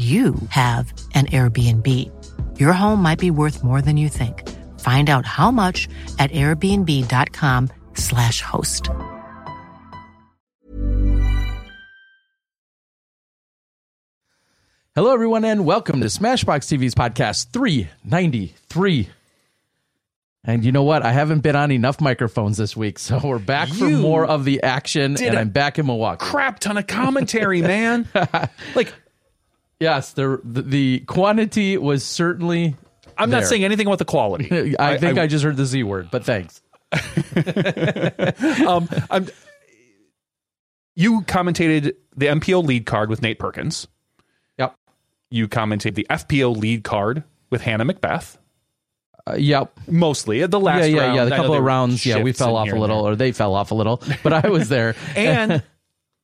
you have an Airbnb. Your home might be worth more than you think. Find out how much at airbnb.com/slash host. Hello, everyone, and welcome to Smashbox TV's podcast 393. And you know what? I haven't been on enough microphones this week, so we're back for You more of the action, did and a I'm back in Milwaukee. crap ton of commentary, man. like Yes, the, the quantity was certainly. I'm there. not saying anything about the quality. I, think I, just heard the Z word, but thanks. um, I'm, you commentated the MPO lead card with Nate Perkins. Yep. You commentated the FPO lead card with Hannah McBeth. Uh, yep. Mostly the last yeah, yeah, round. yeah. The couple of rounds, yeah, we fell off a little, or they fell off a little, but I was there. and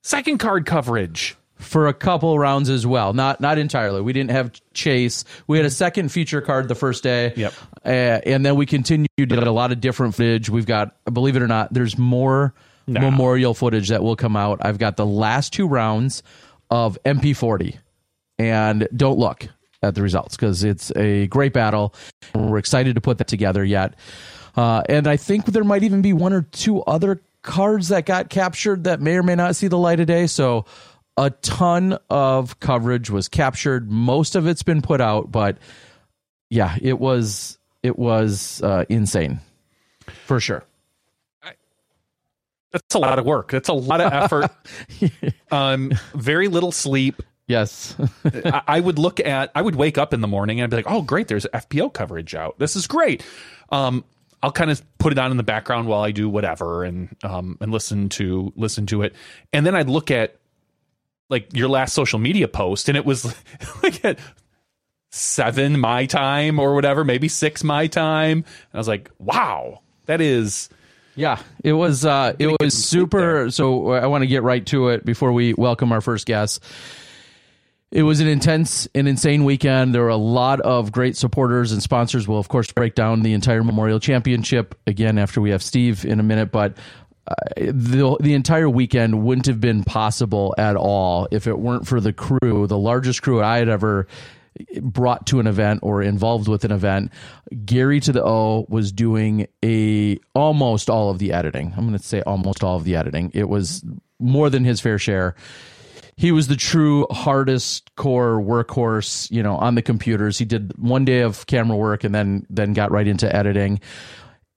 second card coverage. For a couple rounds as well. Not not entirely. We didn't have Chase. We had a second feature card the first day. Yep. Uh, and then we continued did a lot of different footage. We've got, believe it or not, there's more memorial footage that will come out. I've got the last two rounds of MP40, and don't look at the results because it's a great battle. We're excited to put that together yet. Uh, and I think there might even be one or two other cards that got captured that may or may not see the light of day. So a ton of coverage was captured. Most of it's been put out, but yeah, it was it was uh, insane for sure. That's a lot of work. That's a lot of effort. um, very little sleep. Yes. I, I would look at. I would wake up in the morning and I'd be like, "Oh, great! There's FPO coverage out. This is great." Um, I'll kind of put it on in the background while I do whatever and um and listen to listen to it, and then I'd look at like your last social media post, and it was like at seven my time or whatever, maybe six my time. And I was like, "Wow, that is." Yeah, it was uh it was super so I want to get right to it before we welcome our first guest. It was an intense and insane weekend. There were a lot of great supporters and sponsors. We'll of course break down the entire Memorial Championship again after we have Steve in a minute, but the the entire weekend wouldn't have been possible at all if it weren't for the crew, the largest crew I had ever brought to an event or involved with an event. Gary to the O was doing a almost all of the editing. I'm going to say almost all of the editing. It was more than his fair share. He was the true hardest core workhorse, you know, on the computers. He did one day of camera work and then then got right into editing.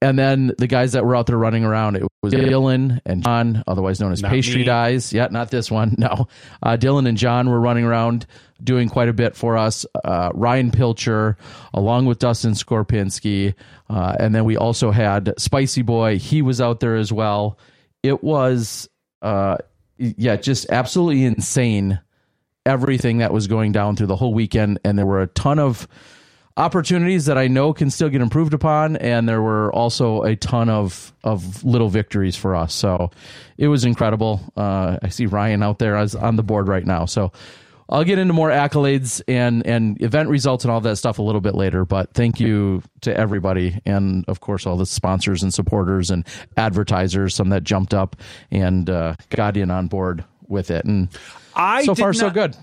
And then the guys that were out there running around, it was Dylan and John, otherwise known as Not Pastry me. Dies. Yeah, not this one. No. Uh, Dylan and John were running around doing quite a bit for us. Uh, Ryan Pilcher, along with Dustin Skorpinski. Uh, and then we also had Spicy Boy. He was out there as well. It was, uh, yeah, just absolutely insane everything that was going down through the whole weekend. And there were a ton of opportunities that I know can still get improved upon, and there were also a ton of of little victories for us. So it was incredible. Uh, I see Ryan out there as on the board right now. So I'll get into more accolades and and event results and all that stuff a little bit later. But thank you to everybody, and of course all the sponsors and supporters and advertisers, some that jumped up and uh, got in on board with it. And I so far so good.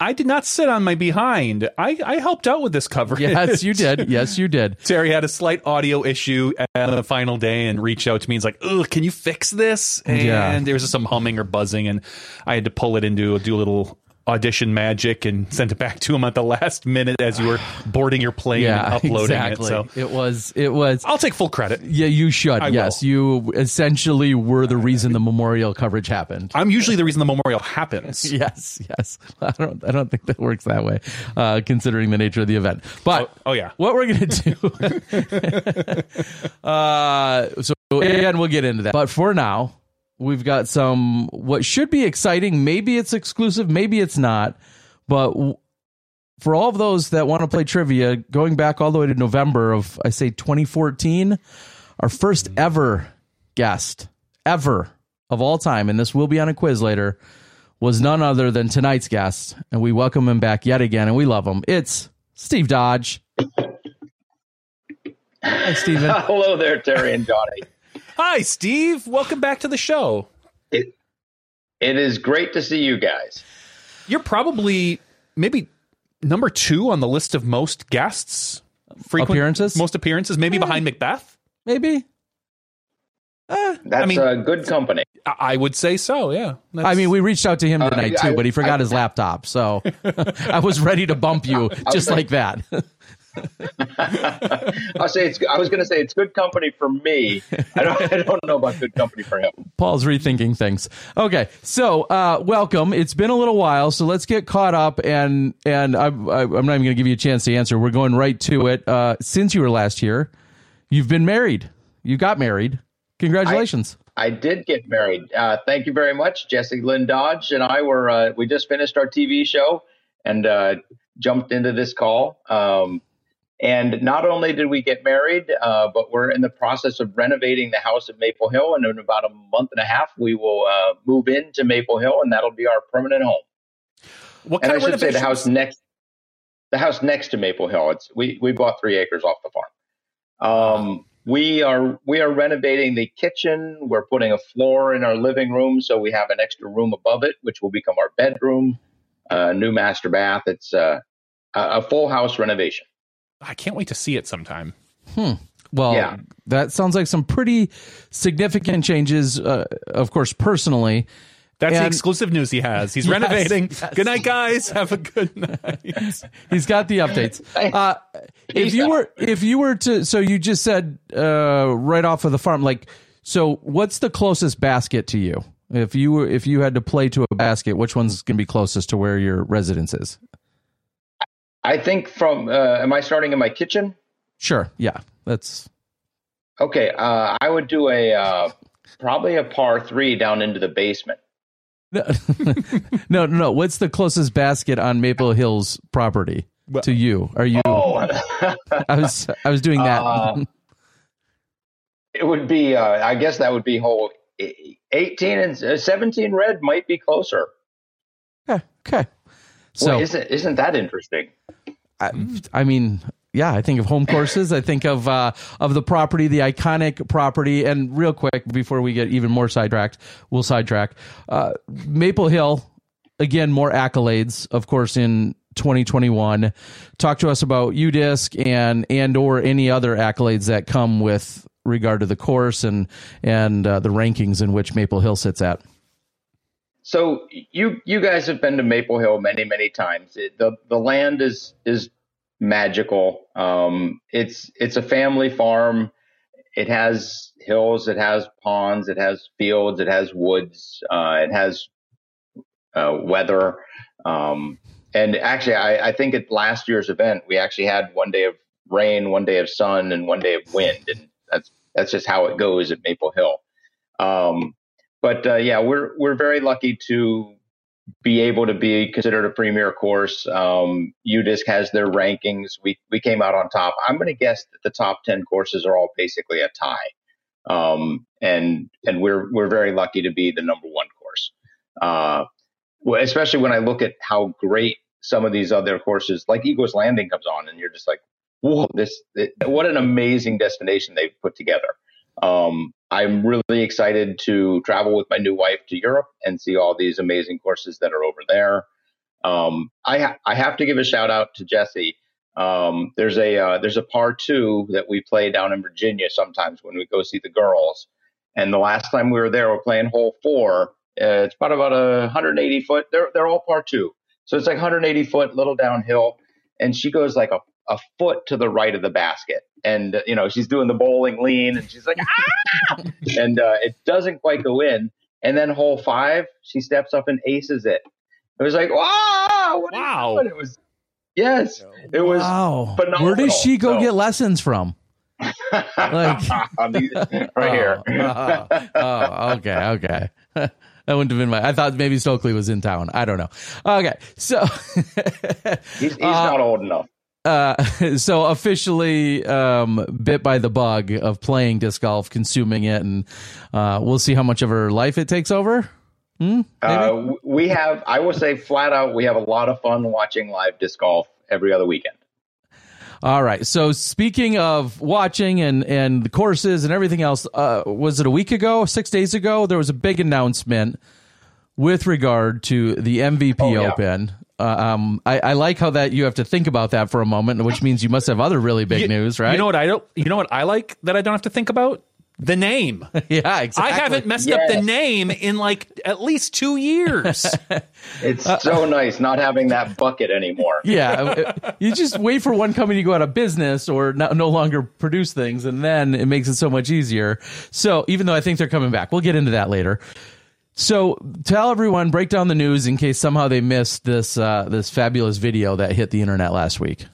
I did not sit on my behind. I, I helped out with this coverage. Yes, you did. Yes, you did. Terry had a slight audio issue on the final day and reached out to me. He's like, "Ugh, can you fix this?" And Yeah. there was just some humming or buzzing, and I had to pull it into do a little audition magic and sent it back to him at the last minute as you were boarding your plane Yeah, and uploading exactly. it. So it was. It was. I'll take full credit. Yeah, you should. I yes, will. you essentially were the reason the memorial coverage happened. I'm usually the reason the memorial happens. Yes, yes. I don't. I don't think that works that way, uh, considering the nature of the event. But Oh- oh, yeah. what we're gonna do. uh, so and we'll get into that. But for now, we've got some what should be exciting. Maybe it's exclusive. Maybe it's not. But for all of those that want to play trivia, going back all the way to November of I say 2014, our first ever guest ever of all time, and this will be on a quiz later, was none other than tonight's guest, and we welcome him back yet again, and we love him. It's Steve Dodge. Hi, Steven. Hello there, Terry and Johnny. Hi, Steve. Welcome back to the show. It, it is great to see you guys. You're probably maybe number two on the list of most guests, frequent Appearances? most appearances, maybe behind McBeth. Maybe. That's mean- uh, good company. I I would say so. Yeah. I mean, we reached out to him tonight I- too, but he forgot I- his laptop, so I was ready to bump you just like that. I'll say it's. I was going to say it's good company for me. I don't. I don't know about good company for him. Paul's rethinking things. Okay, so uh, welcome. It's been a little while, so let's get caught up. And and I, I, I'm not even going to give you a chance to answer. We're going right to it. Uh, since you were last here, you've been married. You got married. Congratulations. I did get married. Uh, thank you very much, Jesse Lynn Dodge and I were. Uh, we just finished our TV show and uh, jumped into this call. Um, and not only did we get married, uh, but we're in the process of renovating the house at Maple Hill. And in about a month and a half, we will uh, move into Maple Hill, and that'll be our permanent home. what and kind I of should say the house next, the house next to Maple Hill. It's we we bought three acres off the farm. Um, we are we are renovating the kitchen. We're putting a floor in our living room, so we have an extra room above it, which will become our bedroom. A new master bath. It's uh, a a full house renovation. I can't wait to see it sometime. Well, Yeah. that sounds like some pretty significant changes. Uh, of course, personally. That's the exclusive news he has. He's Yes, renovating. yes. Good night, guys. Have a good night. He's got the updates. Uh, if you were, if you were to, so you just said uh, right off of the farm, like, so what's the closest basket to you? If you were, if you had to play to a basket, which one's going to be closest to where your residence is? I think from. Uh, am I starting in my kitchen? Sure, yeah, that's Okay. Uh, I would do a uh, probably a par three down into the basement. no, no, no. What's the closest basket on Maple Hills property to you? Are you? Oh. I was, I was doing that. Uh, It would be, uh, I guess that would be hole 18 and uh, 17 red might be closer. okay, okay. So isn't, isn't that interesting? I, I mean, yeah, I think of home courses. I think of uh, of the property, the iconic property. And real quick, before we get even more sidetracked, we'll sidetrack. Uh, Maple Hill, again, more accolades, of course, in 2021. Talk to us about UDisc and and or any other accolades that come with regard to the course and and uh, the rankings in which Maple Hill sits at. So you you guys have been to Maple Hill many many times. It, the the land is is magical. Um, it's it's a family farm. It has hills. It has ponds. It has fields. It has woods. Uh, it has uh, weather. Um, and actually, I, I think at last year's event, we actually had one day of rain, one day of sun, and one day of wind, and that's that's just how it goes at Maple Hill. Um, but uh, yeah, we're we're very lucky to be able to be considered a premier course. Um, UDisc has their rankings. We we came out on top. I'm going to guess that the top ten courses are all basically a tie, um, and and we're we're very lucky to be the number one course. Uh, especially when I look at how great some of these other courses, like Eagles Landing, comes on, and you're just like, whoa, this, it, what an amazing destination they've put together. Um, I'm really excited to travel with my new wife to Europe and see all these amazing courses that are over there. Um, I ha- I have to give a shout out to Jesse. Um, there's a uh, there's a par two that we play down in Virginia sometimes when we go see the girls. And the last time we were there, we're playing hole four. Uh, it's about about a 180 foot. They're they're all par two, so it's like 180 foot, little downhill. And she goes like a, a foot to the right of the basket, and uh, you know she's doing the bowling lean, and she's like ah, and uh, it doesn't quite go in. And then hole five, she steps up and aces it. It was like wow, wow! It was yes, it was wow. phenomenal. Where does she go So- get lessons from? Like- right here. oh, oh, oh, okay, okay. that wouldn't have been my. I thought maybe Stokely was in town. I don't know. Okay, so He's, he's not old enough. Uh, so officially um, bit by the bug of playing disc golf, consuming it, and uh, we'll see how much of her life it takes over. Hmm? Uh, we have, I will say flat out, we have a lot of fun watching live disc golf every other weekend. All right. So speaking of watching and and the courses and everything else, uh, was it a week ago, six days ago? There was a big announcement with regard to the MVP Oh, yeah. Open. Uh, um, I, I like how that you have to think about that for a moment, which means you must have other really big You- news, right? You know what I don't. You know what I like that I don't have to think about the name. yeah, exactly. I haven't messed up the name in like at least two years. It's so nice not having that bucket anymore. Yeah, uh, you just wait for one company to go out of business or no, no longer produce things, and then it makes it so much easier. So even though I think they're coming back, we'll get into that later. So tell everyone, break down the news in case somehow they missed this uh, this fabulous video that hit the internet last week.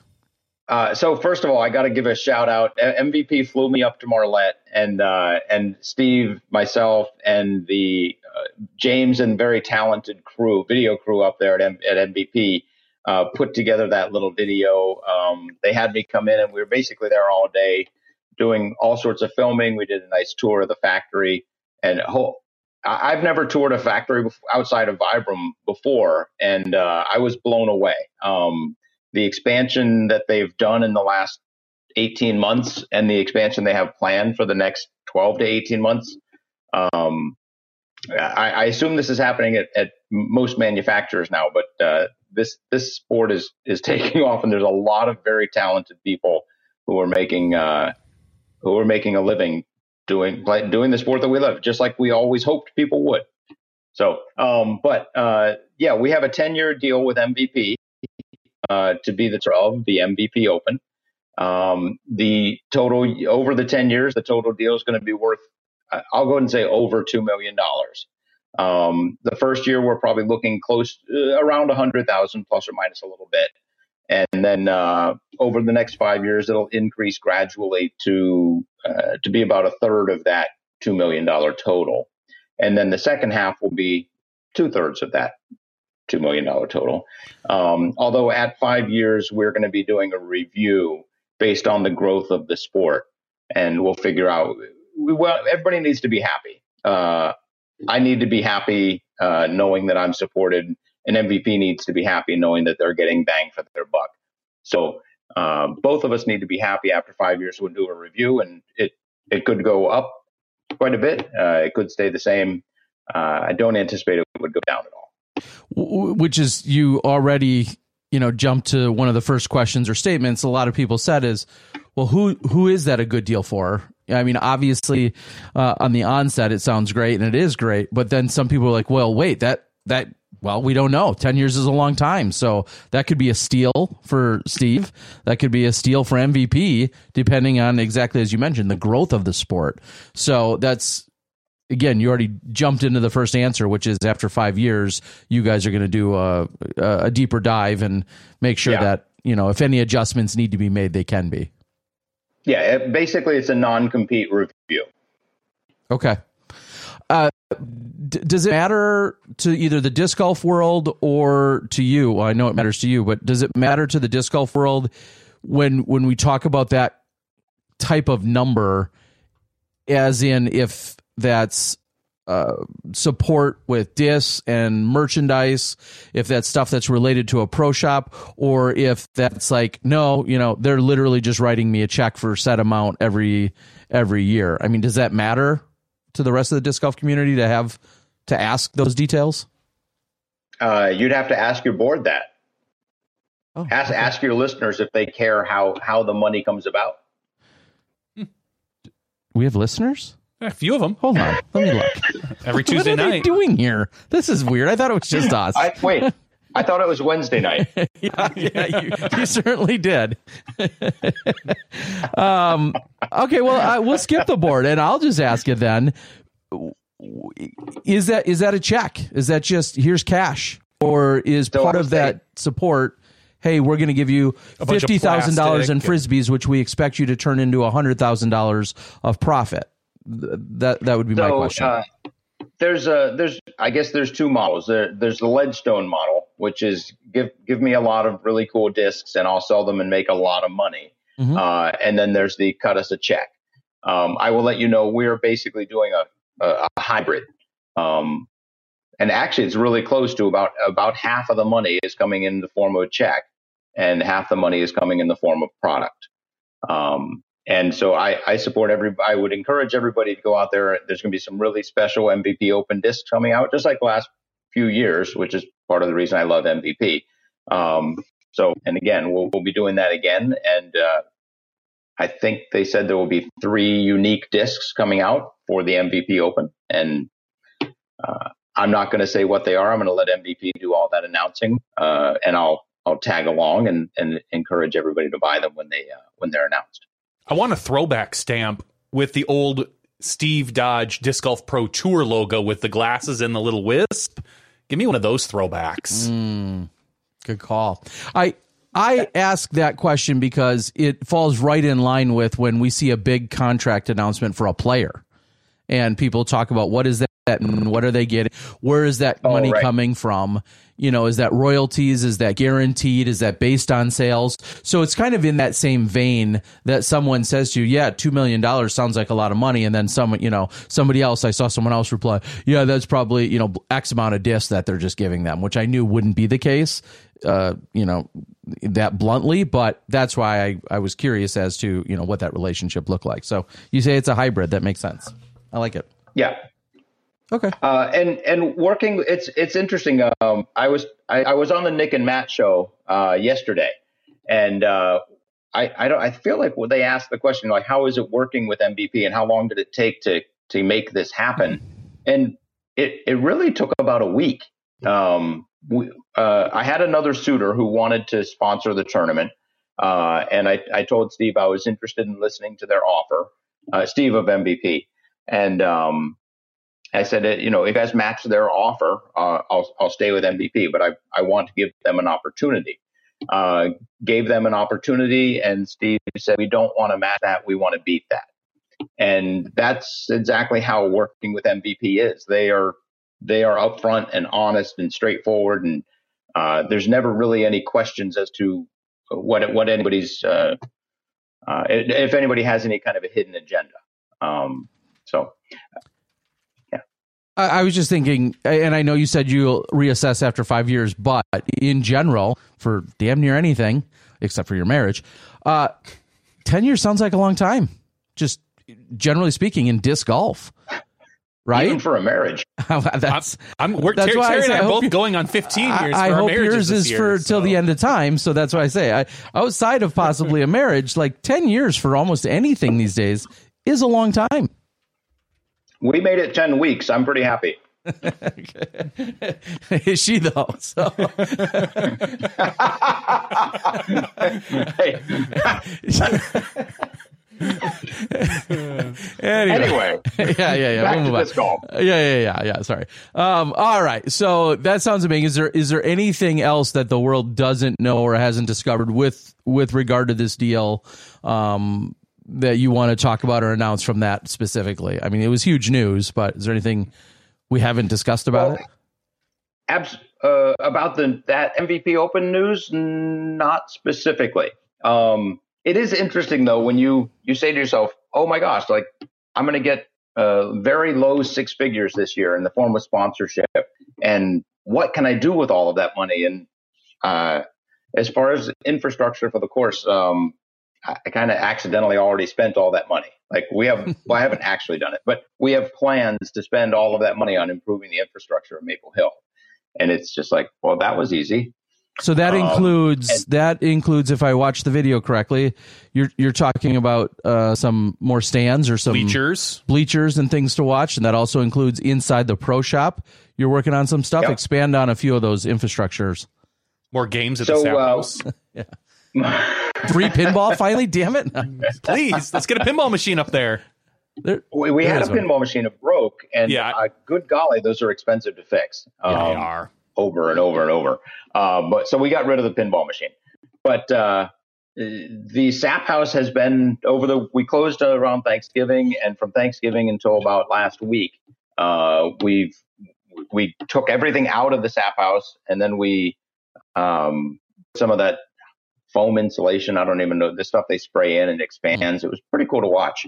Uh, so first of all, I got to give a shout out. MVP flew me up to Marlette, and uh, and Steve, myself, and the uh, James and very talented crew, video crew up there at, M- at MVP, uh, put together that little video. Um, they had me come in, and we were basically there all day, doing all sorts of filming. We did a nice tour of the factory, and whole, I- I've never toured a factory bef- outside of Vibram before, and uh, I was blown away. Um, the expansion that they've done in the last 18 months and the expansion they have planned for the next 12 to 18 months. Um, I, I assume this is happening at, at most manufacturers now, but uh, this this sport is is taking off, and there's a lot of very talented people who are making uh, who are making a living doing play, doing the sport that we love, just like we always hoped people would. So, um, but uh, yeah, we have a 10 year deal with MVP uh, to be the of the MVP Open. Um, the total over the 10 years, the total deal is going to be worth, I'll go ahead and say over $2 million. Um, the first year, we're probably looking close uh, around 100,000 plus or minus a little bit. And then uh, over the next five years, it'll increase gradually to uh, to be about a third of that two million dollar total. And then the second half will be two thirds of that two million dollar total. Um, although at five years, we're going to be doing a review based on the growth of the sport, and we'll figure out. We, well, everybody needs to be happy. Uh, I need to be happy uh, knowing that I'm supported. An MVP needs to be happy knowing that they're getting bang for their buck. So uh, both of us need to be happy after five years. We'll do a review, and it it could go up quite a bit. Uh, it could stay the same. Uh, I don't anticipate it would go down at all. Which is you already you know jumped to one of the first questions or statements a lot of people said is well who who is that a good deal for i mean obviously uh, on the onset it sounds great and it is great but then some people are like well wait that that well we don't know 10 years is a long time so that could be a steal for steve that could be a steal for mvp depending on exactly as you mentioned the growth of the sport so that's again, you already jumped into the first answer, which is after five years, you guys are going to do a, a deeper dive and make sure Yeah. that you know if any adjustments need to be made, they can be. Yeah, it, basically, it's a non-compete review. Okay. Uh, d- does it matter to either the disc golf world or to you? Well, I know it matters to you, but does it matter to the disc golf world when when we talk about that type of number? As in, if that's uh, support with discs and merchandise, if that's stuff that's related to a pro shop, or if that's like no, you know, they're literally just writing me a check for a set amount every every year. I mean, does that matter to the rest of the disc golf community to have to ask those details? Uh, you'd have to ask your board that. Oh, ask okay. ask your listeners if they care how how the money comes about. We have listeners. A few of them Hold on, let me look. every Tuesday what are they night. doing here? This is weird. I thought it was just us. I, wait, I thought it was Wednesday night. yeah, yeah, you, you certainly did. um, okay, well, I, we'll skip the board, and I'll just ask you then: Is that is that a check? Is that just here's cash, or is So part of would that support? Hey, we're going to give you A bunch of fifty thousand dollars in frisbees, which we expect you to turn into hundred thousand dollars of profit. That that would be my question. uh, there's a there's I guess there's two models. There, there's the Ledgestone model, which is give give me a lot of really cool discs and I'll sell them and make a lot of money. Mhm. Uh, and then there's the cut us a check. Um, I will let you know we're basically doing a a, a hybrid. Um, and actually, it's really close to about about half of the money is coming in the form of a check, and half the money is coming in the form of product. Um, and so I, I support every. I would encourage everybody to go out there. There's going to be some really special MVP Open discs coming out, just like the last few years, which is part of the reason I love MVP. Um, so, and again, we'll we'll be doing that again, and uh, I think they said there will be three unique discs coming out for the MVP Open, and uh, I'm not going to say what they are. I'm going to let MVP do all that announcing, uh, and I'll I'll tag along and, and encourage everybody to buy them when they uh, when they're announced. I want a throwback stamp with the old Steve Dodge Disc Golf Pro Tour logo with the glasses and the little wisp. Give me one of those throwbacks. Mm, good call. I I ask that question because it falls right in line with when we see a big contract announcement for a player, and people talk about what is that and what are they getting, where is that Oh, money right. coming from? You know, is that royalties? Is that guaranteed? Is that based on sales? So it's kind of in that same vein that someone says to you, "Yeah, two million dollars sounds like a lot of money," and then someone, you know, somebody else, I saw someone else reply, "Yeah, that's probably you know X amount of discs that they're just giving them," which I knew wouldn't be the case, uh, you know, that bluntly, but that's why I I was curious as to you know what that relationship looked like. So you say it's a hybrid, that makes sense. I like it. Yeah, Okay. uh, and and working, it's it's interesting. Um, I was I, I was on the Nick and Matt show uh, yesterday, and uh, I I don't I feel like when they asked the question like how is it working with MVP and how long did it take to to make this happen, and it it really took about a week. Um, we, uh, I had another suitor who wanted to sponsor the tournament, uh, and I I told Steve I was interested in listening to their offer, uh, Steve of MVP, and um, I said, uh, you know, if you match their offer, uh, I'll I'll stay with MVP, but I I want to give them an opportunity. Uh, gave them an opportunity, and Steve said, we don't want to match that, we want to beat that, and that's exactly how working with MVP is. They are they are upfront and honest and straightforward, and uh, there's never really any questions as to what what anybody's uh, uh, if anybody has any kind of a hidden agenda. Um, so I, I was just thinking, and I know you said you'll reassess after five years, but in general, for damn near anything except for your marriage, uh, ten years sounds like a long time. Just generally speaking, in disc golf, right? even for a marriage. That's I'm we're That's Terry, why I Terry and say I I hope both you- going on 15 years. I, for I our hope marriages yours this is year, for till the end of time. So that's why I say, I, outside of possibly a marriage, like ten years for almost anything these days is a long time. We made it 10 weeks. I'm pretty happy. is she though? So anyway. yeah, yeah, yeah. back We'll to move on. Yeah, yeah, yeah, yeah. Sorry. Um, all right. So that sounds amazing. Is there is there anything else that the world doesn't know or hasn't discovered with with regard to this deal um, that you want to talk about or announce from that specifically? I mean, it was huge news, but is there anything we haven't discussed about Well, it? Abs- uh, about the that MVP Open news, not specifically. Um, it is interesting though when you you say to yourself, "Oh my gosh, like I'm going to get uh, very low six figures this year in the form of sponsorship. And what can I do with all of that money? And uh, as far as infrastructure for the course, um, I, I kind of accidentally already spent all that money. Like we have, well, I haven't actually done it, but we have plans to spend all of that money on improving the infrastructure of Maple Hill. And it's just like, well, that was easy. So that Um, includes and- that includes if I watch the video correctly, you're you're talking about uh, some more stands or some Bleachers. bleachers and things to watch, and that also includes inside the pro shop. You're working on some stuff. Yep. Expand on a few of those infrastructures. More games at So, the Sap uh, House. Free pinball finally, damn it! Please, let's get a pinball machine up there. There- we, we there had a is one. pinball machine that broke, and Yeah. uh, good golly, those are expensive to fix. Yeah, they Um, are. over and over and over. Uh, but so we got rid of the pinball machine. But uh, the Sap House has been over the. We closed around Thanksgiving, and from Thanksgiving until about last week, uh, we've we took everything out of the Sap House, and then we um, some of that foam insulation. I don't even know the stuff they spray in and expands. It was pretty cool to watch.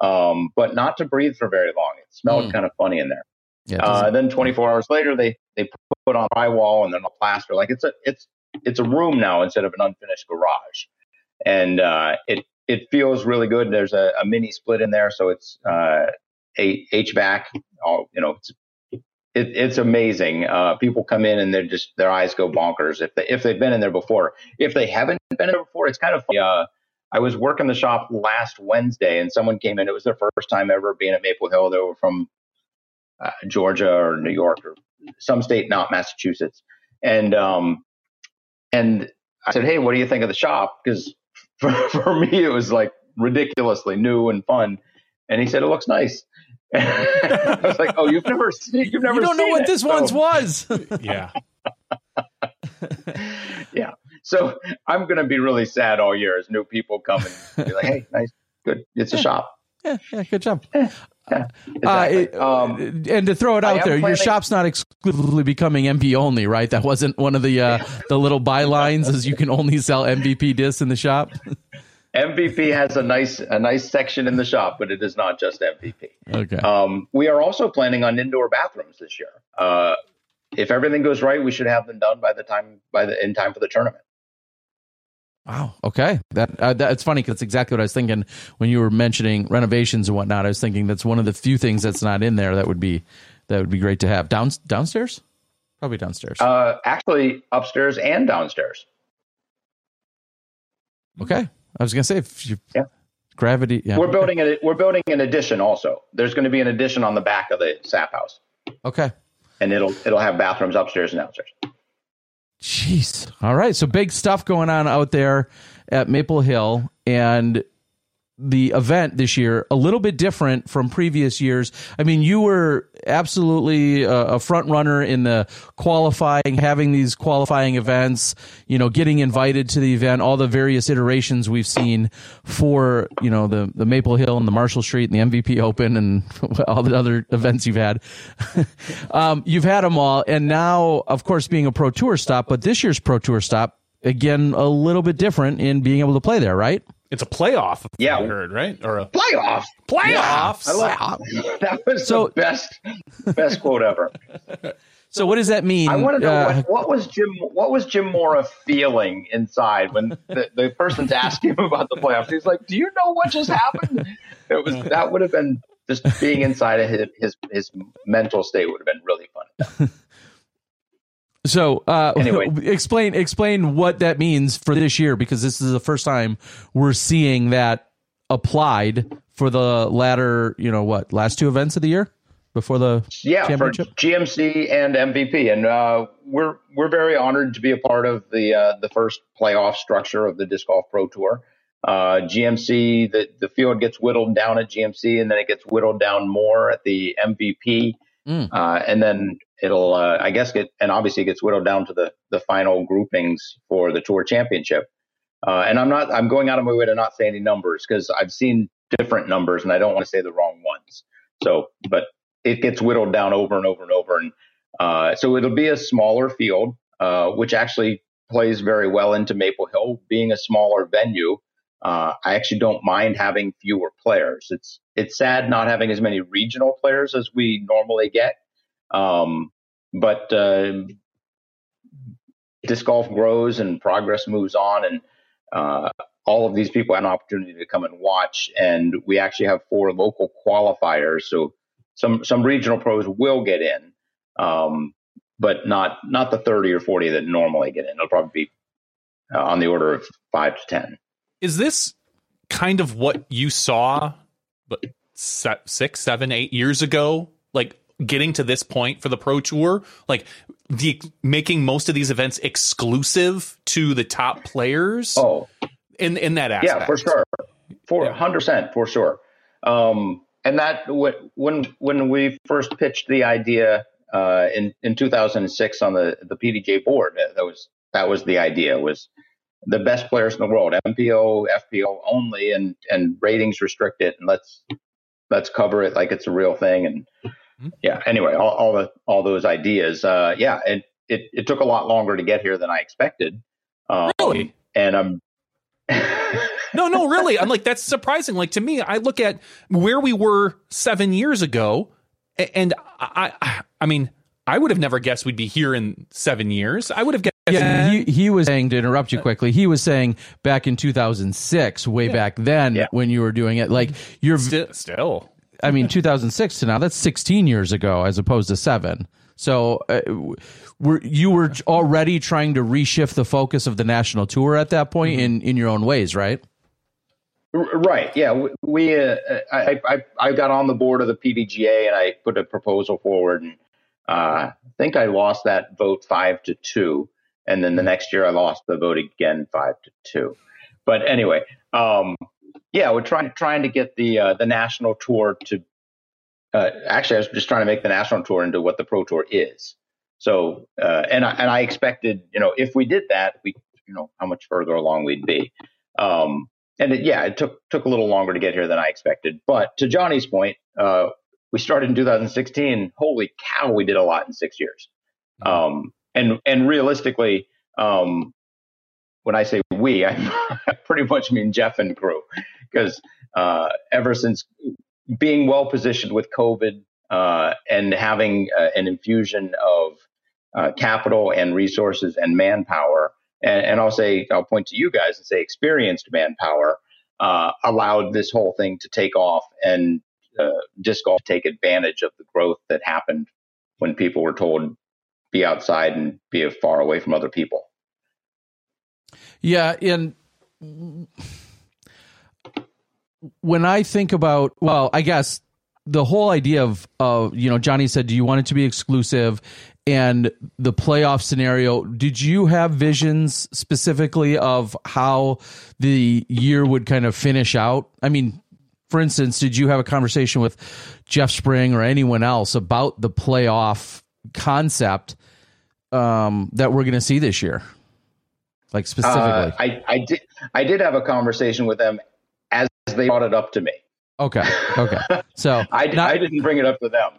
Um, but not to breathe for very long. It smelled Mm. kind of funny in there. Yeah, Uh, then 24 hours later, they they put on drywall and then a plaster. Like it's a it's it's a room now instead of an unfinished garage, and uh, it it feels really good. There's a, a mini split in there, so it's uh, a HVAC. All you know, it's it, it's amazing. Uh, people come in and they're just their eyes go bonkers if they if they've been in there before. If they haven't been there before, it's kind of funny. Uh, I was working the shop last Wednesday, and someone came in. It was their first time ever being at Maple Hill. They were from uh, Georgia or New York or some state, not Massachusetts. And um, and I said, "Hey, what do you think of the shop?" Because for, for me, it was like ridiculously new and fun. And he said, "It looks nice." I was like, "Oh, you've never seen, you've never you don't know what it." this So- once was. Yeah. yeah. So I'm going to be really sad all year as new people come and be like, "Hey, nice, good, it's a shop." yeah, yeah, good job. Yeah, Uh, exactly. it- um, and to throw it out am there, your shop's not exclusively becoming MVP only, right? That wasn't one of the uh, the little bylines as you can only sell MVP discs in the shop. MVP has a nice a nice section in the shop, but it is not just MVP. Okay. Um, we are also planning on indoor bathrooms this year. Uh, if everything goes right, we should have them done by the time by the in time for the tournament. Wow. Okay. That uh, that's funny because it's exactly what I was thinking when you were mentioning renovations and whatnot. I was thinking that's one of the few things that's not in there that would be that would be great to have down downstairs. Probably downstairs. Uh, actually, upstairs and downstairs. okay. I was gonna say if you Yeah. gravity. Yeah. We're okay. building a, we're building an addition also. There's going to be an addition on the back of the sap house, Okay. and it'll it'll have bathrooms upstairs and downstairs. Jeez. All right. So big stuff going on out there at Maple Hill and the event this year a little bit different from previous years. I mean, you were absolutely a, a front runner in the qualifying, having these qualifying events, you know, getting invited to the event, all the various iterations we've seen for, you know, the, the Maple Hill and the Marshall Street and the MVP Open and all the other events you've had. um, you've had them all. And now, of course, being a Pro Tour stop, but this year's Pro Tour stop, again, a little bit different in being able to play there, right? It's a playoff. if Yeah. I heard right or a Playoffs. playoffs. I love that was So- the best best quote ever. So what does that mean? I want to know Uh, what, what was Jim what was Jim Mora feeling inside when the, the person's asking him about the playoffs. He's like, "Do you know what just happened?" It was that would have been just being inside of his his, his mental state would have been really fun. So, uh, Anyway. explain explain what that means for this year because this is the first time we're seeing that applied for the latter, you know, what last two events of the year before the Yeah, for. GMC and MVP, and uh, we're we're very honored to be a part of the uh, the first playoff structure of the Disc Golf Pro Tour. Uh, GMC, the the field gets whittled down at GMC, and then it gets whittled down more at the MVP, Mm. uh, and then it'll uh, I guess get and obviously it gets whittled down to the the final groupings for the Tour Championship. Uh, and I'm not I'm going out of my way to not say any numbers because I've seen different numbers, and I don't want to say the wrong ones. So, but it gets whittled down over and over and over. And uh, so it'll be a smaller field, uh, which actually plays very well into Maple Hill being a smaller venue. Uh, I actually don't mind having fewer players. It's it's sad not having as many regional players as we normally get. Um, but uh, disc golf grows and progress moves on, and uh, all of these people had an opportunity to come and watch. And we actually have four local qualifiers, so some some regional pros will get in, um, but not not the thirty or forty that normally get in. It'll probably be uh, on the order of five to ten. Is this kind of what you saw, but six, seven, eight years ago? Like getting to this point for the pro tour, like the making most of these events exclusive to the top players. Oh, in in that aspect, yeah, for sure, for hundred percent, for sure. Um, and that when when we first pitched the idea uh, in in 2006 on the the PDGA board, that was that was the idea was the best players in the world, MPO, FPO only, and and ratings restricted, and let's let's cover it like it's a real thing. And. Yeah, anyway, all, all the all those ideas, uh, yeah, and it it took a lot longer to get here than I expected. Um, really, and I'm. no, no, really. I'm like that's surprising. Like to me, I look at where we were seven years ago, and I, I, I mean, I would have never guessed we'd be here in seven years. I would have guessed. Yeah, he, he was saying to interrupt you quickly. He was saying back in 2006, way yeah. back then yeah. when you were doing it, like you're still, still. I mean, 2006 to now, that's 16 years ago as opposed to seven. So, uh, were you were already trying to reshift the focus of the national tour at that point mm-hmm. in in your own ways, right? Right. Yeah. We, uh, I, I I got on the board of the PDGA and I put a proposal forward and uh, I think I lost that vote five to two, and then the next year I lost the vote again five to two. But anyway, um, yeah, we're trying trying to get the uh, the national tour to. Uh, actually, I was just trying to make the national tour into what the pro tour is. So, uh, and I, and I expected, you know, if we did that, we, you know, how much further along we'd be. Um, and it, yeah, it took took a little longer to get here than I expected. But to Johnny's point, uh, we started in 2016. Holy cow, we did a lot in six years. Mm-hmm. Um, and and realistically, um, when I say we, I pretty much mean Jeff and crew, because uh, ever since being well positioned with COVID uh, and having uh, an infusion of uh, capital and resources and manpower, and, and, I'll say I'll point to you guys and say experienced manpower uh, allowed this whole thing to take off and uh, disc golf take advantage of the growth that happened when people were told be outside and be far away from other people. Yeah, and when I think about, well, I guess the whole idea of, of you know, Johnny said, do you want it to be exclusive? And the playoff scenario, did you have visions specifically of how the year would kind of finish out? I mean, for instance, did you have a conversation with Jeff Spring or anyone else about the playoff concept um, that we're going to see this year? Like specifically, uh, I, I did. I did have a conversation with them as they brought it up to me. Okay. Okay. So I, not, I didn't bring it up to them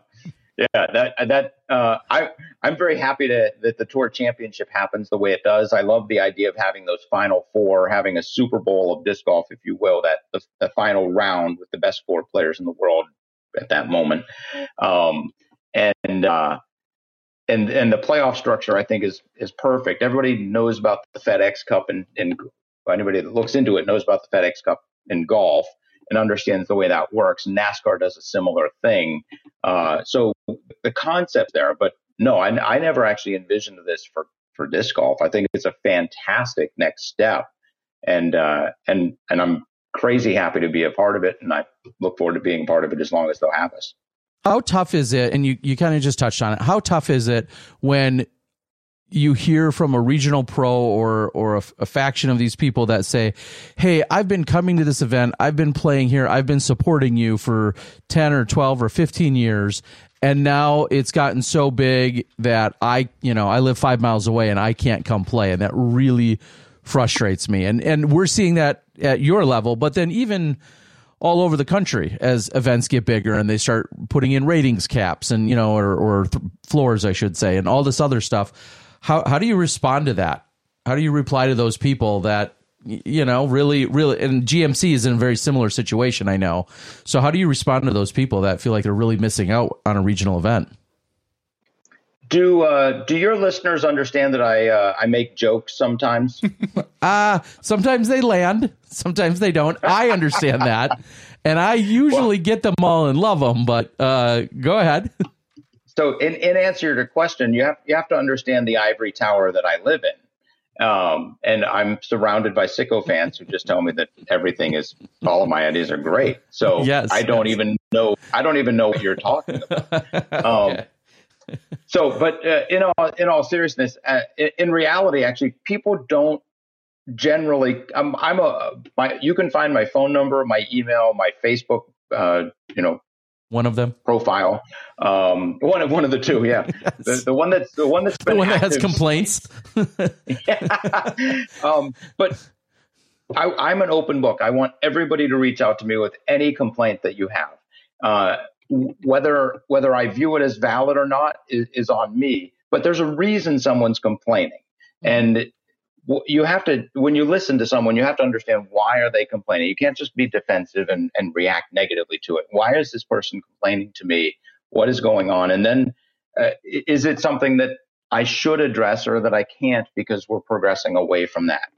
yeah, that that uh, I I'm very happy to, that the tour championship happens the way it does. I love the idea of having those final four, having a Super Bowl of disc golf, if you will, that the, the final round with the best four players in the world at that moment. Um, and uh, and and the playoff structure I think is is perfect. Everybody knows about the FedEx Cup, and, and anybody that looks into it knows about the FedEx Cup in golf and understands the way that works. NASCAR does a similar thing. Uh, so the concept there, but no, I, I never actually envisioned this for, for disc golf. I think it's a fantastic next step. And, uh, and, and I'm crazy happy to be a part of it. And I look forward to being part of it as long as they'll have us. How tough is it? And you, you kind of just touched on it. How tough is it when you hear from a regional pro or or a, a, faction of these people that say, "Hey, I've been coming to this event. I've been playing here. I've been supporting you for 10 or 12 or 15 years, and now it's gotten so big that I, you know, I live 5 miles away and I can't come play." And that really frustrates me. And and we're seeing that at your level, but then even all over the country as events get bigger and they start putting in ratings caps and you know or, or th- floors I should say and all this other stuff how how do you respond to that? How do you reply to those people that you know, really, really, and GMC is in a very similar situation, I know. So, how do you respond to those people that feel like they're really missing out on a regional event? Do uh, do your listeners understand that I uh, I make jokes sometimes? uh sometimes they land, sometimes they don't. I understand that, and I usually well, get them all and love them. But uh, go ahead. So, in, in answer to your question, you have you have to understand the ivory tower that I live in, um, and I'm surrounded by sycophants who just tell me that everything is all of my ideas are great. So yes, I don't yes. even know I don't even know what you're talking about. Um, okay. So, but uh, in all in all seriousness, uh, in, in, reality, actually, people don't generally. I'm, I'm a my. You can find my phone number, my email, my Facebook. Uh, you know, one of them profile. Um, one of one of the two, yeah. Yes. The, the one that's the one that's the one that has complaints. yeah. Um, but I, am an open book. I want everybody to reach out to me with any complaint that you have. Uh, whether whether I view it as valid or not is, is on me. But there's a reason someone's complaining, mm-hmm. and you have to when you listen to someone you have to understand why are they complaining. You can't just be defensive and, and react negatively to it. Why is this person complaining to me? What is going on? And then uh, is it something that i should address or that i can't because we're progressing away from that?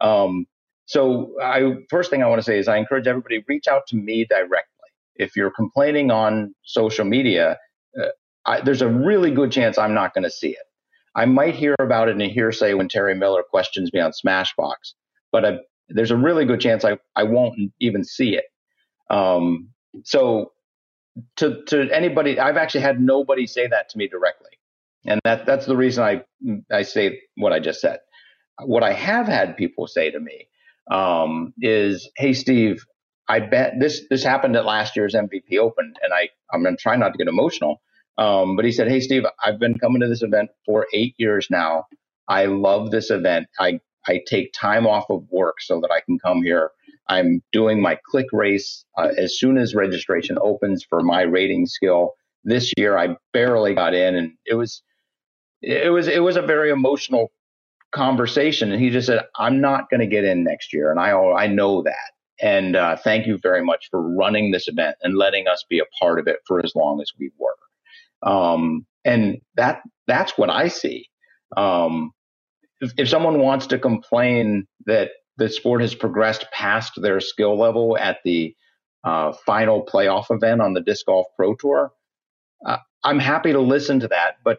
Um, so i first thing i want to say is i encourage everybody reach out to me directly if you're complaining on social media uh, I, there's a really good chance i'm not going to see it I might hear about it in a hearsay when Terry Miller questions me on Smashbox, but I, there's a really good chance I, I won't even see it. Um, so to, to anybody, I've actually had nobody say that to me directly. And that, that's the reason I, I say what I just said. What I have had people say to me um, is, Hey, Steve, I bet this, this happened at last year's MVP Open. And I, I'm to try not to get emotional. Um, but he said, Hey, Steve, I've been coming to this event for eight years now. I love this event. I, I take time off of work so that I can come here. I'm doing my click race uh, as soon as registration opens for my rating skill. This year, I barely got in, and it was it was it was a very emotional conversation. And he just said, "I'm not going to get in next year, and I I know that. And uh, thank you very much for running this event and letting us be a part of it for as long as we were." Um, and that that's what I see. Um, if, if someone wants to complain that the sport has progressed past their skill level at the uh, final playoff event on the disc golf pro tour, uh, I'm happy to listen to that. But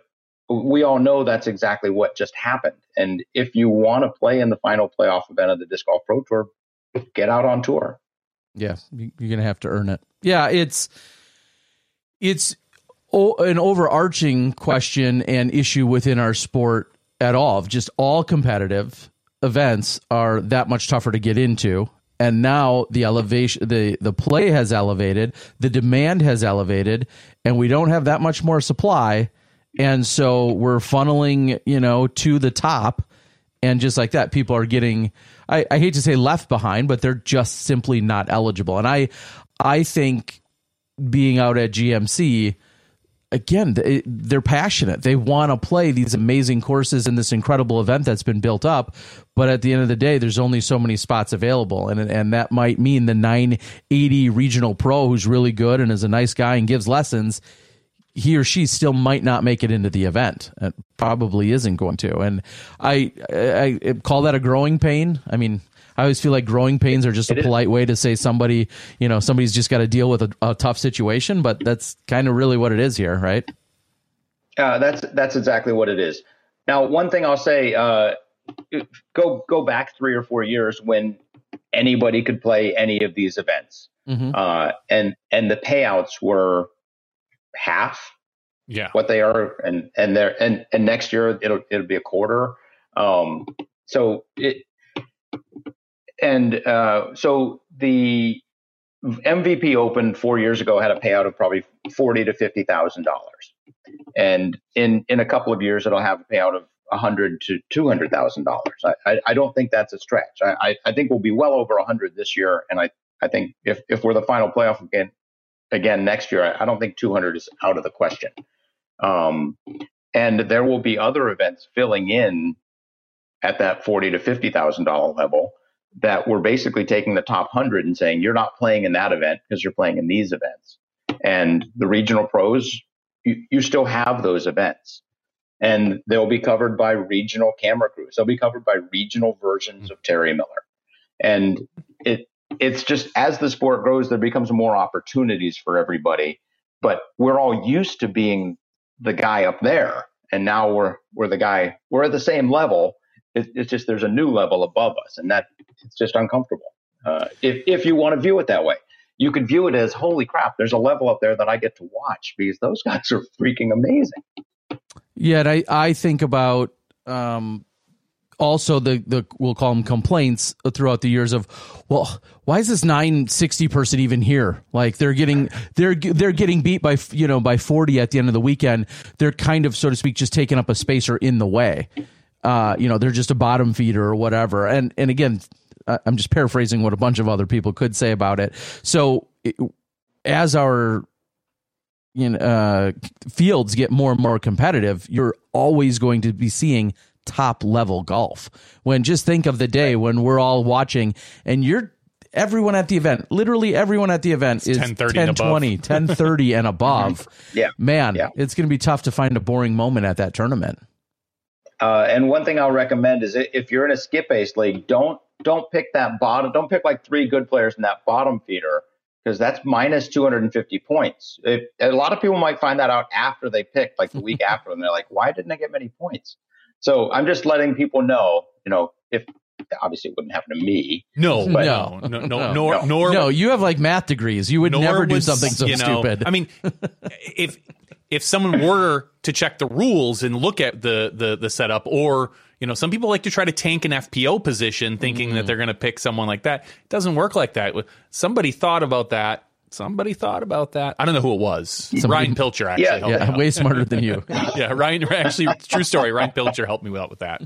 we all know that's exactly what just happened. And if you want to play in the final playoff event of the disc golf pro tour, get out on tour. Yeah, you're gonna have to earn it. Yeah, it's it's an overarching question and issue within our sport at all. Just all competitive events are that much tougher to get into. And now the elevation, the, the play has elevated, the demand has elevated, and we don't have that much more supply. And so we're funneling, you know, to the top. And just like that, people are getting, I, I hate to say left behind, but they're just simply not eligible. And I, I think being out at GMC, again, they're passionate. They want to play these amazing courses in this incredible event that's been built up. But at the end of the day, there's only so many spots available, and and that might mean the 980 regional pro who's really good and is a nice guy and gives lessons. He or she still might not make it into the event. It probably isn't going to. And I, I, I call that a growing pain. I mean, I always feel like growing pains are just a polite way to say somebody, you know, somebody's just got to deal with a, a, tough situation, but that's kind of really what it is here, right? Uh, that's that's exactly what it is. Now, one thing I'll say, uh, go go back three or four years when anybody could play any of these events, mm-hmm. uh, and and the payouts were half, yeah, what they are, and and there and and next year it'll it'll be a quarter. Um, so it and uh, so the MVP Open four years ago had a payout of probably forty to fifty thousand dollars, and in in a couple of years it'll have a payout of a hundred to two hundred thousand dollars. I, I don't think that's a stretch. I, I think we'll be well over a hundred this year, and I I think if if we're the final playoff again again next year, I, I don't think two hundred is out of the question. Um, and there will be other events filling in at that forty to fifty thousand dollar level that we're basically taking the top 100 and saying, you're not playing in that event because you're playing in these events. And the regional pros, you, you still have those events. And they'll be covered by regional camera crews. They'll be covered by regional versions of Terry Miller. And it it's just as the sport grows, there becomes more opportunities for everybody. But we're all used to being the guy up there. And now we're we're the guy we're at the same level it, it's just there's a new level above us, and that it's just uncomfortable. Uh, if if you want to view it that way, you could view it as holy crap. There's a level up there that I get to watch because those guys are freaking amazing. Yeah, I I think about um, also the the we'll call them complaints throughout the years of well why is this 960 person even here like they're getting they're they're getting beat by you know by 40 at the end of the weekend they're kind of so to speak just taking up a space or in the way uh, you know, they're just a bottom feeder or whatever. And and again, I'm just paraphrasing what a bunch of other people could say about it. So it, as our you know, uh, fields get more and more competitive, you're always going to be seeing top level golf. When just think of the day when we're all watching and you're everyone at the event, literally everyone at the event it's is 1020, 1030 and above. Yeah. Man, yeah. it's going to be tough to find a boring moment at that tournament. Uh, and one thing I'll recommend is if you're in a skip ace league, don't don't pick that bottom. Don't pick like three good players in that bottom feeder because that's minus 250 points. It, a lot of people might find that out after they pick, like the week after, and they're like, "Why didn't I get many points?" So I'm just letting people know, you know, if obviously it wouldn't happen to me. No, but, no, no, no, nor, nor, no. You have like math degrees. You would never do something so you know, stupid. I mean, if if someone were to check the rules and look at the the the setup or you know some people like to try to tank an FPO position thinking mm. that they're going to pick someone like that it doesn't work like that somebody thought about that somebody thought about that. I don't know who it was. Somebody, Ryan Pilcher actually yeah, yeah way smarter than you. Yeah Ryan actually true story. Ryan Pilcher helped me out with that.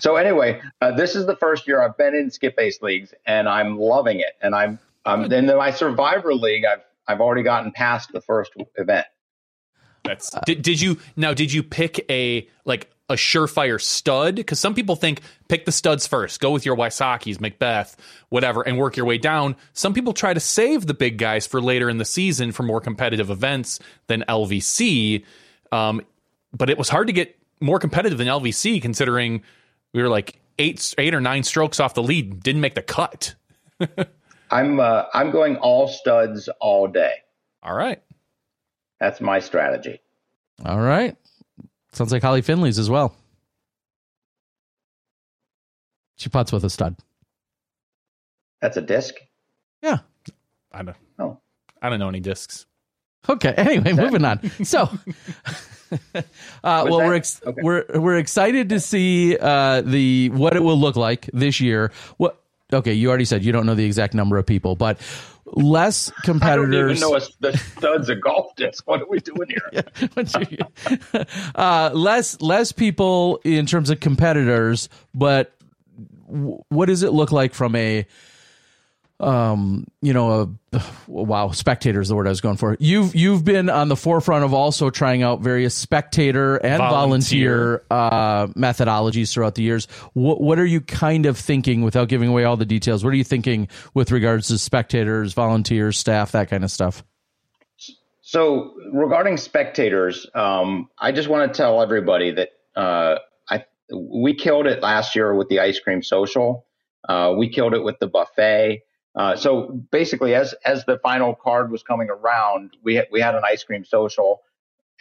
So anyway uh, this is the first year I've been in skip ace leagues and I'm loving it. And I'm um, in my survivor league I've I've already gotten past the first event. That's did, did you now did you pick a like a surefire stud? Because some people think pick the studs first, go with your Wysocki's, McBeth, whatever, and work your way down. Some people try to save the big guys for later in the season for more competitive events than LVC. Um, but it was hard to get more competitive than LVC considering we were like eight eight or nine strokes off the lead, didn't make the cut. I'm uh, I'm going all studs all day. All right. That's my strategy. All right. Sounds like Holly Finley's as well. She puts with a stud. That's a disc? Yeah. I don't Oh. I don't know any discs. Okay. Anyway, moving on. So uh, well, we're ex- okay. we're we're excited to see uh, the what it will look like this year. What? Okay, you already said you don't know the exact number of people, but less competitors. I don't even know a, the studs of golf disc. What are we doing here? yeah, uh, less less people in terms of competitors, but w- what does it look like from a um you know a wow spectator is the word i was going for. You've you've been on the forefront of also trying out various spectator and volunteer, volunteer. uh methodologies throughout the years. What what are you kind of thinking without giving away all the details what are you thinking with regards to spectators volunteers staff that kind of stuff? So regarding spectators um i just want to tell everybody that uh i we killed it last year with the ice cream social. Uh, we killed it with the buffet uh, so basically, as as the final card was coming around, we had, we had an ice cream social,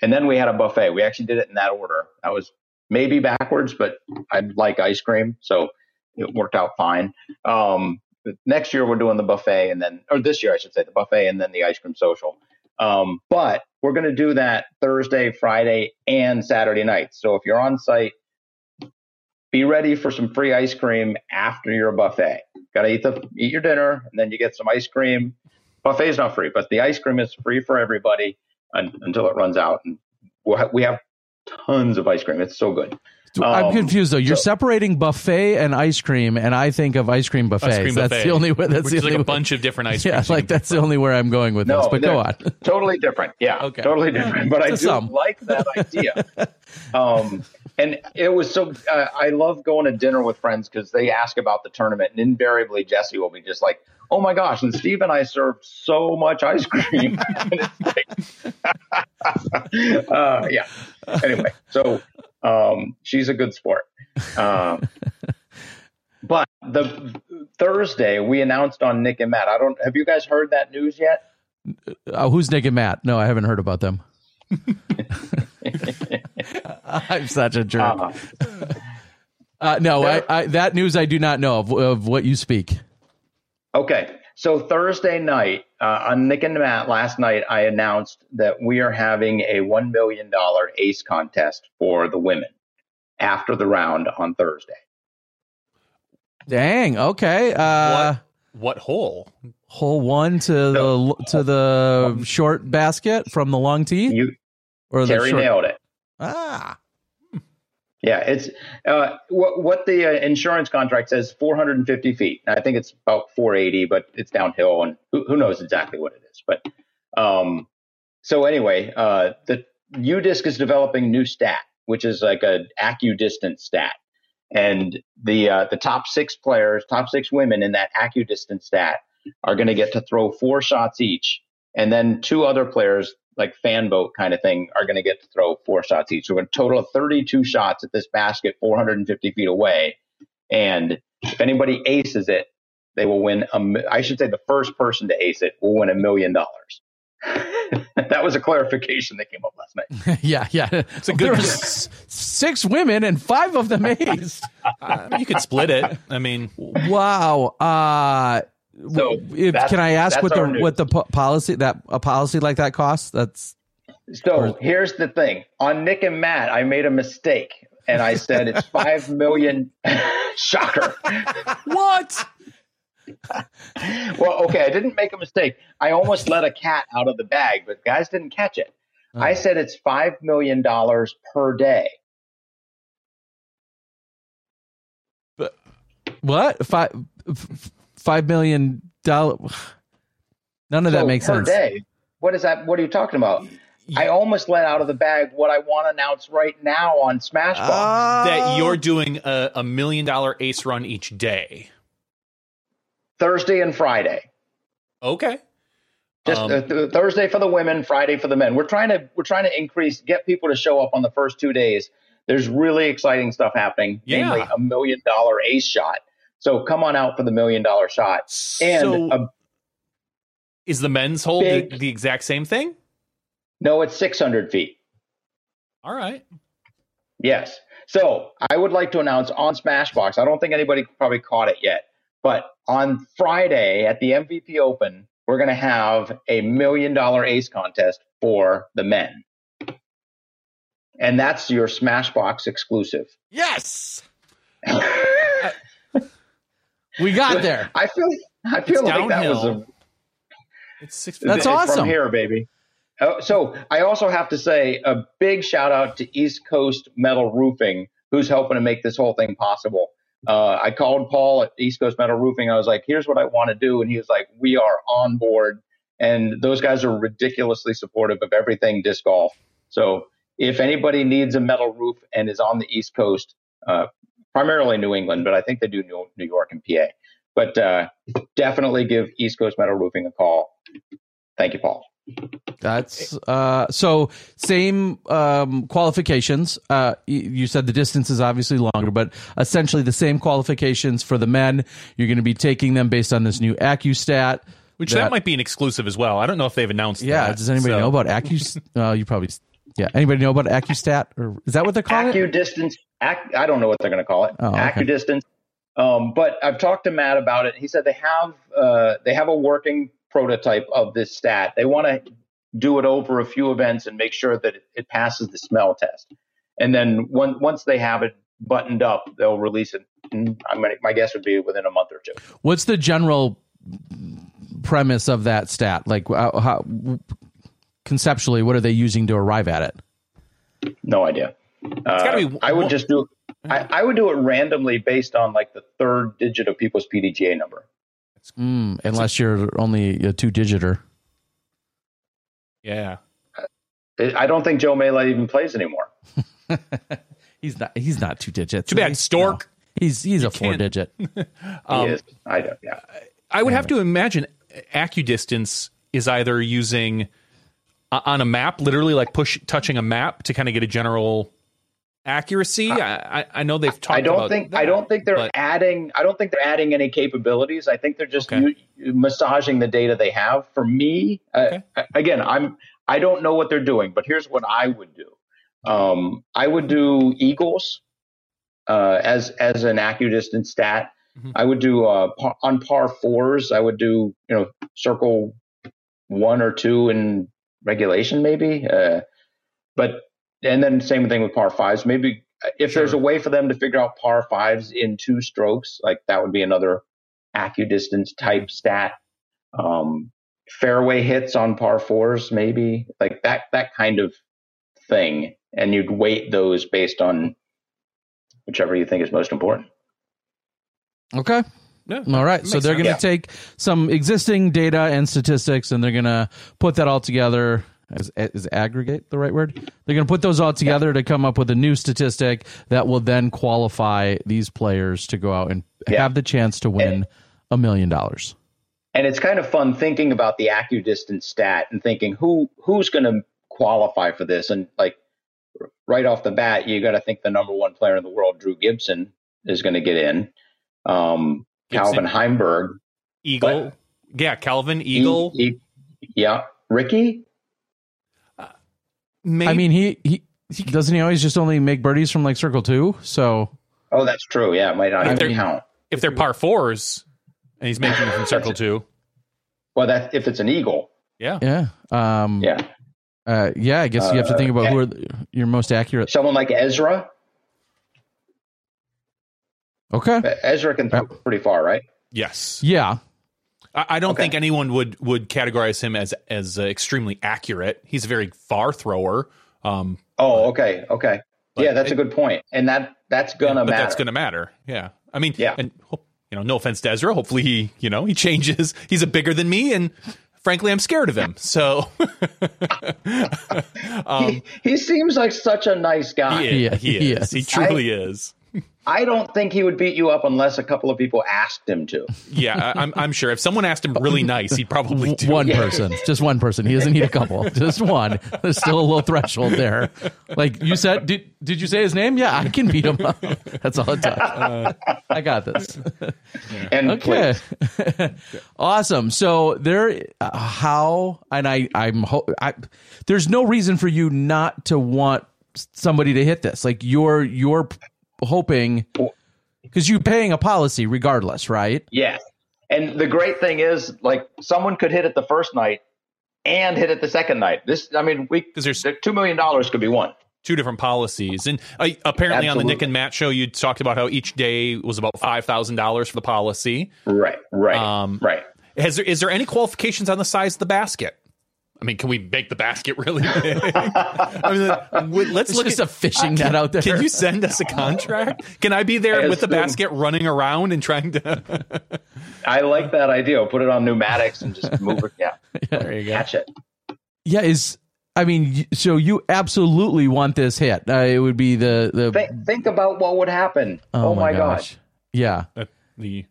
and then we had a buffet. We actually did it in that order. That was maybe backwards, but I like ice cream, so it worked out fine. Um, next year we're doing the buffet, and then or this year I should say the buffet, and then the ice cream social. Um, but we're going to do that Thursday, Friday, and Saturday night. So if you're on site, be ready for some free ice cream after your buffet. Got to eat the eat your dinner, and then you get some ice cream. Buffet is not free, but the ice cream is free for everybody until it runs out. And we'll ha- we have tons of ice cream. It's so good. I'm um, confused though. You're so, separating buffet and ice cream, and I think of ice cream buffets. Ice cream that's buffet, the only way. That's the only like a bunch of different ice creams. Yeah, like that's the only where I'm going with no, this. But go on. totally different. Yeah, okay. totally different. But I do some. like that idea. um, and it was so. Uh, I love going to dinner with friends because they ask about the tournament, and invariably Jesse will be just like, "Oh my gosh!" And Steve and I served so much ice cream. like, uh, yeah. Anyway, so um, she's a good sport. Um, but the Thursday we announced on Nick and Matt. I don't. Have you guys heard that news yet? Uh, who's Nick and Matt? No, I haven't heard about them. I'm such a jerk. Uh-huh. Uh, no, I, I, that news I do not know of, of what you speak. Okay. So Thursday night uh, on Nick and Matt last night, I announced that we are having a $1 million ace contest for the women after the round on Thursday. Dang. Okay. Uh, what, what hole? Hole one to the to the short basket from the long tee. You, or Terry short... nailed it. Ah. Yeah, it's uh, what what the uh, insurance contract says 450 feet. I think it's about 480, but it's downhill, and who, who knows exactly what it is. But um, so anyway, uh, the UDisc is developing new stat, which is like a AccuDistance stat, and the uh, the top six players, top six women in that AccuDistance stat are going to get to throw four shots each, and then two other players like fan boat kind of thing are going to get to throw four shots each. So a total of 32 shots at this basket 450 feet away. And if anybody aces it, they will win. A, I should say the first person to ace it will win a million dollars. that was a clarification that came up last night. yeah, yeah. It's a good. There's six women and five of them aced. Uh, you could split it. I mean, wow. Uh, so if, can I ask what the what the policy that a policy like that costs? That's so. Or, here's the thing: on Nick and Matt, I made a mistake, and I said it's five million. Shocker! what? well, okay, I didn't make a mistake. I almost let a cat out of the bag, but guys didn't catch it. Oh. I said it's five million dollars per day. But what five? Five million dollar. None of so that makes per sense. Day. What is that? What are you talking about? I almost let out of the bag what I want to announce right now on Smashbox. Uh, that you're doing a, a million dollar ace run each day. Thursday and Friday. Okay. Just um, uh, th- Thursday for the women, Friday for the men. We're trying to we're trying to increase, get people to show up on the first two days. There's really exciting stuff happening, yeah. namely a million dollar ace shot. So come on out for the million dollar shot. And so a, is the men's hole big, the, the exact same thing? No, it's 600 feet. All right. Yes. So I would like to announce on Smashbox. I don't think anybody probably caught it yet, but on Friday at the MVP Open, we're going to have a million dollar ace contest for the men. And that's your Smashbox exclusive. Yes. Uh, We got there. I feel I feel it's like downhill. that was a. It's six. That's awesome. From here, baby. Oh, so I also have to say a big shout out to East Coast Metal Roofing, who's helping to make this whole thing possible. Uh, I called Paul at East Coast Metal Roofing. I was like, "Here's what I want to do," and he was like, "We are on board." And those guys are ridiculously supportive of everything disc golf. So if anybody needs a metal roof and is on the East Coast, uh, primarily New England, but I think they do New, New York and PA. But uh, definitely give East Coast Metal Roofing a call. Thank you, Paul. That's uh, so same um, qualifications. Uh, you said the distance is obviously longer, but essentially the same qualifications for the men. You're going to be taking them based on this new AccuStat. Which that, that, might be an exclusive as well. I don't know if they've announced. Yeah, that, does anybody so. know about Accu? uh, you probably yeah. Anybody know about AccuStat or is that what they're calling AccuDistance. Ac- I don't know what they're going to call it. Oh, okay. AccuDistance. Um, but I've talked to Matt about it. He said they have uh, they have a working prototype of this stat. They want to do it over a few events and make sure that it, it passes the smell test. And then one, once they have it buttoned up, they'll release it. I mean, my guess would be within a month or two. What's the general premise of that stat? Like, how, how conceptually, what are they using to arrive at it? No idea. Uh, be, I would just do. I, I, would do it randomly based on like the third digit of people's PDGA number. Mm, unless you're only a two digiter. Yeah. I don't think Joe Mela even plays anymore. He's not. He's not two digits. Too bad. He's- Stork. no. He's he's a four can't- digit. He Um, is. I don't. Yeah. I would have to imagine AccuDistance is either using uh, on a map, literally like push touching a map to kind of get a general accuracy. I, I, I know they've talked. I don't about think that, I don't think they're but- adding I don't think they're adding any capabilities. I think they're just Okay. u- massaging the data they have. For me, Okay. uh, again, I'm I don't know what they're doing, but here's what I would do. Um, I would do Eagles uh, as as an AccuDistance stat. Mhm. I would do uh, par, on par fours. I would do you know circle one or two in regulation maybe, uh, but and then same thing with par fives. Maybe uh, if there's a way for them to figure out par fives in two strokes, like that would be another AccuDistance type stat. Um, fairway hits on par fours, maybe like that that kind of thing, and you'd weight those based on whichever you think is most important. Okay. Yeah, All right. So they're going to take some existing data and statistics, and they're going to put that all together. Is, is aggregate the right word? They're going to put those all together to come up with a new statistic that will then qualify these players to go out and Yeah. have the chance to win a million dollars. and it's kind of fun thinking about the AccuDistance stat and thinking who who's going to qualify for this. And like right off the bat, you got to think the number one player in the world, Drew Gibson, is going to get in. Um, Gibson. Calvin Heimburg, Eagle. Yeah, Calvin Eagle. E- E- yeah, Ricky. Maybe, I mean, he, he he doesn't he always just only make birdies from like circle two. So Oh, that's true. Yeah, it might not I even count. if they're par fours and he's making them from circle two. Well, that if it's an eagle, Yeah. yeah, um, yeah, uh, yeah. I guess you have to think about Uh, who are the- your most accurate. someone like Ezra. Okay. Ezra can throw pretty far, right? Yes. Yeah. I, I don't Okay. think anyone would would categorize him as as uh, extremely accurate. He's a very far thrower. Um, Oh, okay, okay. But yeah, that's it- a good point. point, and that that's gonna but matter. that's going to matter. Yeah. I mean, Yeah. And you know, no offense to Ezra. Hopefully, he you know he changes. He's a bigger than me, and frankly, I'm scared of him. So um, he, he seems like such a nice guy. he, is, He- he, he is. He is. truly is. I don't think he would beat you up unless a couple of people asked him to. Yeah, I, I'm I'm sure if someone asked him really nice, he'd probably do. one it. person, just one person. He doesn't need a couple, just one. There's still a little threshold there. Like you said, did did you say his name? Yeah, I can beat him. Up. That's all it took. I got this. And Okay, awesome. So there, uh, how and I, I'm. Ho- I, there's no reason for you not to want somebody to hit this. Like you're you're hoping because you're paying a policy regardless, right? yeah. And the great thing is, like, someone could hit it the first night and hit it the second night. This, I mean, we because there's- two million dollars could be won. two different policies. And uh, apparently on the Nick and Matt show, you talked about how each day was about five thousand dollars for the policy. Right, right, Um, right. Has there is there any qualifications on the size of the basket? I mean, can we make the basket really big? I mean, let's It's look just at a fishing net out there. Can you send us a contract? Can I be there I with the basket running around and trying to? I like that idea. Put it on pneumatics and just move it. Yeah, there you go. catch it. Yeah, is I mean, so you absolutely want this hit? Uh, it would be the the. Think, think about what would happen. Oh, my gosh. Yeah, Uh, the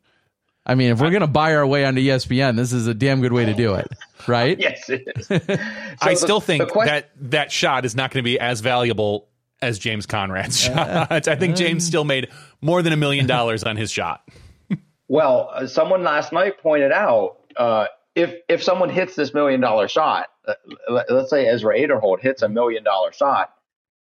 I mean, if we're gonna buy our way onto ESPN, this is a damn good way to do it, right? Yes, it is. I So still think the question- that that shot is not going to be as valuable as James Conrad's shot. I think James still made more than a million dollars on his shot. Well, uh, someone last night pointed out uh, if if someone hits this million dollar shot, uh, let- let's say Ezra Aderhold hits a million dollar shot,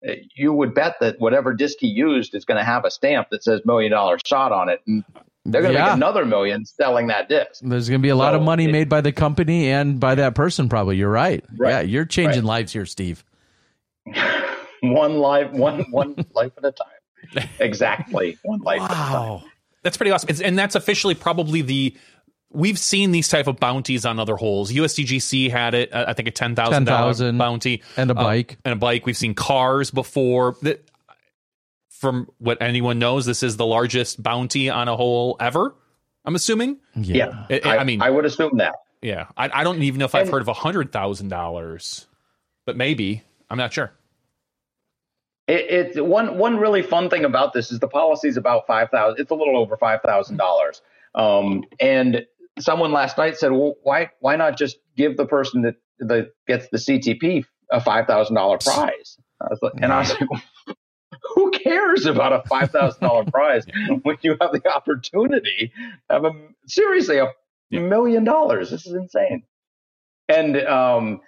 uh, you would bet that whatever disc he used is going to have a stamp that says million dollar shot on it, and they're going to Yeah. make another million selling that disc. There's gonna be a lot of money it- made by the company and by that person. Probably, you're right. Right. Yeah, you're changing Right. lives here, Steve. One life, one one life at a time. Exactly, one life at a time. Wow. That's pretty awesome. It's, and that's officially probably the we've seen these type of bounties on other holes. USDGC had it. uh, I think a ten thousand dollar bounty and a Uh, bike. and a bike. We've seen cars before. That from what anyone knows, this is the largest bounty on a hole ever. I'm assuming. Yeah, I- I I, mean- I would assume that. Yeah, I, I don't even know if I've heard of a hundred thousand dollars, but maybe I'm not sure. It, it one one really fun thing about this is the policy is about five thousand. It's a little over five thousand dollars. Um, and someone last night said, "Well, why why not just give the person that that gets the CTP a five thousand dollar prize?" I was like, and I was like, "Who cares about a five thousand dollar prize when you have the opportunity of a seriously a million dollars? This is insane." And um,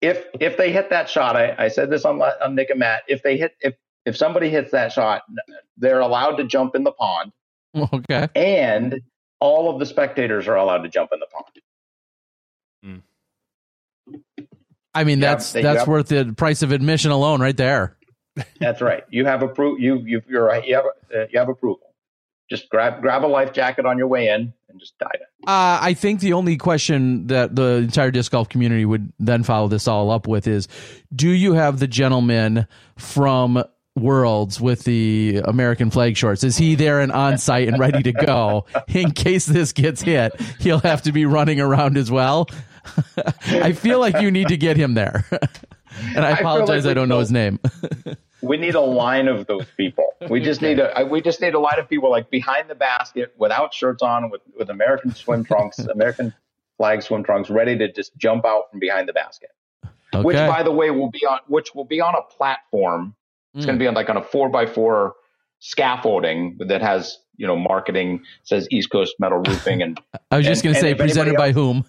if if they hit that shot, I, I said this on on Nick and Matt. If they hit if if somebody hits that shot, they're allowed to jump in the pond. Okay. And all of the spectators are allowed to jump in the pond. I mean, Yeah, that's that's worth the price of admission alone, right there. That's right. You have appro- You you you're right. You have uh, you have approval. Just grab grab a life jacket on your way in and just dive in. Uh, I think the only question that the entire disc golf community would then follow this all up with is do you have the gentleman from Worlds with the American flag shorts? Is he there and on site and ready to go in case this gets hit? He'll have to be running around as well. I feel like you need to get him there. and I I apologize, like I don't know his name. We need a line of those people. We just need a we just need a line of people like behind the basket without shirts on with with American swim trunks, American flag swim trunks, ready to just jump out from behind the basket. Which, by the way, will be on which will be on a platform. It's going to hmm. be on like on a four by four scaffolding that has you know marketing says East Coast Metal Roofing and I was just going to say if presented by whom?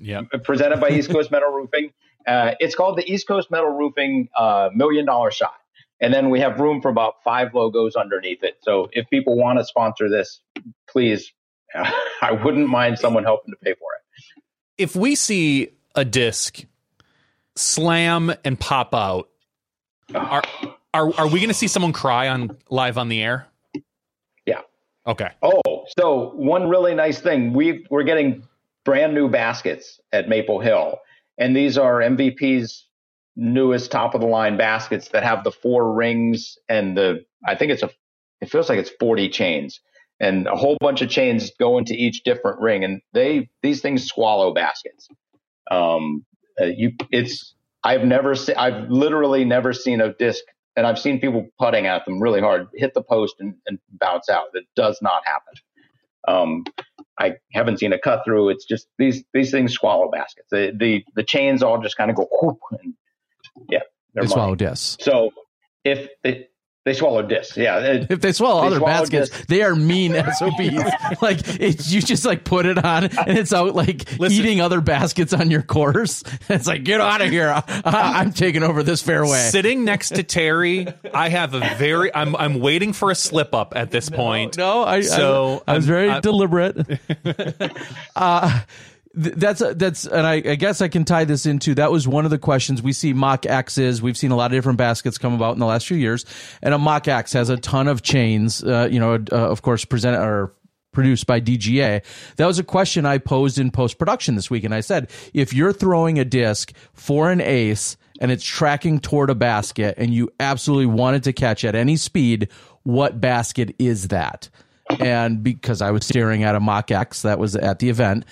Yeah. presented by East Coast Metal Roofing. Uh, it's called the East Coast Metal Roofing uh, Million Dollar Shot. And then we have room for about five logos underneath it. So if people want to sponsor this, please, I wouldn't mind someone helping to pay for it. If we see a disc slam and pop out, are are are we going to see someone cry on live on the air? Yeah. Okay. Oh, so one really nice thing we we're getting brand new baskets at Maple Hill, and these are MVP's newest top of the line baskets that have the four rings and the I think it's a it feels like it's 40 chains and a whole bunch of chains go into each different ring and they these things swallow baskets. Um, uh, you it's I've never seen I've literally never seen a disc and I've seen people putting at them really hard, hit the post and, and bounce out. That does not happen. Um, I haven't seen a cut through. It's just these these things swallow baskets. The the, the chains all just kind of go whoop and yeah, they're They money. swallow discs. So if they they swallow discs, yeah. it- If they swallow They other swallow baskets, discs. they are mean SOBs. like it, you just like put it on and it's out like Listen. eating other baskets on your course. It's like get out of here. I, I'm taking over this fairway. Sitting next to Terry, I have a very. I'm I'm waiting for a slip up at this point. No, I So, I, I was very I'm- deliberate. uh, th- that's that's and I, I guess I can tie this into that was one of the questions we see Mach Xs. We've seen a lot of different baskets come about in the last few years, and a Mach X has a ton of chains. Uh, you know, uh, of course, presented or produced by DGA. That was a question I posed in post production this week, and I said, if you're throwing a disc for an ace and it's tracking toward a basket, and you absolutely wanted to catch at any speed, what basket is that? and because I was staring at a Mach X that was at the event,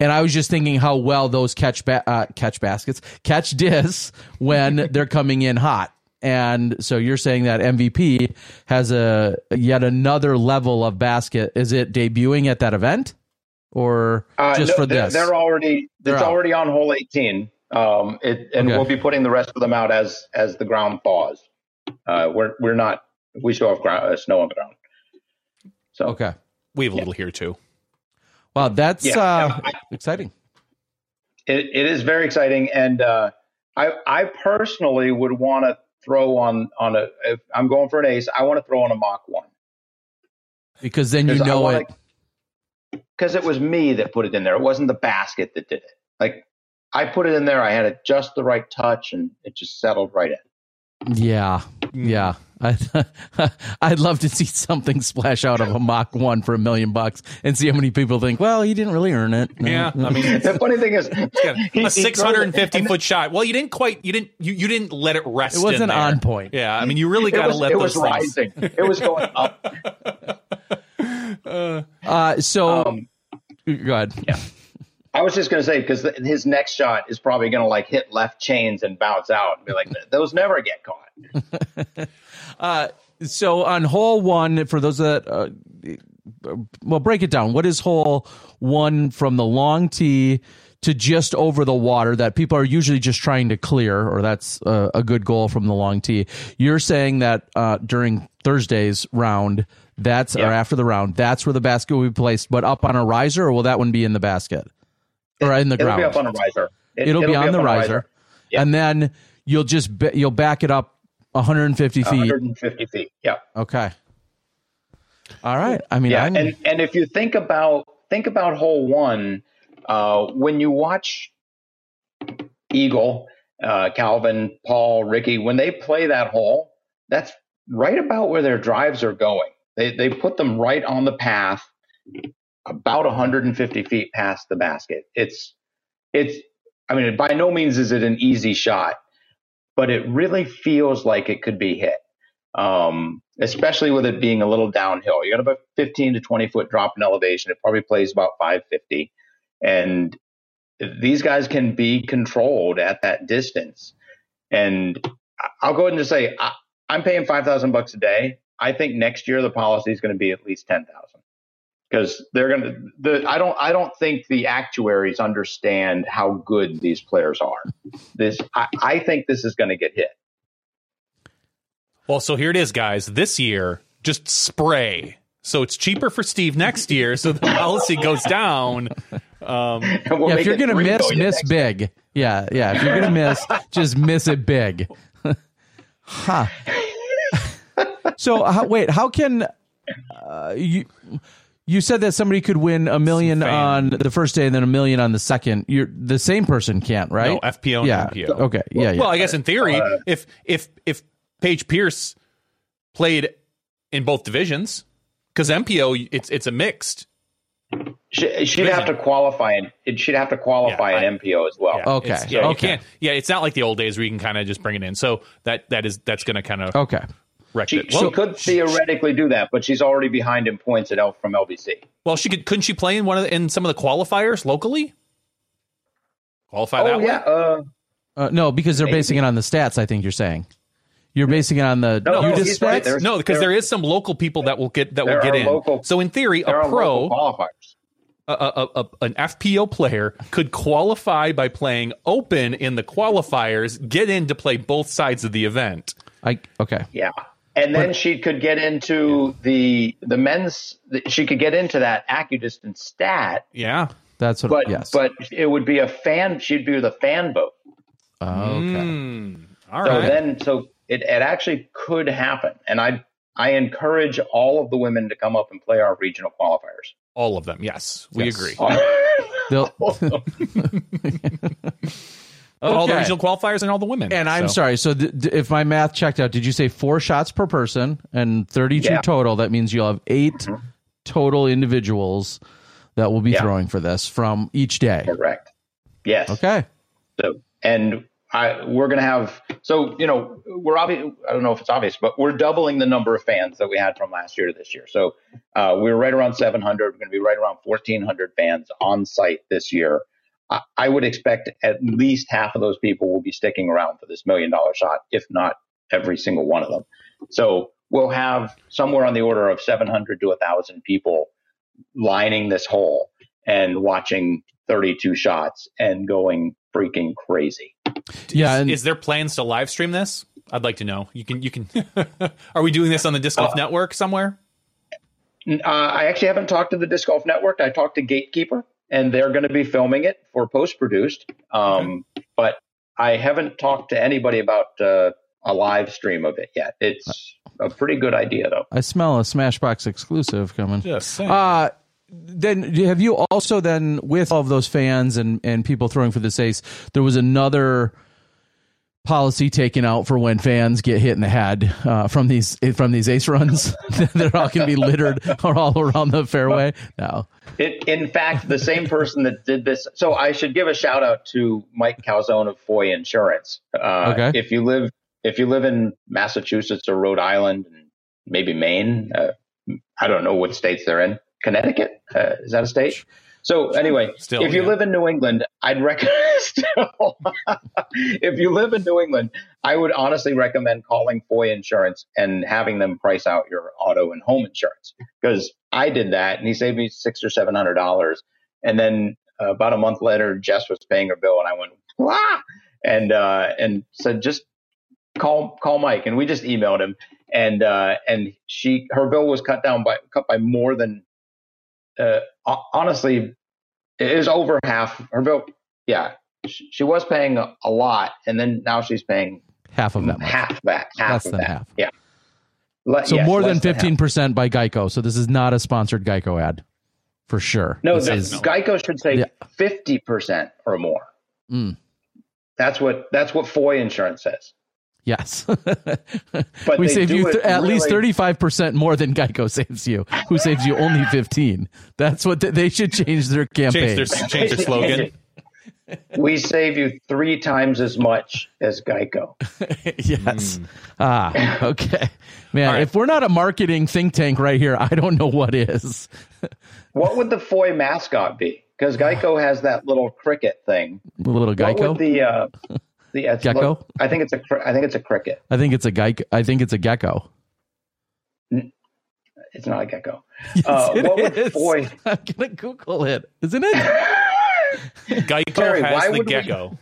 and I was just thinking how well those catch ba- uh, catch baskets catch dis when they're coming in hot. And so you're saying that MVP has a yet another level of basket. Is it debuting at that event, or Uh, just no, for they're, this? They're already They're it's out. already on hole 18. Um, it, and Okay. we'll be putting the rest of them out as as the ground thaws. Uh, we're we're not we still have ground, uh, snow on the ground. So okay. We have a little here too. Wow, that's Yeah, uh, I- exciting. it, it is very exciting, and uh, I I personally would want to throw on on a if I'm going for an ace. I want to throw on a Mach one Because then you know wanna- it. because it was me that put it in there. It wasn't the basket that did it. Like I put it in there. I had it just the right touch, and it just settled right in. Yeah, yeah. I, I'd love to see something splash out of a Mach one for a million bucks and see how many people think, well, he didn't really earn it. No, Yeah. I mean, The funny thing is, he- he a 650 foot shot. Well, you didn't quite. You didn't. You, you didn't let it rest. It wasn't on point. Yeah, I mean, you really got to let it those was things. rising. It was going up. Uh, so Um, go ahead. Yeah. I was just going to say because his next shot is probably going to like hit left chains and bounce out and be like, those never get caught. uh, so on hole one, for those that, uh, well, break it down. What is hole one from the long tee to just over the water that people are usually just trying to clear, or that's a, a good goal from the long tee? You're saying that uh, during Thursday's round, that's or after the round, that's where the basket will be placed, but up on a riser, or will that one be in the basket or in the It'll ground? be up on a riser. It, it'll, be on the a riser, Yeah. and then you'll just ba- you'll back it up 150 feet. 150 feet. Yeah. Okay. All right. I mean, yeah, I'm, and and if you think about think about hole one, uh, when you watch Eagle, uh, Calvin, Paul, Ricky, when they play that hole, that's right about where their drives are going. They they put them right on the path, about 150 feet past the basket. It's it's. I mean, by no means is it an easy shot, but it really feels like it could be hit um, especially with it being a little downhill. You got about 15 to 20 foot drop in elevation. It probably plays about 550. And these guys can be controlled at that distance. And I'll go ahead and just say, I, I'm paying 5,000 bucks a day. I think next year the policy is going to be at least 10,000 because they're going to, the, I don't, I don't think the actuaries understand how good these players are. This, I, I think this is going to get hit. Well, so here it is, guys. This year, just spray. So it's cheaper for Steve next year. So the policy goes down. Um, We'll yeah, if you're gonna miss, miss next big. Yeah, yeah. If you're gonna miss, just miss it big. huh. so how, wait, how can uh, you? You said that somebody could win a million on the first day and then a million on the second. You're the same person can't, right? No, FPO and yeah. MPO. Okay. Yeah. yeah. Well, I guess in theory, uh, if if if Paige Pierce played in both divisions, because MPO it's it's a mixed. She, she'd have to qualify and she'd have to qualify Yeah, I- an MPO as well. Yeah, Okay, it's- Yeah, you okay. can't. Yeah, it's not like the old days where you can kind of just bring it in. So that that is that's going to kind of okay. Wreck She, it. she Well, could theoretically do that, but she's already behind in points at L from LVC. well, she could. Couldn't she play in one of the, in some of the qualifiers locally? Qualify that Oh way. yeah, uh, Uh, no, because they're basing it on the stats. I think you're saying you're basing it on the No, UDisc he's right. stats. No, because there- there is some local people that will get that will get in. local- so in theory, a pro, local qualifiers. a, a, a, an FPO player could qualify by playing open in the qualifiers, get in to play both sides of the event. I okay. Yeah, and then she could get into the the men's. She could get into that AccuDistance stat, Yeah. That's what. but yes. but it would be a fan. She'd be the fan vote. Oh, okay. Mm, all So right. then, so it, it actually could happen, and I I encourage all of the women to come up and play our regional qualifiers. All of them. Yes, we Yes. agree. They'll- All the regional qualifiers and all the women. And I'm So- sorry. So th- th- if my math checked out, did you say four shots per person and 32 Yeah. total? That means you'll have 8 total individuals that will be Yeah. throwing for this from each day. Correct. Yes. Okay. So, and I, we're going to have, so, you know, we're obvious, I don't know if it's obvious, but we're doubling the number of fans that we had from last year to this year. So, uh, we were right around 700. We're going to be right around 1,400 fans on site this year. I, I would expect at least half of those people will be sticking around for this million dollar shot, if not every single one of them. So, we'll have somewhere on the order of 700 to 1,000 people lining this hole and watching 32 shots and going freaking crazy. Yeah. is, And is there plans to live stream this? I'd like to know. You can. You can. Are we doing this on the Disc Uh, Golf Network somewhere? Uh, I actually haven't talked to the Disc Golf Network. I talked to Gatekeeper, and they're going to be filming it for post produced. Um, But I haven't talked to anybody about uh, a live stream of it yet. It's a pretty good idea, though. I smell a Smashbox exclusive coming. Yes. Uh then have you also then with all of those fans and and people throwing for this ace, there was another policy taken out for when fans get hit in the head uh, from these from these ace runs. They're all going to be littered all around the fairway. No, It, in fact, the same person that did this. So I should give a shout out to Mike Calzone of Foy Insurance. Uh, Okay. If you live if you live in Massachusetts or Rhode Island and maybe Maine, uh, I don't know what states they're in. Connecticut uh, is that a state? So anyway, Still, if you yeah. live in New England, I'd recommend. If you live in New England, I would honestly recommend calling Foy Insurance and having them price out your auto and home insurance because I did that and he saved me six or seven hundred dollars. And then uh, about a month later, Jess was paying her bill, and I went wow, and uh, and said just call call Mike, and we just emailed him, and uh, and she her bill was cut down by cut by more than uh, honestly, is over half her bill. Yeah, she, she was paying a, a lot, and then now she's paying Half of that much. half that, half Less of than that. half. Yeah. Le- So yes, more than fifteen percent by Geico. So this is not a sponsored Geico ad, for sure. No, the, is- Geico should say Yeah. fifty percent or more. Mm. That's what that's what Foy Insurance says. Yes, But we save you th- at least thirty five percent more than Geico saves you. Who saves you only fifteen? That's what th- they should change their campaign. Change their change their slogan. We save you three times as much as Geico. yes. Ah, okay, man. All right. If we're not a marketing think tank right here, I don't know what is. What would the Foy mascot be? Because Geico has that little cricket thing. A little What Geico. would the uh, the it's- Gecko? I think it's a cri- I think it's a cricket. I think it's a Geico. I think it's a gecko. It's not a gecko. Uh, It what would is. I'm gonna Google it. Isn't it? Geico Terry, has the would we- gecko.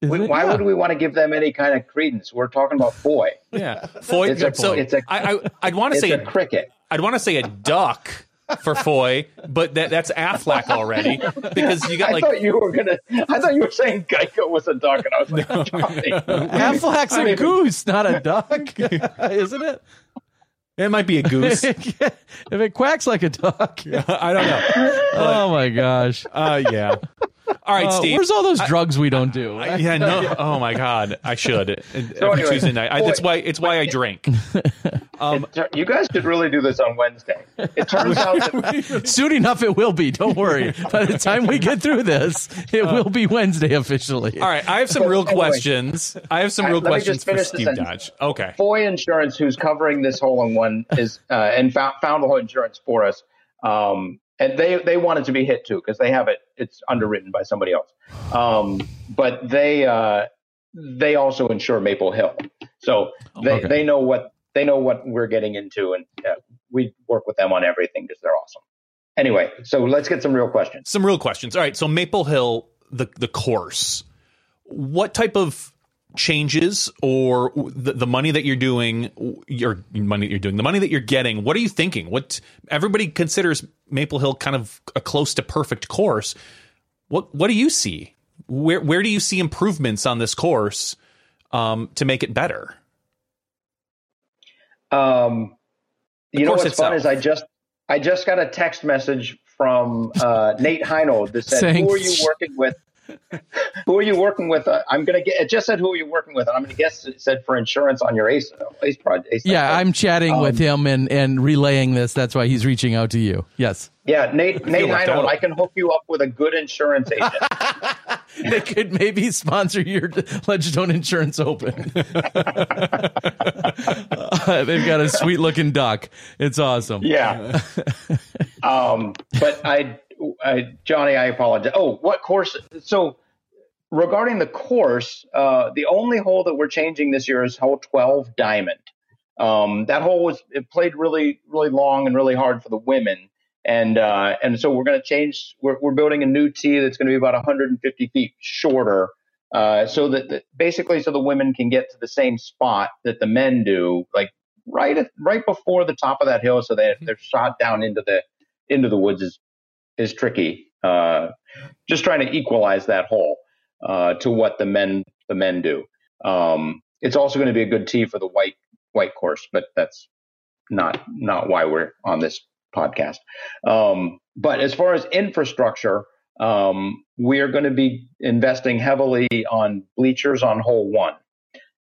We- why Yeah. would we want to give them any kind of credence? We're talking about Foy. Yeah, Foy. It's a- so it's a- I, I I'd want to say a cricket. I'd want to say a duck for Foy, but that, that's Aflac already because you got like. I like thought you were gonna. I thought you were saying Geico was a duck, and I was like, Johnny. Aflac a goose, not a duck, isn't it? it might be a goose. if it quacks like a duck. I don't know. Oh my gosh. Uh, yeah. All right, Uh, Steve. where's all those drugs we don't do? yeah, no. Oh my God, I should every anyway, Tuesday night. I, that's why it's why I drink. Um, you guys should really do this on Wednesday. It turns out that Soon enough, it will be. Don't worry. By the time we get through this, it will be Wednesday officially. all right, I have some So, real anyway. questions. I have some real let me questions just for Steve sentence. Dodge. Okay. Foy Insurance, who's covering this hole in one, is uh, and found, found the whole insurance for us. Um, and they they wanted to be hit too because they have it. It's underwritten by somebody else. Um, but they uh, they also insure Maple Hill, so they Okay. they know what they know what we're getting into, and uh, we work with them on everything because they're awesome. Anyway, so let's get some real questions. Some real questions. All right, so Maple Hill, the the course. What type of changes or the, the money that you're doing, your money that you're doing, the money that you're getting? What are you thinking? What everybody considers Maple Hill kind of a close to perfect course. What what do you see? Where where do you see improvements on this course um, to make it better? Um, you know course what's fun is I just I just got a text message from uh, Nate Heinold that said, Saying- "Who are you working with? who are you working with? Uh, I'm gonna get. It just said who are you working with, and I'm gonna guess it said for insurance on your ACE ACE project. ACE Yeah, project. I'm chatting with Um, him and, and relaying this. That's why he's reaching out to you. Yes. yeah, Nate Nate left Heinold. out. I can hook you up with a good insurance agent. They could maybe sponsor your Ledgestone Insurance Open. Uh, they've got a sweet looking duck. It's awesome. yeah. um, but I, I, Johnny, I apologize. Oh, what course? So regarding the course, uh, the only hole that we're changing this year is hole 12 diamond. Um, that hole was it played really, really long and really hard for the women. And uh, and so we're going to change. We're, we're building a new tee that's going to be about 150 feet shorter, uh, so that that basically so the women can get to the same spot that the men do, like right at, right before the top of that hill, so that they're shot down into the into the woods is is tricky. Uh, just trying to equalize that hole uh, to what the men the men do. Um, it's also going to be a good tee for the white white course, but that's not not why we're on this podcast. Um, but as far as infrastructure, um, we are going to be investing heavily on bleachers on hole one,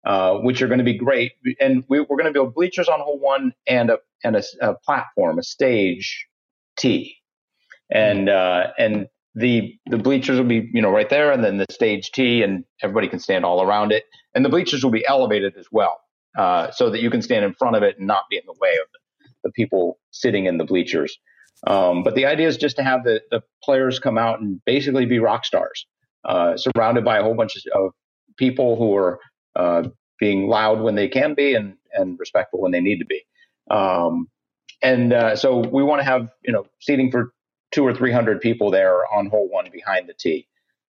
uh, which are going to be great. And we, we're going to build bleachers on hole one and a and a, a platform, a stage tee, and uh, and the the bleachers will be you know right there, and then the stage tee, and everybody can stand all around it. And the bleachers will be elevated as well, uh, so that you can stand in front of it and not be in the way of the, the people sitting in the bleachers. Um, but the idea is just to have the, the players come out and basically be rock stars, uh, surrounded by a whole bunch of people who are uh, being loud when they can be and, and respectful when they need to be. Um, and uh, so we want to have you know seating for two or three hundred people there on hole one behind the tee.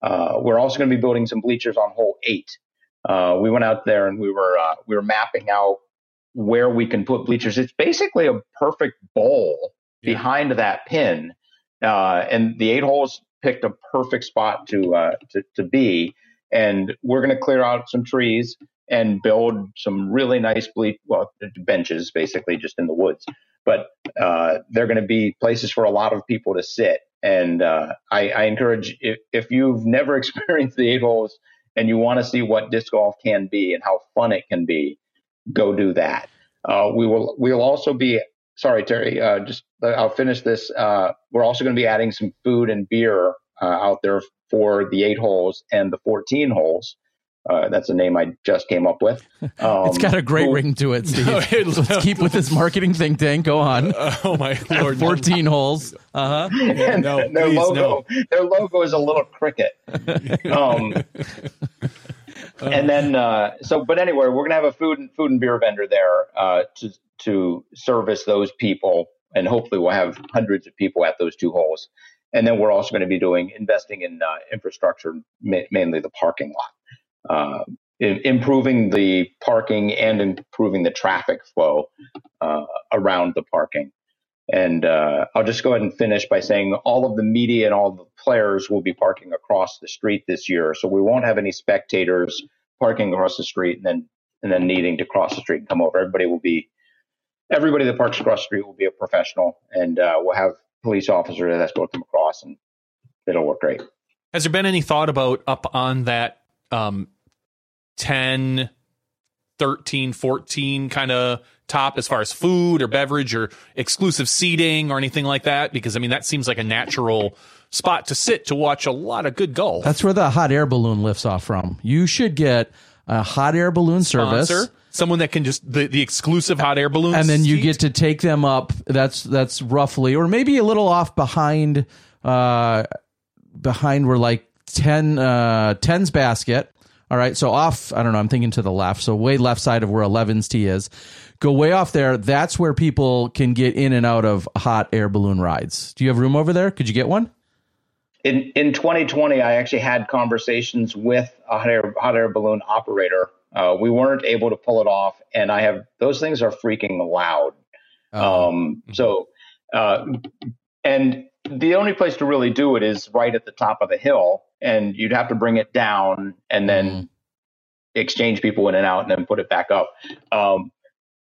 Uh, we're also going to be building some bleachers on hole eight. Uh, we went out there and we were uh, we were mapping out where we can put bleachers. It's basically a perfect bowl yeah. behind that pin, uh, and the eight holes picked a perfect spot to uh, to, to be. And we're going to clear out some trees and build some really nice bleach well benches, basically just in the woods. But uh, they're going to be places for a lot of people to sit. And uh, I, I, encourage if, if you've never experienced the eight holes and you want to see what disc golf can be and how fun it can be, go do that. Uh, we will we'll also be sorry Terry, uh, just I'll finish this. Uh, we're also going to be adding some food and beer uh, out there for the eight holes and the 14 holes. Uh, that's a name I just came up with. Um, it's got a great ring to it, Steve. No, it, Let's keep with this marketing think tank. Go on. Uh, oh my lord! Fourteen no. holes. Uh huh. Yeah, no, their please, logo. No. Their logo is a little cricket. Um, and then uh, so, but anyway, we're gonna have a food and food and beer vendor there uh, to to service those people, and hopefully we'll have hundreds of people at those two holes. And then we're also going to be doing investing in uh, infrastructure, ma- mainly the parking lot uh, improving the parking and improving the traffic flow uh, around the parking. And uh, I'll just go ahead and finish by saying all of the media and all the players will be parking across the street this year, so we won't have any spectators parking across the street and then and then needing to cross the street and come over. Everybody will be everybody that parks across the street will be a professional, and uh, we'll have police officers that to come across, and it'll work great. Has there been any thought about up on that um, 10, 13, 14 kind of top as far as food or beverage or exclusive seating or anything like that? Because I mean, that seems like a natural spot to sit to watch a lot of good golf. That's where the hot air balloon lifts off from. You should get a hot air balloon Sponsor, service. Someone that can just the, the exclusive hot air balloons, and then you get to take them up. That's that's roughly, or maybe a little off behind, uh, behind where like 10 uh 10's basket all right. So off, I don't know, I'm thinking to the left. So way left side of where 11's tee is. Go way off there. That's where people can get in and out of hot air balloon rides. Do you have room over there? Could you get one? In in 2020, I actually had conversations with a hot air, hot air balloon operator. Uh, we weren't able to pull it off, and I have those things are freaking loud. Oh. Um, so, uh, and the only place to really do it is right at the top of the hill and you'd have to bring it down and then mm. exchange people in and out and then put it back up. Um,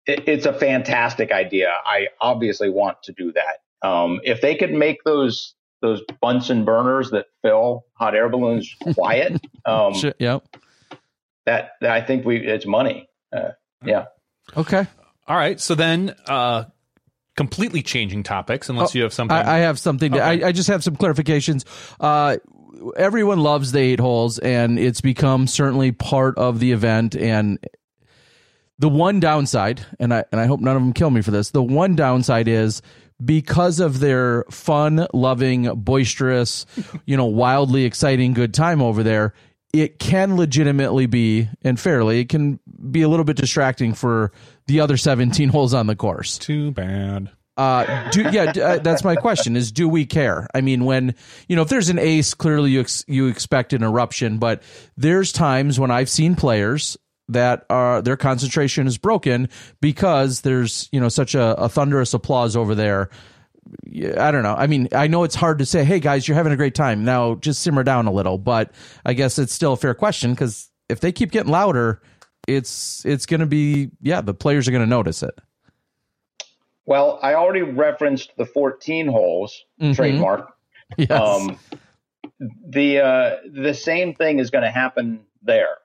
it, it's a fantastic idea. I obviously want to do that. Um, if they could make those those Bunsen burners that fill hot air balloons quiet, um, yep. That, that, I think we it's money. Uh, yeah. Okay. All right. So then, uh, completely changing topics, unless oh, you have something. I, I have something. To, I, I, just have some clarifications. Uh, everyone loves the eight holes, and it's become certainly part of the event. And the one downside, and I and I hope none of them kill me for this. The one downside is because of their fun, loving, boisterous, you know, wildly exciting good time over there. It can legitimately be, and fairly, it can be a little bit distracting for the other 17 holes on the course. Too bad. Uh, do yeah, uh, that's my question: is do we care? I mean, when you know, if there's an ace, clearly you ex- you expect an eruption, but there's times when I've seen players that are their concentration is broken because there's you know such a, a thunderous applause over there. I don't know. I mean, I know it's hard to say, "Hey guys, you're having a great time." Now, just simmer down a little, but I guess it's still a fair question because if they keep getting louder, it's it's going to be yeah, the players are going to notice it. Well, I already referenced the 14 holes mm-hmm. trademark. Yes. Um, the uh, the same thing is going to happen there.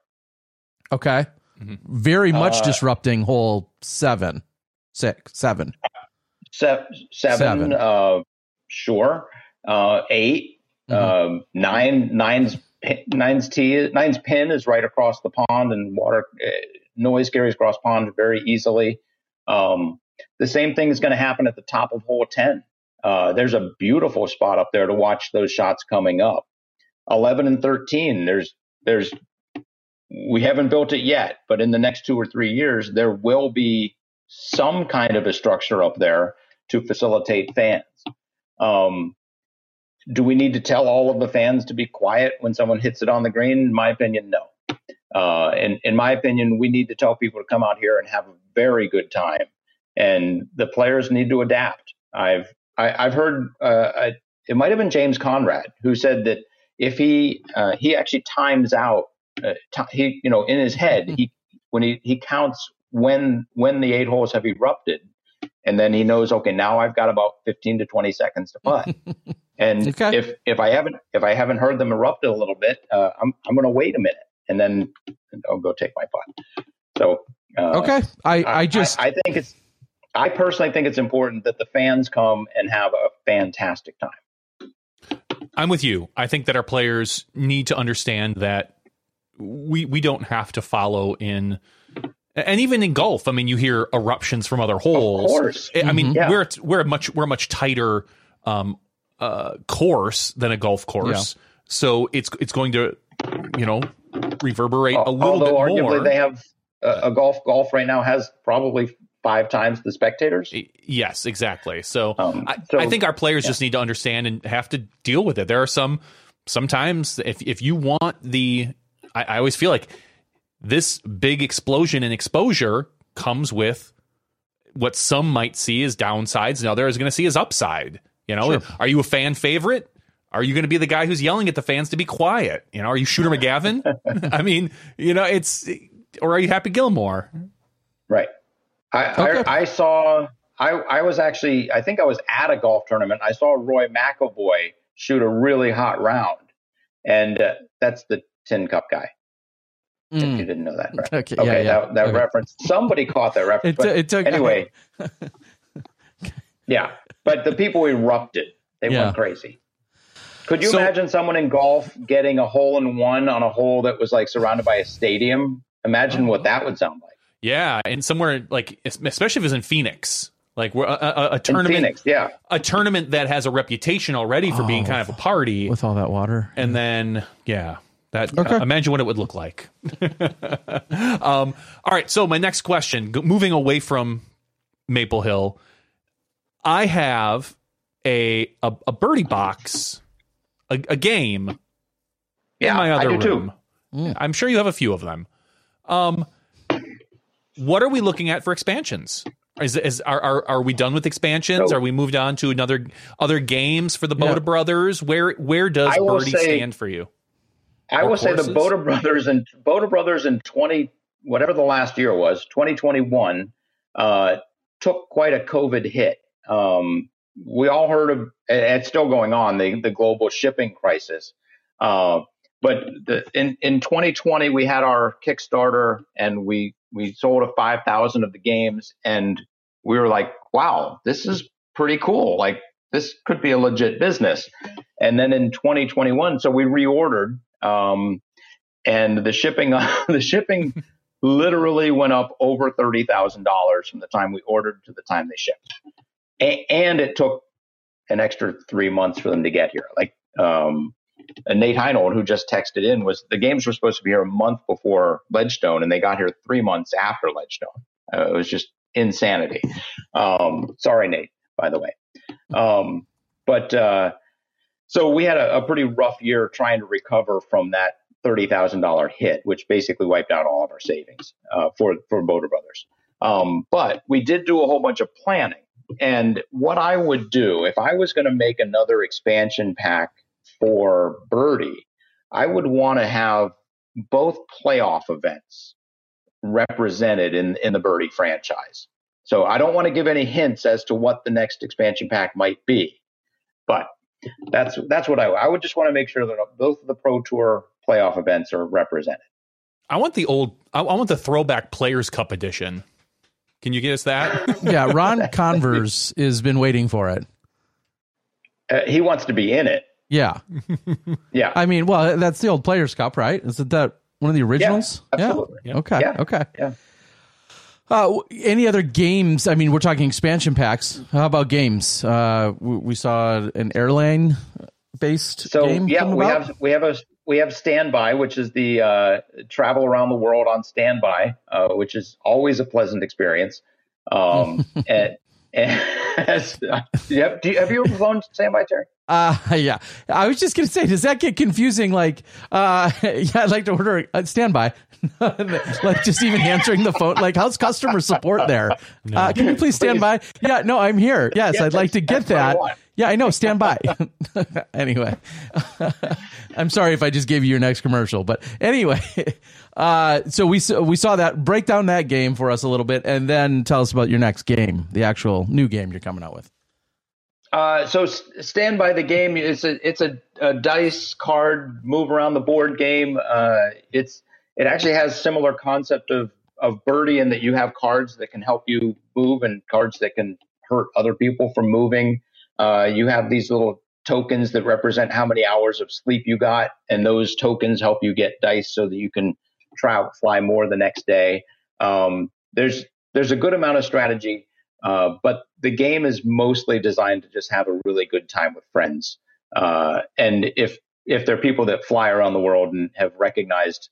Okay. Mm-hmm. Very much uh, disrupting hole seven, six, seven, se- seven. seven. Uh, sure. Uh, 8 mm-hmm. Um, nine. Nine's nine's. Nine's pin is right across the pond, and water uh, noise carries across pond very easily. Um, the same thing is going to happen at the top of hole 10. Uh, there's a beautiful spot up there to watch those shots coming up. 11 and 13, there's there's we haven't built it yet, but in the next two or three years, there will be some kind of a structure up there to facilitate fans. Um, do we need to tell all of the fans to be quiet when someone hits it on the green? In my opinion, no. Uh, in, in my opinion, we need to tell people to come out here and have a very good time, and the players need to adapt. I've I, have heard uh, I, it might have been James Conrad who said that if he uh, he actually times out uh, t- he you know in his head he when he he counts when when the eight holes have erupted and then he knows okay now i've got about 15 to 20 seconds to putt. And okay. if if i haven't if i haven't heard them erupt a little bit uh, i'm i'm going to wait a minute and then i'll go take my putt. So uh, okay. I i just I, I think it's i personally think it's important that the fans come and have a fantastic time. I'm with you. I think that our players need to understand that we we don't have to follow in and even in golf, I mean, you hear eruptions from other holes. Of course. I mean, mm-hmm. yeah. we're we're a much we're a much tighter um, uh, course than a golf course, yeah. so it's it's going to you know reverberate a little Although bit arguably more. They have uh, a golf golf right now has probably five times the spectators. Yes, exactly. So, um, so I, I, think our players yeah. just need to understand and have to deal with it. There are some sometimes if if you want the I, I always feel like this big explosion in exposure comes with what some might see as downsides and others are going to see as upside. You know, sure. are you a fan favorite? Are you going to be the guy who's yelling at the fans to be quiet? You know, are you Shooter McGavin? I mean, you know, it's or are you Happy Gilmore? Right. I, okay. I, I saw. I I was actually. I think I was at a golf tournament. I saw Roy McIlroy shoot a really hot round, and uh, that's the Tin Cup guy. Mm. If you didn't know that. Right? Okay, okay, yeah, yeah. that, that okay. reference. Somebody caught that reference. It, it took, anyway. yeah, but the people erupted. They yeah. went crazy. Could you so, imagine someone in golf getting a hole in one on a hole that was like surrounded by a stadium? Imagine what that would sound like. Yeah, and somewhere like especially if it's in Phoenix, like a, a, a tournament, Phoenix, yeah, a tournament that has a reputation already for oh, being kind of a party with all that water, and then yeah, that okay. uh, imagine what it would look like. um, all right, so my next question, moving away from Maple Hill, I have a a, a birdie box, a, a game yeah, in my other room. Too. Mm. I'm sure you have a few of them. Um, what are we looking at for expansions? Is, is are, are are we done with expansions? So, are we moved on to another other games for the Bota yeah. Brothers? Where where does Birdie say, stand for you? I will say the Bota Brothers and Bota Brothers in twenty whatever the last year was, twenty twenty one, uh, took quite a COVID hit. Um, we all heard of it's still going on the the global shipping crisis. Uh, but the, in in 2020 we had our Kickstarter and we we sold a 5,000 of the games and we were like, wow, this is pretty cool. Like this could be a legit business. And then in 2021, so we reordered um, and the shipping, the shipping literally went up over thirty thousand dollars from the time we ordered to the time they shipped, a- and it took an extra three months for them to get here. Like um, Nate Heinold, who just texted in, was the games were supposed to be here a month before Ledgestone, and they got here three months after Ledgestone. Uh, it was just insanity. Um, sorry, Nate, by the way. Um, but uh, so we had a, a pretty rough year trying to recover from that thirty thousand dollar hit, which basically wiped out all of our savings uh, for for Bota Brothers. Um, but we did do a whole bunch of planning. And what I would do if I was going to make another expansion pack for Birdie, I would want to have both playoff events represented in in the Birdie franchise. So I don't want to give any hints as to what the next expansion pack might be, but that's that's what I I would just want to make sure that both of the Pro Tour playoff events are represented. I want the old I, want the throwback Players Cup edition. Can you get us that? yeah, Ron Converse has been waiting for it. Uh, he wants to be in it. Yeah, yeah. I mean, well, that's the old Players Cup, right? Isn't that one of the originals? Yeah, absolutely. Yeah. Okay. Yeah. Okay. Yeah. Uh, any other games? I mean, we're talking expansion packs. How about games? Uh, we, we saw an airline based So game. yeah, we about? have we have a we have standby, which is the uh, travel around the world on standby, uh, which is always a pleasant experience. Um, and, and yep, do you, have you ever flown standby, Terry? Uh, yeah. I was just gonna say, does that get confusing? Like, uh, yeah, I'd like to order a standby. like, just even answering the phone. Like, how's customer support there? Uh, can you please stand by? Yeah, no, I'm here. Yes, Yeah, I'd like to get what I that. Yeah, I know. Stand by. anyway, I'm sorry if I just gave you your next commercial, but anyway, uh, so we we saw that break down that game for us a little bit, and then tell us about your next game, the actual new game you're coming out with. Uh, so stand by the game. It's a it's a, a dice card move around the board game. Uh, it's it actually has similar concept of of birdie in that you have cards that can help you move and cards that can hurt other people from moving. Uh, you have these little tokens that represent how many hours of sleep you got, and those tokens help you get dice so that you can try travel fly more the next day. Um, there's there's a good amount of strategy. Uh, but the game is mostly designed to just have a really good time with friends. Uh, and if if there are people that fly around the world and have recognized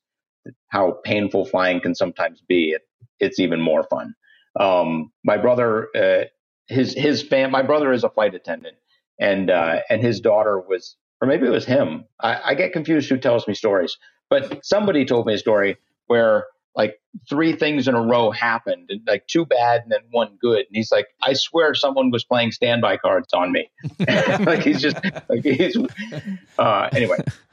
how painful flying can sometimes be, it, it's even more fun. Um, my brother, uh, his his fam, my brother is a flight attendant, and uh, and his daughter was, or maybe it was him. I, I get confused who tells me stories, but somebody told me a story where like three things in a row happened, and like two bad and then one good. And he's like, I swear someone was playing standby cards on me. like he's just like he's. Uh, anyway,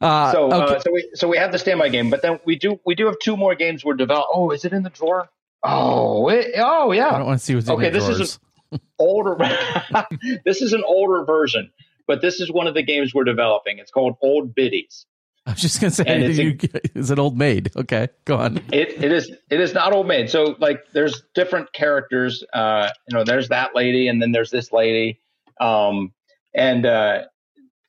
Uh, so okay. uh, so we so we have the standby game, but then we do we do have two more games we're developing. Oh, is it in the drawer? Oh, it, oh yeah. I don't want to see what's okay, in the this drawers. is an older. this is an older version, but this is one of the games we're developing. It's called Old Biddies. I was just gonna say, it's you, is it old maid? Okay, go on. It it is it is not old maid. So like there's different characters. Uh, you know, there's that lady, and then there's this lady, um, and uh,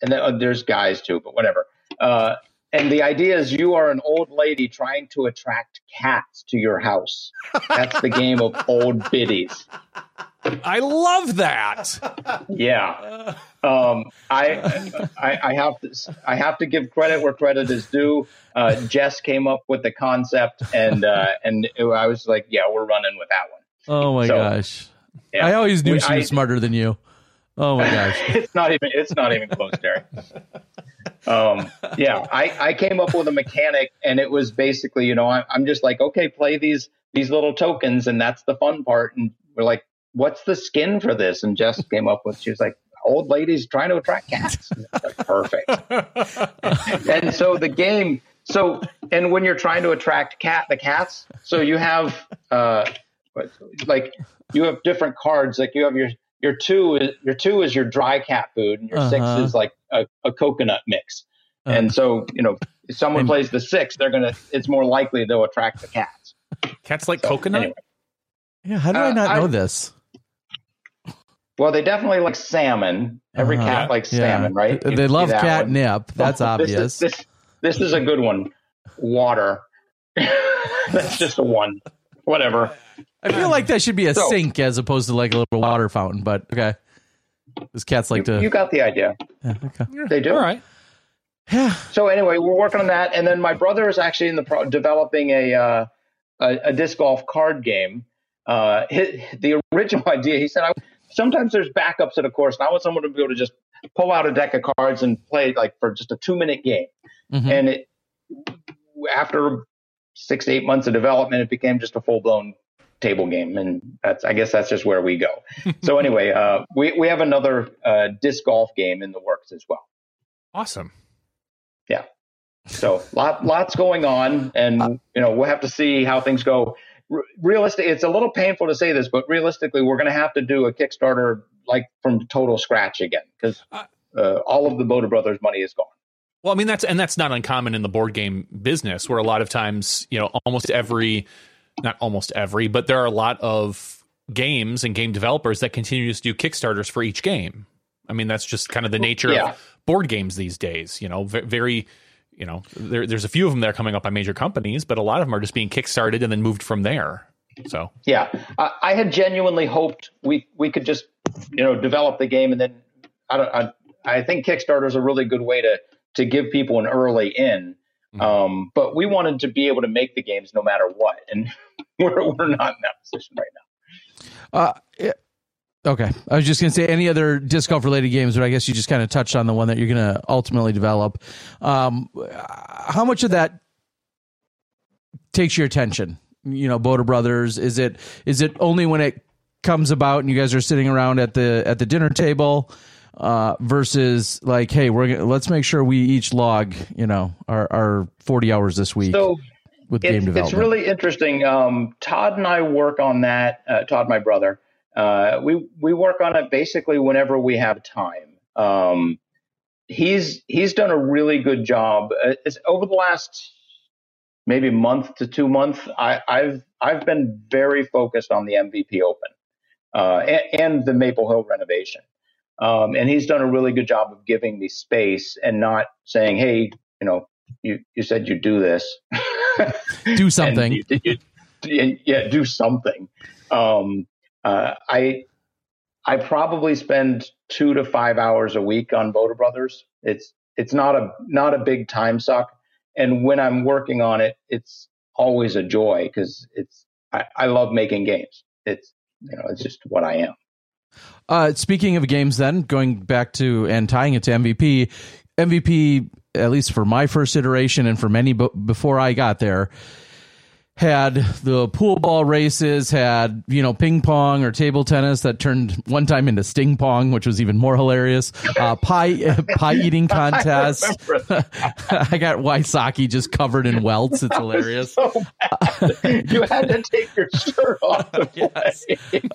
and then uh, there's guys too, but whatever. Uh, and the idea is you are an old lady trying to attract cats to your house. That's the game of old biddies. I love that. Yeah. Um, I, I I have to I have to give credit where credit is due. Uh, Jess came up with the concept, and uh, and it- I was like, yeah, we're running with that one. Oh my So, gosh, Yeah. I always knew We- she was I- smarter than you. Oh my gosh. it's not even it's not even close, Terry. Um, yeah, I, I came up with a mechanic, and it was basically, you know, I, I'm just like, okay, play these these little tokens, and that's the fun part. And we're like, what's the skin for this? And Jess came up with, she was like, old ladies trying to attract cats. Like, Perfect. and so the game, so and when you're trying to attract cat the cats, so you have uh, like you have different cards. Like you have your your two is your two is your dry cat food, and your Uh-huh. six is like a, a coconut mix. Uh. And so you know, if someone And- plays the six, they're gonna. It's more likely they'll attract the cats. Cats like So, coconut. anyway. Yeah, how do I Uh, not I- know this? Well, they definitely like salmon. Every Uh-huh. cat likes Yeah. salmon, right? They You see love that one. catnip. That's This obvious. is, this, this is a good one. Water. That's just a one. Whatever. I feel like that should be a So- sink as opposed to like a little water fountain. But okay, because cats like You, to. you got the idea. yeah, okay. They do. All right. Yeah. So anyway, we're working on that, and then my brother is actually in the pro- developing a, uh, a a disc golf card game. Uh, hi the original idea, he said, I, sometimes there's backups at a course, and I want someone to be able to just pull out a deck of cards and play like for just a two minute game. Mhm. And it after six to eight months of development, it became just a full blown table game, and that's I guess that's just where we go. so anyway, uh, we we have another uh, disc golf game in the works as well. Awesome. Yeah. So lot, lots going on, and you know we'll have to see how things go. R- realistic, it's a little painful to say this, but realistically, we're going to have to do a Kickstarter like from total scratch again because uh, all of the Bota Brothers money is gone. Well, I mean that's and that's not uncommon in the board game business, where a lot of times, you know, almost every, not almost every, but there are a lot of games and game developers that continue to do Kickstarters for each game. I mean, that's just kind of the nature Yeah. of board games these days. You know, ve- very, you know, there, there's a few of them that are coming up by major companies, but a lot of them are just being kickstarted and then moved from there. So yeah, I, I had genuinely hoped we we could just you know develop the game and then I don't I, I think Kickstarter is a really good way to to give people an early in. Mm-hmm. Um, but we wanted to be able to make the games no matter what, and we're we're not in that position right now. Uh, it, okay, I was just gonna say any other disc golf related games, but I guess you just kind of touched on the one that you're gonna ultimately develop. Um, how much of that takes your attention? You know, Bota Brothers. Is it is it only when it comes about and you guys are sitting around at the at the dinner table? uh, versus like, hey, we're gonna, let's make sure we each log, you know, our, our 40 hours this week. So with game development. It's really interesting. Um, Todd and I work on that. Uh, Todd, my brother, uh, we we work on it basically whenever we have time. Um, he's he's done a really good job. Uh, it's over the last maybe month to two months. I, have I've been very focused on the MVP Open uh, and, and the Maple Hill renovation. Um, and he's done a really good job of giving me space and not saying, "Hey, you know, you you said you'd do this, do something, you, you, yeah, do something." Um, uh, I I probably spend two to five hours a week on Bota Brothers. It's it's not a not a big time suck, and when I'm working on it, it's always a joy because it's I, I love making games. It's you know it's just what I am. Uh, speaking of games, then going back to and tying it to MVP, MVP at least for my first iteration and for many b- before I got there had the pool ball races, had, you know, ping pong or table tennis that turned one time into sting pong, which was even more hilarious. Uh, pie, pie eating contest. I, I got Wysocki just covered in welts. It's hilarious. So you had to take your shirt off. yes.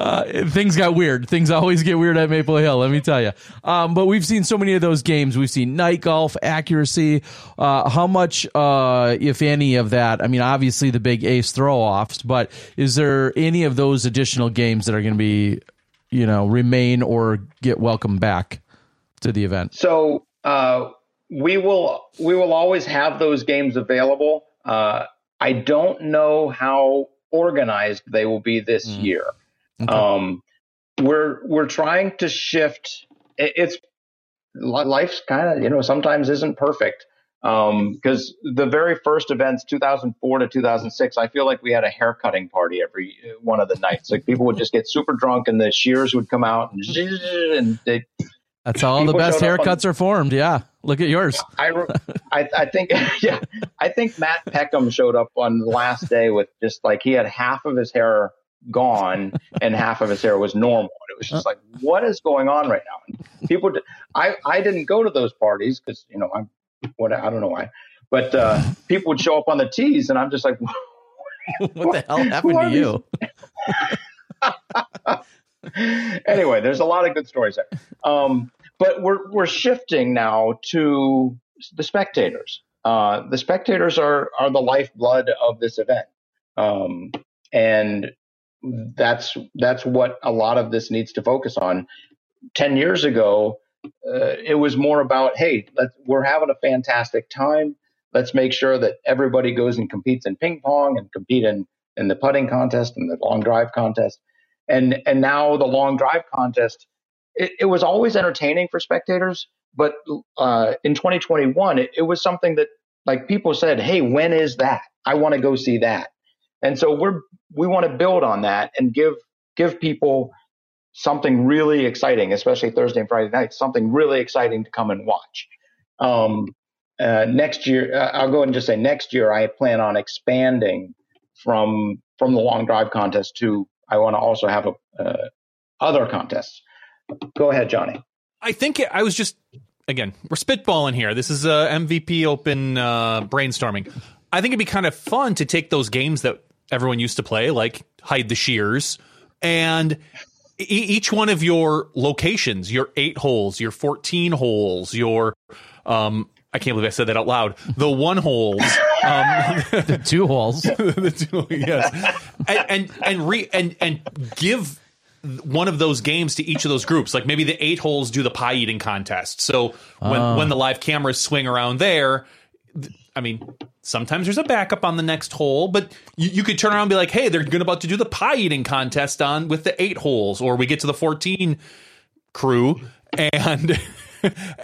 Uh, things got weird. Things always get weird at Maple Hill, let me tell you. Um, but we've seen so many of those games. We've seen night golf, accuracy. Uh, how much, uh, if any of that? I mean, obviously the big ace throw offs, but is there any of those additional games that are going to be, you know, remain or get welcome back to the event? So uh, we will we will always have those games available. Uh, I don't know how organized they will be this mm. year. Okay. Um, we're we're trying to shift. It's life's kind of you know sometimes isn't perfect because um, the very first events 2004 to 2006 i feel like we had a haircutting party every uh, one of the nights. Like people would just get super drunk and the shears would come out and, and they that's all the best haircuts on, are formed. Yeah. Look at yours. I, I, I think yeah i think matt peckham showed up on the last day with just like he had half of his hair gone and half of his hair was normal. It was just like what is going on right now? And people i i didn't go to those parties because you know i'm what I don't know why, but uh, people would show up on the tees, and I'm just like, what, what the hell happened to you? anyway, there's a lot of good stories there. Um, but we're we're shifting now to the spectators. Uh, the spectators are are the lifeblood of this event, um, and that's that's what a lot of this needs to focus on. Ten years ago, uh, it was more about, hey, we're having a fantastic time. Let's make sure that everybody goes and competes in ping pong and compete in, in the putting contest and the long drive contest. And and now the long drive contest, it, it was always entertaining for spectators, but uh, in 2021, it, it was something that like people said, hey, when is that? I want to go see that. And so we're we want to build on that and give give people something really exciting, especially Thursday and Friday nights, something really exciting to come and watch. Um, uh, next year, uh, I'll go and just say next year, I plan on expanding from from the long drive contest to I want to also have a, uh, other contests. Go ahead, Johnny. I think I was just again we're spitballing here. This is a MVP Open uh, brainstorming. I think it'd be kind of fun to take those games that everyone used to play, like hide the shears, and each one of your locations, your eight holes, your 14 holes, your, um, I can't believe I said that out loud. The one holes, um, the two holes, the two, yes, and and and, re, and and give one of those games to each of those groups. Like maybe the eight holes do the pie eating contest. So when oh. when the live cameras swing around there, I mean, sometimes there's a backup on the next hole, but you, you could turn around and be like, hey, they're going about to do the pie eating contest on with the eight holes, or we get to the 14 crew and.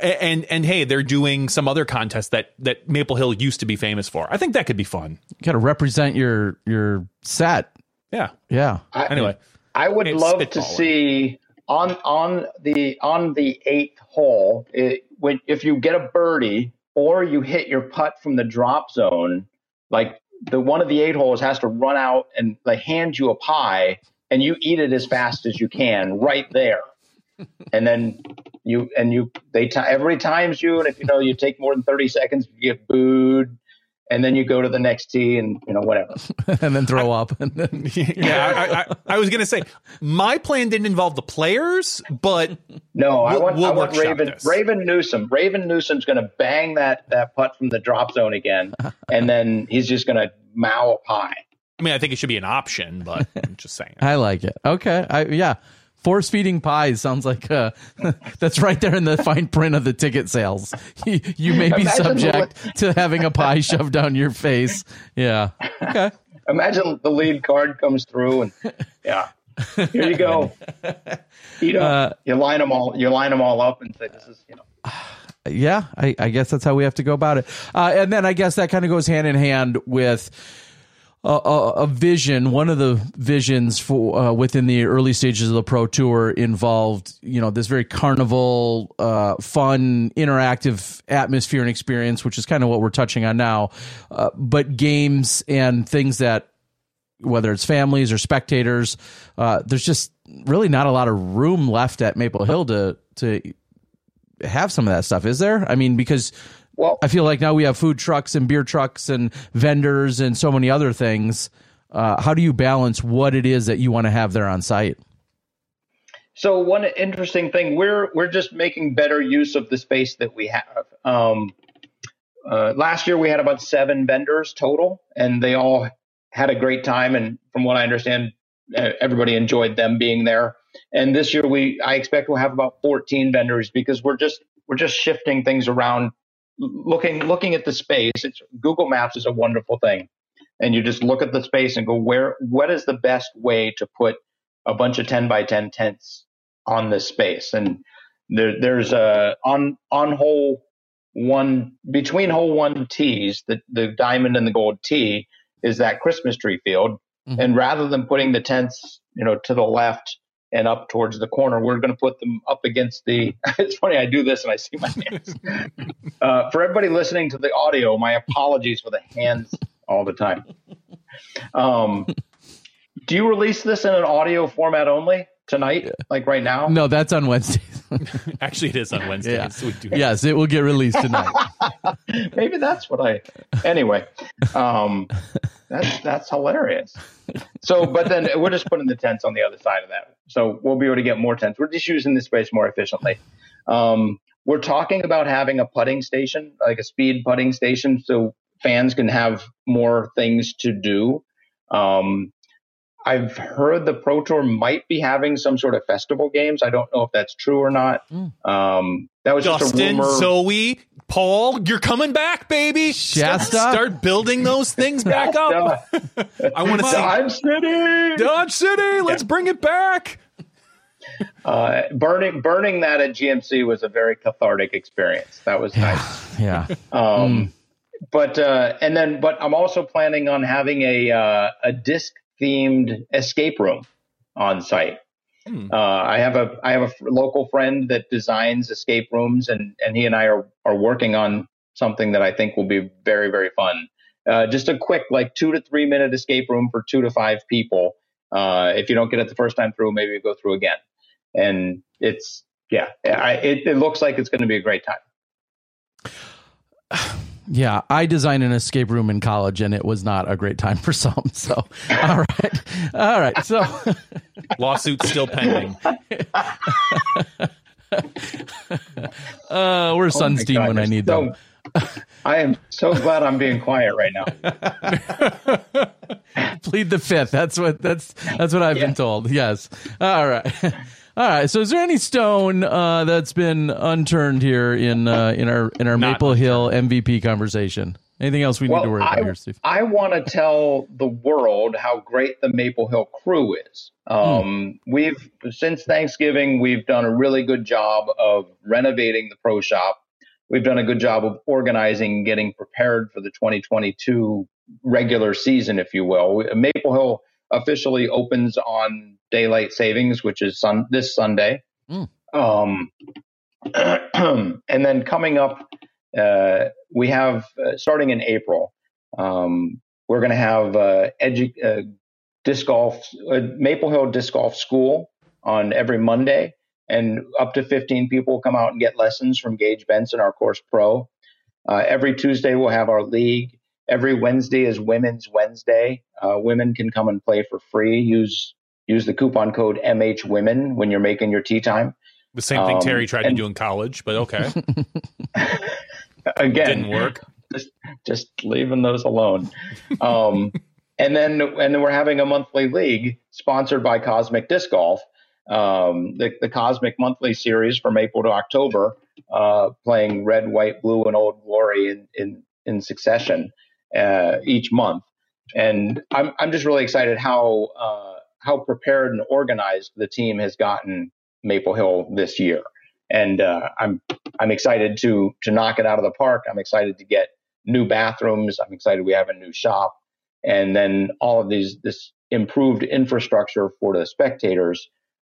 and and hey, they're doing some other contest that that Maple Hill used to be famous for. I think that could be fun. You got to represent your your set. Yeah. Yeah. I, Anyway, I would love to see on on the on the eighth hole it, when if you get a birdie or you hit your putt from the drop zone, like the one of the eight holes has to run out and like hand you a pie and you eat it as fast as you can right there. and then you and you they ti every times you and if you know you take more than 30 seconds you get booed and then you go to the next tee and you know whatever and then throw up. And then, yeah, I, I, I was gonna say my plan didn't involve the players, but No, I We'll- want, we'll I want Raven this. Raven Newsom. Raven Newsom's going to bang that that putt from the drop zone again, and then he's just going to mow a pie. I mean, I think it should be an option, but I'm just saying. I like it. Okay. I yeah. Force feeding pies sounds like uh, that's right there in the fine print of the ticket sales. You, you may be Imagine subject to having a pie shoved down your face. Yeah. Okay. Imagine the lead card comes through, and yeah, here you go. You know, Uh, you line them all. You line them all up and say, "This is you know." yeah, I, I guess that's how we have to go about it. Uh, and then I guess that kind of goes hand in hand with a, a, vision. One of the visions for uh, within the early stages of the Pro Tour involved, you know, this very carnival, uh, fun, interactive atmosphere and experience, which is kind of what we're touching on now. Uh, but games and things that whether it's families or spectators, uh, there's just really not a lot of room left at Maple Hill to to have some of that stuff, is there? I mean, because Well, I feel like now we have food trucks and beer trucks and vendors and so many other things. Uh, how do you balance what it is that you want to have there on site? So one interesting thing, we're we're just making better use of the space that we have. Um, uh, last year we had about seven vendors total, and they all had a great time. And from what I understand, everybody enjoyed them being there. And this year we, I expect we'll have about 14 vendors because we're just we're just shifting things around, looking looking at the space. It's Google Maps is a wonderful thing, and you just look at the space and go where what is the best way to put a bunch of 10 by 10 tents on this space. And there, there's a on on hole one between hole one tees, the the diamond and the gold tee is that Christmas tree field. Mhm. And rather than putting the tents, you know, to the left and up towards the corner, we're going to put them up against the. It's funny, I do this and I see my hands. uh, for everybody listening to the audio, my apologies for the hands all the time. Um, do you release this in an audio format only tonight, like right now? No, that's on Wednesdays. Actually, it is on Wednesday. Yeah. So we do yes, it will get released tonight. Maybe that's what I. Anyway, um, that's that's hilarious. So, but then we're just putting the tents on the other side of that, so we'll be able to get more tents. We're just using the space more efficiently. Um, we're talking about having a putting station, like a speed putting station, so fans can have more things to do. Um, I've heard the Pro Tour might be having some sort of festival games. I don't know if that's true or not. Um, that was just a Justin, rumor. Zoe, Paul, you're coming back, baby. Start, Shasta? start building those things back up. I want to see Dodge City. Dodge City. Let's bring it back. Uh, burning burning that at GMC was a very cathartic experience. That was nice. yeah. Um, But uh, and then, but I'm also planning on having a uh, a disc themed escape room on site. Hmm. Uh, I have a I have a f- local friend that designs escape rooms, and and he and I are are working on something that I think will be very very fun. Uh, just a quick like two to three minute escape room for two to five people. Uh, if you don't get it the first time through, maybe you go through again. And it's yeah, I, it, it looks like it's going to be a great time. Yeah, I designed an escape room in college, and it was not a great time for some. So, all right, all right. So, Lawsuit still pending. uh, where's Oh Sunstein God, when I need so- them? I am so glad I'm being quiet right now. Plead the fifth. That's what that's that's what I've been told. Yes. All right. All right. So, is there any stone uh, that's been unturned here in uh, in our in our Not Maple Hill MVP conversation? Anything else we need to worry about I, here, Steve? I want to tell the world how great the Maple Hill crew is. Um, We've since Thanksgiving, we've done a really good job of renovating the pro shop. We've done a good job of organizing, and getting prepared for the 2022 regular season, if you will. Maple Hill officially opens on daylight savings, which is sun, this Sunday. Mm. Um, and then coming up, uh, we have uh, starting in April, um, we're going to have uh, edu- uh, disc golf, uh, Maple Hill Disc Golf School on every Monday, and up to 15 people come out and get lessons from Gage Benson, our course pro. Uh, every Tuesday, we'll have our league. Every Wednesday is Women's Wednesday. Uh, women can come and play for free. Use use the coupon code MH Women when you're making your tea time. The same thing Um, Terry tried and- to do in college, but okay, Again, didn't work. just just leaving those alone. Um, and then and then we're having a monthly league sponsored by Cosmic Disc Golf. Um, the, the Cosmic Monthly Series from April to October, uh, playing red, white, blue, and old glory in in, in succession uh, each month. And I'm I'm just really excited how uh, how prepared and organized the team has gotten Maple Hill this year. And uh, I'm I'm excited to to knock it out of the park. I'm excited to get new bathrooms. I'm excited we have a new shop, and then all of these this improved infrastructure for the spectators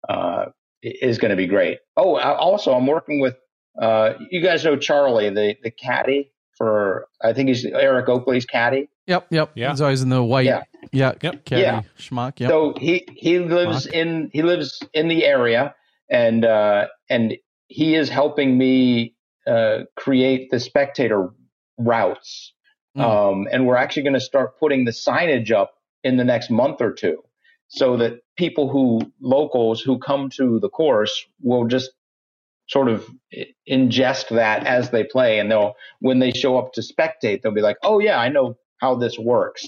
uh, is going to be great. Oh, I- also I'm working with uh, you guys know Charlie, the the caddy for I think he's Eric Oakley's caddy. Yep, yep. Yeah. He's always in the white. Yeah. Yeah. Yep. Caddy, Yeah. Schmuck. Yep. So he he lives Fuck. in he lives in the area, and uh, and he is helping me uh, create the spectator routes. Mm. Um, and we're actually going to start putting the signage up in the next month or two, so that people who locals who come to the course will just sort of ingest that as they play, and they'll when they show up to spectate, they'll be like, "Oh yeah, I know how this works."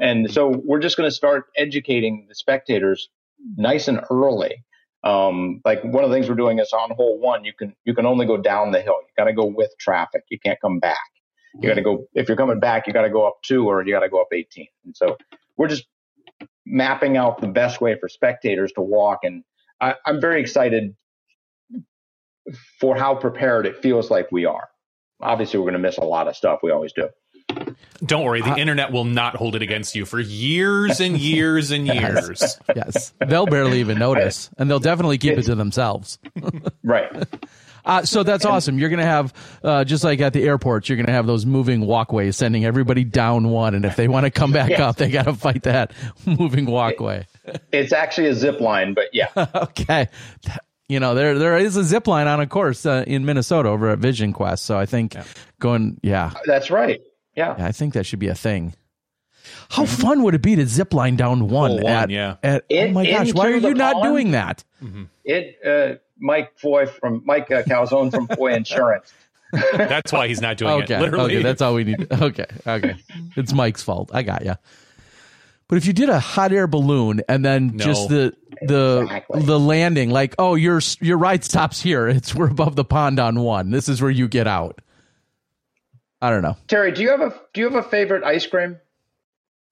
And so we're just going to start educating the spectators nice and early. Um, like one of the things we're doing is on hole one, you can you can only go down the hill. You got to go with traffic. You can't come back. You got to go if you're coming back, you got to go up two or you got to go up 18. And so we're just mapping out the best way for spectators to walk. And I, I'm very excited for how prepared it feels like we are. Obviously, we're going to miss a lot of stuff. We always do. Don't worry, the internet will not hold it against you for years and years and years. yes. They'll barely even notice, and they'll definitely keep it to themselves. Right. Uh, so that's awesome. You're going to have, uh, just like at the airports, you're going to have those moving walkways sending everybody down one. And if they want to come back Yes. up, they got to fight that moving walkway. It's actually a zip line, but yeah. okay. You know, there there is a zip line on a course uh, in Minnesota over at Vision Quest. So I think going, yeah, That's right. Yeah. I think that should be a thing. How fun would it be to zip line down one, Hole one, at, yeah. at oh my gosh, why are you not pond? doing that? It, uh, Mike Foy from Mike uh, Calzone from Foy Insurance. That's why he's not doing Okay, it. Literally. okay, that's all we need. Okay, okay, it's Mike's fault. I got you. But if you did a hot air balloon and then No. just the the Exactly. the landing, like oh your your ride stops here, it's we're above the pond on one. This is where you get out. I don't know. Terry, do you have a do you have a favorite ice cream?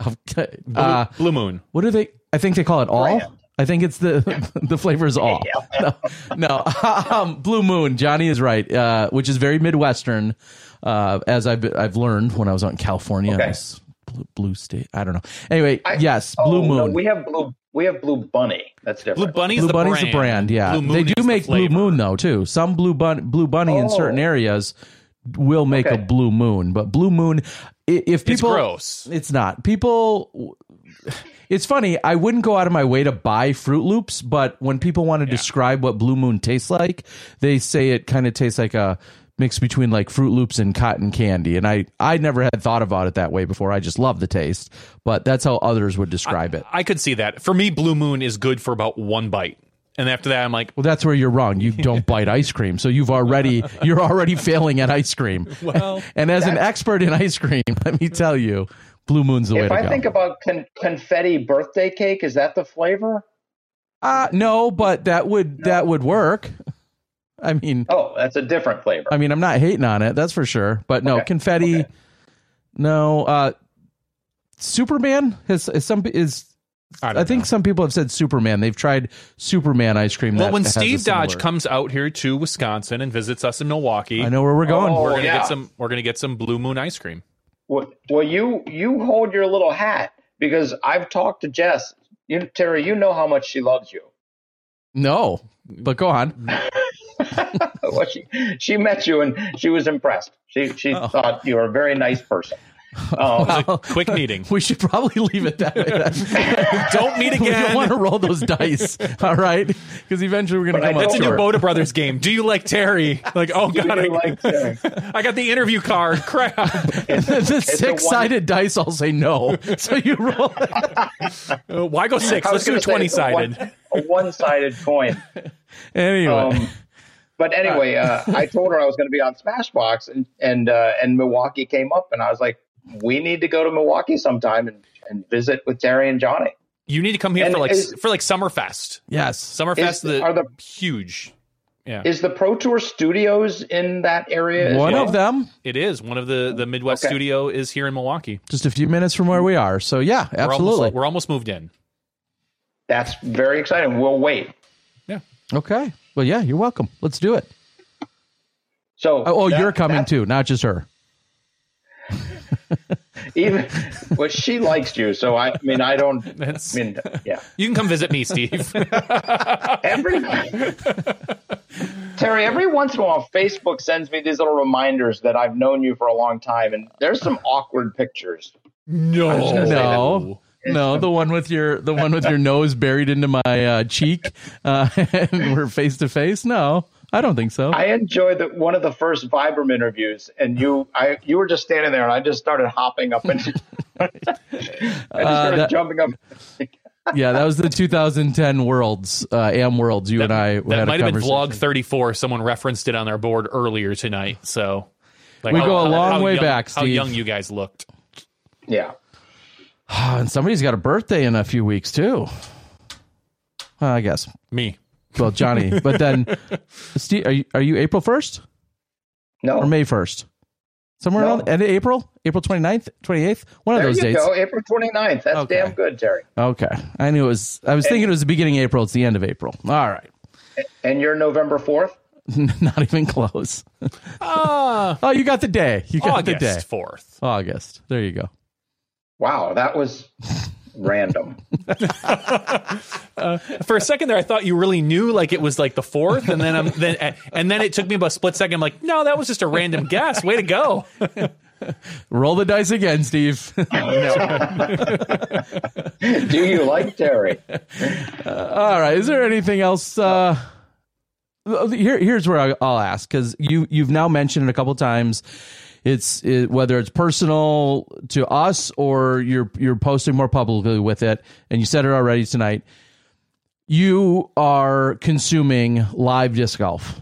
Okay. Blue, Uh, Blue Moon. what do they? I think they call it all. Brand. I think it's the the flavor is all. No, no. um, Blue Moon. Johnny is right, uh, which is very Midwestern, uh, as I've I've learned when I was out in California. Okay. Nice Blue, blue state. I don't know. Anyway, I- yes, Oh, Blue no, Moon. we have blue. We have Blue Bunny. That's different. Blue Bunny's Blue the Bunny's brand. a brand. Yeah, Blue Moon they is do the make Blue. Moon though too. Some Blue Bun Blue Bunny in Oh. certain areas will make a Blue Moon, but Blue Moon, if people, gross. It's not. People. It's funny. I wouldn't go out of my way to buy Fruit Loops, but when people want to describe what Blue Moon tastes like, they say it kind of tastes like a mix between like Fruit Loops and cotton candy. And I, I never had thought about it that way before. I just love the taste, but that's how others would describe it. I could see that. For me, Blue Moon is good for about one bite. And after that, I'm like, Well, that's where you're wrong. You don't bite ice cream, so you've already you're already failing at ice cream. Well, and as an expert in ice cream, let me tell you, Blue Moon's the way if to I go. think about con- confetti birthday cake, is that the flavor? Uh no, but that would that would work. I mean, Oh, that's a different flavor. I mean, I'm not hating on it. That's for sure. But no, Okay, confetti. okay. No, uh, Superman has is some is. I, I, don't think know. some people have said Superman. They've tried Superman ice cream. Well, that when Steve Dodge similar- comes out here to Wisconsin and visits us in Milwaukee, I know where we're going. Oh, we're gonna yeah. get some. We're gonna get some Blue Moon ice cream. Well, well, you you hold your little hat because I've talked to Jess. You, Terry, you know how much she loves you. No, but go on. well, she she met you and she was impressed. She she Oh. thought you were a very nice person. Um, Quick meeting. We should probably leave it that way. Don't meet we don't want to roll those dice. All right, because eventually we're going to I come up It's a don't- new short. Bota Brothers game. Do you like Terry? Like, oh god, I, like Terry? I got the interview card. Crap. the a six sided dice, I'll say no. So you roll. Uh, Why go six? Let's do gonna twenty say it's sided. A one sided coin. Anyway, Um, but anyway, uh, I told her I was going to be on Smashbox, and and uh, and Milwaukee came up, and I was like, we need to go to Milwaukee sometime and, and visit with Terry and Johnny. You need to come here And for like is- for like Summerfest. yes. Summerfest, Is- the, are the- huge. Yeah, Is the Pro Tour Studios in that area? One well? of them, it is. One of the the Midwest Okay. studio is here in Milwaukee. just a few minutes from where we are. So yeah, We're absolutely. almost, we're almost moved in. That's very exciting. We'll wait. Yeah. Okay. Well, yeah, you're welcome. Let's do it. So, Oh, oh that- you're coming that- too, not just her. Even well, she likes you, so I, I mean, I don't. I mean, yeah. you can come visit me, Steve. Every Terry, every once in a while, Facebook sends me these little reminders that I've known you for a long time, and there's some awkward pictures. no, I was gonna say No. No, the one with your the one with your nose buried into my uh, cheek, uh, and we're face to face. No, I don't think so. I enjoyed the, one of the first Vibram interviews, and you, I, you were just standing there, and I just started hopping up and I just started that- jumping up. yeah, that was the 2010 Worlds, uh, Am Worlds. You and I had that a might have been vlog 34. Someone referenced it on their board earlier tonight. So like, We go a long how way young- back, How young you guys looked. Yeah, and somebody's got a birthday in a few weeks too. Well, I guess. Me. Well, Johnny, but then Steve, are you are you April 1st no, or May 1st? Somewhere No. around end of April, April 29th, 28th, one of those you dates. go, April 29th. That's Okay. damn good, Terry. Okay, I knew it was. I was thinking it was the beginning of April. It's the end of April. All right, And you're November 4th. not even close. Ah, Oh, you got the day. You got the day. August 4th. August. There you go. Wow, that was random. Uh, for a second there, I thought you really knew, like it was like the fourth, and then I'm then uh, and then it took me about a split second. I'm like, no, that was just a random guess. Way to go! Roll the dice again, Steve. Do you like Terry? Uh, all right. Is there anything else? Uh, here, here's where I'll ask because you you've now mentioned it a couple times. It's it, whether it's personal to us or you're you're posting more publicly with it, and you said it already tonight. You are consuming live disc golf,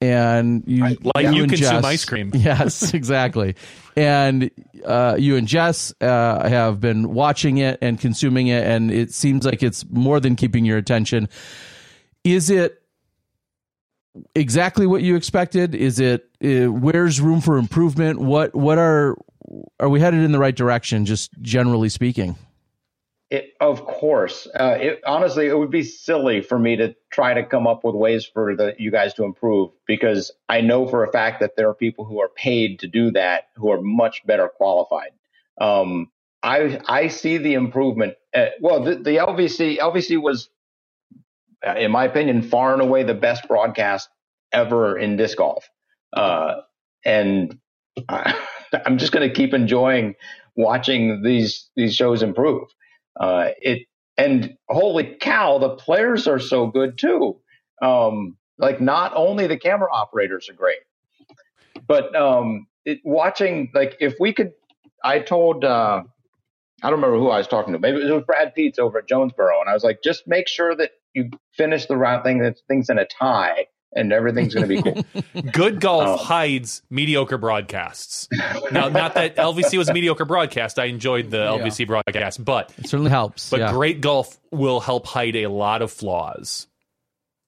and you Like you and consume Jess- ice cream. Yes, exactly. and uh, you and Jess uh, have been watching it and consuming it, and it seems like it's more than keeping your attention. Is it exactly what you expected? Is it uh, where's room for improvement? What what are are we headed in the right direction? Just generally speaking. It, of course. Uh, it, honestly, it would be silly for me to try to come up with ways for the, you guys to improve because I know for a fact that there are people who are paid to do that who are much better qualified. Um, I I see the improvement. Uh, well, the, the LVC LVC was, in my opinion, far and away the best broadcast ever in disc golf, uh, and I, I'm just going to keep enjoying watching these these shows improve. Uh, it and holy cow, the players are so good too. Um, like not only the camera operators are great, but um, it, watching like if we could, I told uh, I don't remember who I was talking to. Maybe it was Brad Peets over at Jonesboro, and I was like, just make sure that you finish the round thing that things in a tie and everything's going to be cool. Good golf hides mediocre broadcasts. Now, not that LVC was a mediocre broadcast. I enjoyed the LVC broadcast, but It certainly helps. but yeah. great golf will help hide a lot of flaws.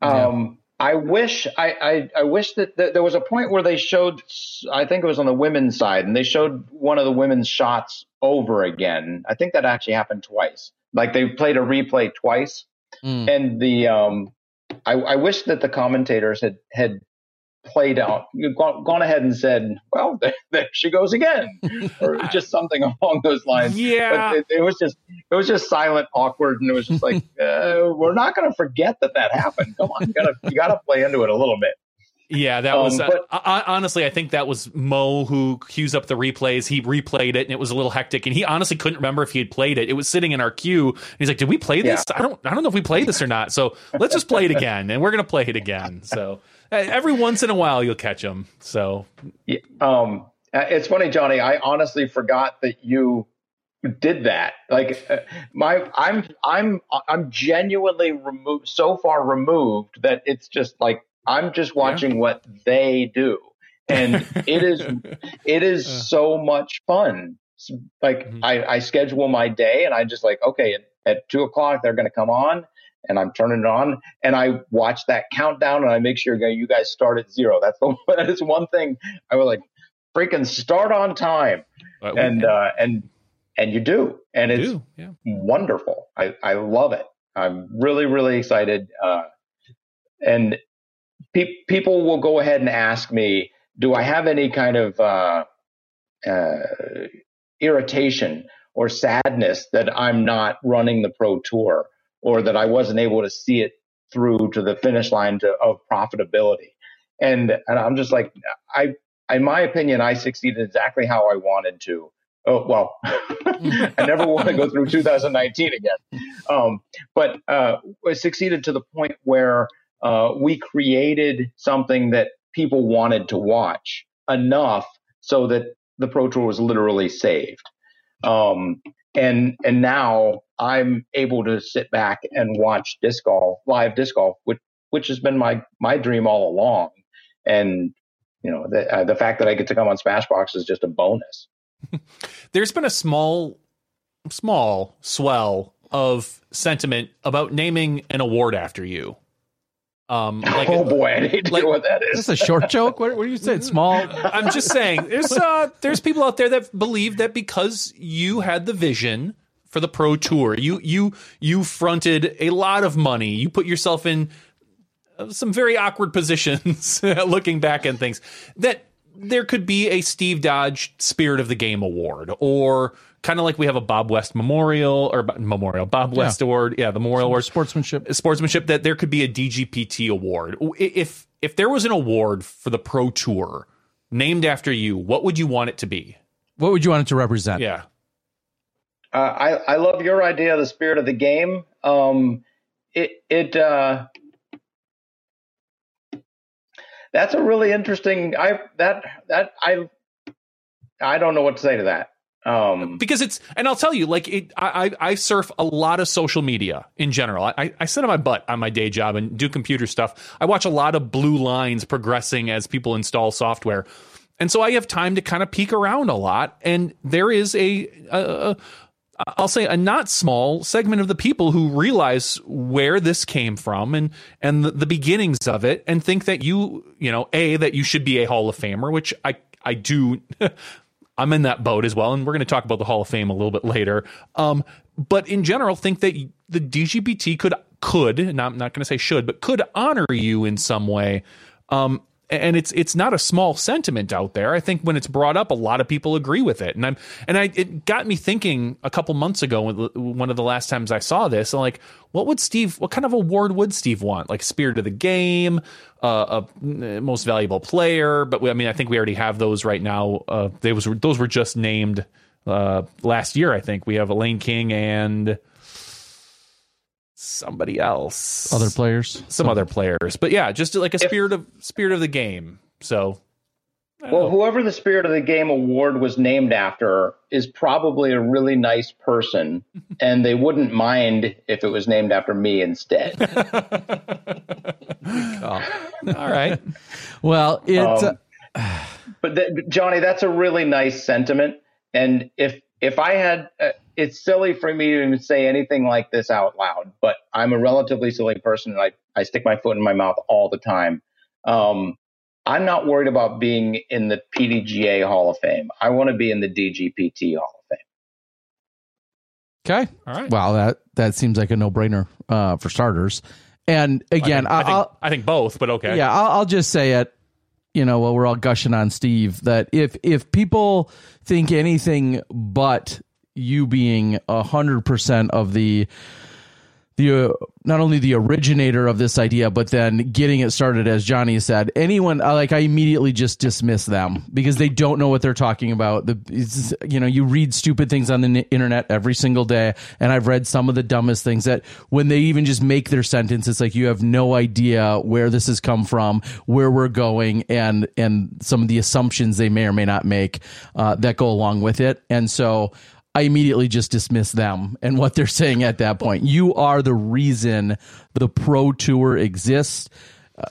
Um, I wish I, I, I wish that, that there was a point where they showed I think it was on the women's side and they showed one of the women's shots over again. I think that actually happened twice. Like they played a replay twice, Mm. and the um, I, I wish that the commentators had had played out gone, gone ahead and said, "Well, there, there she goes again," or just something along those lines. Yeah. But it, it was just it was just silent, awkward, and it was just like uh, we're not going to forget that that happened. Come on, you gotta you gotta play into it a little bit. Yeah, that Um, was uh, but- I, honestly. I think that was Mo who cues up the replays. He replayed it, and it was a little hectic. And he honestly couldn't remember if he had played it. It was sitting in our queue. And he's like, "Did we play this? I don't. I don't know if we played this or not. So let's just play it again, and we're gonna play it again. So uh, every once in a while, you'll catch him. So Yeah, Um, uh, it's funny, Johnny. I honestly forgot that you did that. Like uh, my, I'm, I'm, I'm genuinely removed, so far removed that it's just like I'm just watching what they do, and it is, it is so much fun. Like Mhm. I, I schedule my day, and I just like okay, at, at two o'clock they're going to come on. And I'm turning it on, and I watch that countdown, and I make sure you guys start at zero. That's the that is one thing I was like, freaking start on time, uh, and uh, and and you do, and it's do. Yeah. wonderful. I I love it. I'm really really excited, uh, and pe- people will go ahead and ask me, do I have any kind of uh, uh, irritation or sadness that I'm not running the pro tour or that I wasn't able to see it through to the finish line to, of profitability. And, and I'm just like, I, in my opinion, I succeeded exactly how I wanted to. Oh, well, I never want to go through 2019 again. Um, but, uh, I succeeded to the point where, uh, we created something that people wanted to watch enough so that the Pro Tour was literally saved. Um, and and now I'm able to sit back and watch disc golf, live disc golf, which which has been my my dream all along. And you know the uh, the fact that I get to come on Smashbox is just a bonus. There's been a small, small swell of sentiment about naming an award after you. Um, like oh boy, I need to like- know what that Is is. this a short joke? What, what are you saying? Small? I'm just saying, there's uh, there's people out there that believe that because you had the vision for the pro tour, you you you fronted a lot of money, you put yourself in uh, some very awkward positions, looking back at things that there could be a Steve Dodge Spirit of the Game award, or kind of like we have a Bob West Memorial or Memorial Bob West Award, yeah, the Memorial Award, Sportsmanship. sportsmanship that there could be a DGPT award. If if there was an award for the Pro Tour named after you, what would you want it to be? What would you want it to represent? Yeah. Uh, I I love your idea of the spirit of the game. Um, it it uh, that's a really interesting. I that that I I don't know what to say to that. Um, because it's and I'll tell you, like it, I I surf a lot of social media in general. I I sit on my butt on my day job and do computer stuff. I watch a lot of blue lines progressing as people install software, and so I have time to kind of peek around a lot. And there is a, a I'll say a not small segment of the people who realize where this came from and and the, the beginnings of it, and think that you you know a that you should be a Hall of Famer, which I I do. I'm in that boat as well, and we're going to talk about the Hall of Fame a little bit later. Um, but in general, think that the DGPT could could, and I'm not going to say should, but could honor you in some way. Um, and it's it's not a small sentiment out there. I think when it's brought up, a lot of people agree with it, and I'm and I it got me thinking a couple months ago, one of the last times I saw this, I'm like what would Steve, what kind of award would Steve want? Like Spirit of the Game, uh, a Most Valuable Player, but we, I mean, I think we already have those right now. Uh, they was those were just named uh, last year. I think we have Elaine King and somebody else, Other players. some other players, but yeah, just like a spirit of spirit of the game. So well, whoever the spirit of the game award was named after is probably a really nice person, and they wouldn't mind if it was named after me instead. All right. Well, it's Um, but th- Johnny, that's a really nice sentiment. And if if I had, uh, it's silly for me to even say anything like this out loud, but I'm a relatively silly person, and I I stick my foot in my mouth all the time. Um, I'm not worried about being in the PDGA Hall of Fame. I want to be in the DGPT Hall of Fame. okay. All right. Well, that that seems like a no brainer uh, for starters. And again, I think, I I'll, think, I think both, but okay. Yeah, I'll, I'll just say it. You know, while we're all gushing on Steve, that if if people think anything but you being a hundred percent of the the uh, not only the originator of this idea, but then getting it started, as Johnny said, anyone like I immediately just dismiss them because they don't know what they're talking about. The you know you read stupid things on the internet every single day, and I've read some of the dumbest things that when they even just make their sentence, it's like you have no idea where this has come from, where we're going, and and some of the assumptions they may or may not make uh, that go along with it, and so. I immediately just dismiss them and what they're saying at that point. You are the reason the pro tour exists uh,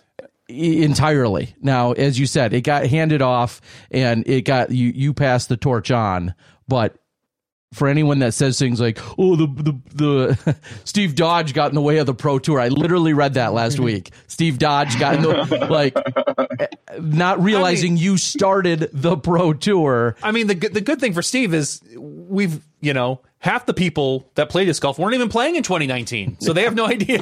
entirely. Now, as you said, it got handed off and it got you you passed the torch on, but for anyone that says things like, "Oh, the the the Steve Dodge got in the way of the Pro Tour," I literally read that last week. Steve Dodge got in the like, not realizing you started the Pro Tour. I mean, the the good thing for Steve is we've you know half the people that play disc golf weren't even playing in 2019, so they have no idea.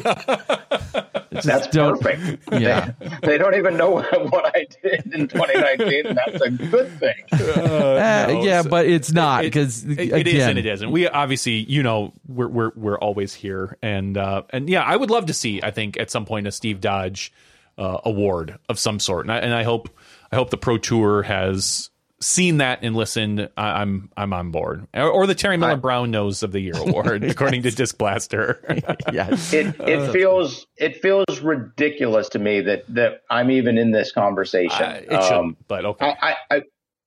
That's don't- perfect. Yeah. They, they don't even know what I did in 2019, and that's a good thing. Uh, yeah, so- but it's not because it, it again, is and it isn't. We obviously, you know, we're we're we're always here, and uh, and yeah, I would love to see. I think at some point a Steve Dodge uh, award of some sort, and I, and I hope I hope the Pro Tour has seen that and listened. I, I'm I'm on board, or, or the Terry Miller Brown Nose of the Year award, according to Disc Blaster. yes. It it feels it feels ridiculous to me that that I'm even in this conversation. Uh, it should, Um, but okay. I, I, I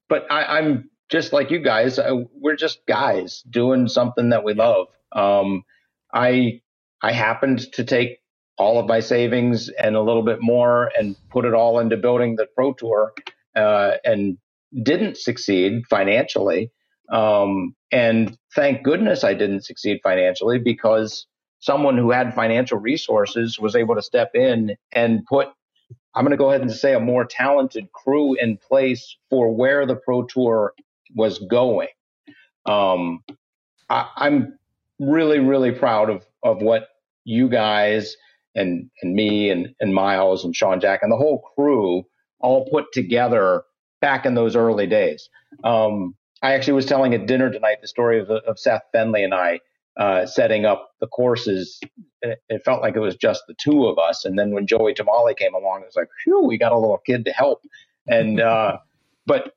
but I, I'm just like you guys. I, we're just guys doing something that we love. Um, I I happened to take all of my savings and a little bit more and put it all into building the pro tour, uh, and didn't succeed financially. Um, and thank goodness I didn't succeed financially because someone who had financial resources was able to step in and put I'm going to go ahead and say a more talented crew in place for where the Pro Tour was going. Um, I, I'm really, really proud of of what you guys and and me and and Miles and Sean Jack and the whole crew all put together back in those early days. Um, I actually was telling at dinner tonight the story of, of Seth Benley and I uh, setting up the courses. It, it felt like it was just the two of us, and then when Joey Tamale came along, it was like, "Phew, we got a little kid to help." And uh, but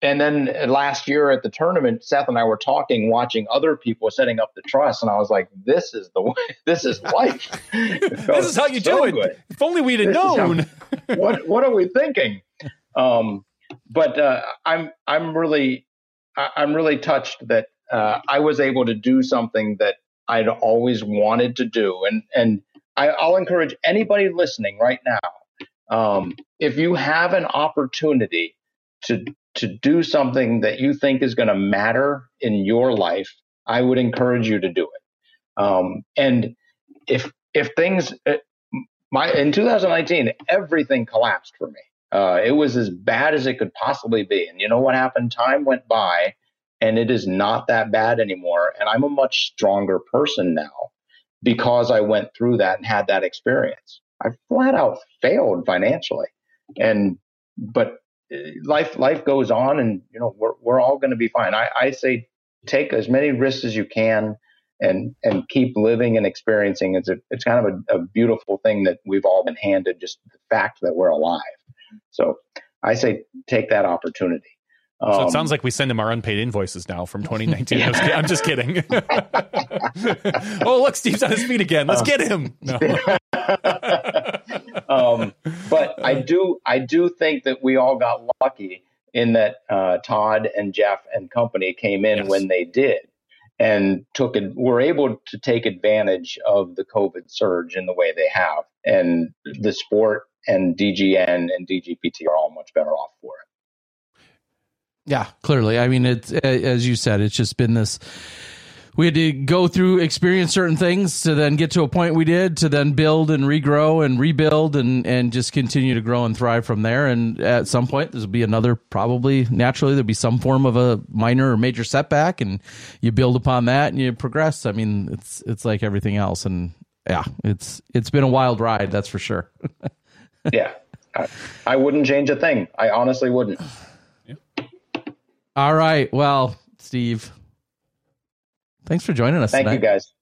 and then last year at the tournament, Seth and I were talking, watching other people setting up the trust, and I was like, "This is the way. This is life. this is how you do it. If only we'd have This is how- known. what what are we thinking? Um, but uh, I'm I'm really I'm really touched that uh, I was able to do something that I'd always wanted to do, and and I, I'll encourage anybody listening right now. Um, if you have an opportunity to to do something that you think is going to matter in your life, I would encourage you to do it. Um, and if if things uh, my in 2019 everything collapsed for me uh, it was as bad as it could possibly be. And you know what happened? Time went by and it is not that bad anymore. And i'm a much stronger person now because i went through that and had that experience. I flat out failed financially. And but uh, life life goes on and you know we're, we're all going to be fine. I, I say take as many risks as you can and and keep living and experiencing. It's a it's kind of a, a beautiful thing that we've all been handed, just the fact that we're alive. So I say take that opportunity. So Um, it sounds like we send him our unpaid invoices now from 2019. Yeah. I'm just kidding. oh, look, Steve's on his feet again. Let's get him. No. um, but I do I do think that we all got lucky in that uh, Todd and Jeff and company came in Yes. when they did, and took it were able to take advantage of the COVID surge in the way they have. And the sport and DGN and DGPT are all much better off for it. Yeah, clearly. I mean, it's as you said, it's just been this. We had to go through, experience certain things to then get to a point we did to then build and regrow and rebuild and and just continue to grow and thrive from there. And at some point, there'll be another probably naturally there'll be some form of a minor or major setback, and you build upon that and you progress. I mean, it's it's like everything else, and yeah, it's it's been a wild ride, that's for sure. yeah, I, I wouldn't change a thing. I honestly wouldn't. All right. Well, Steve, thanks for joining us. Thank tonight. you, guys.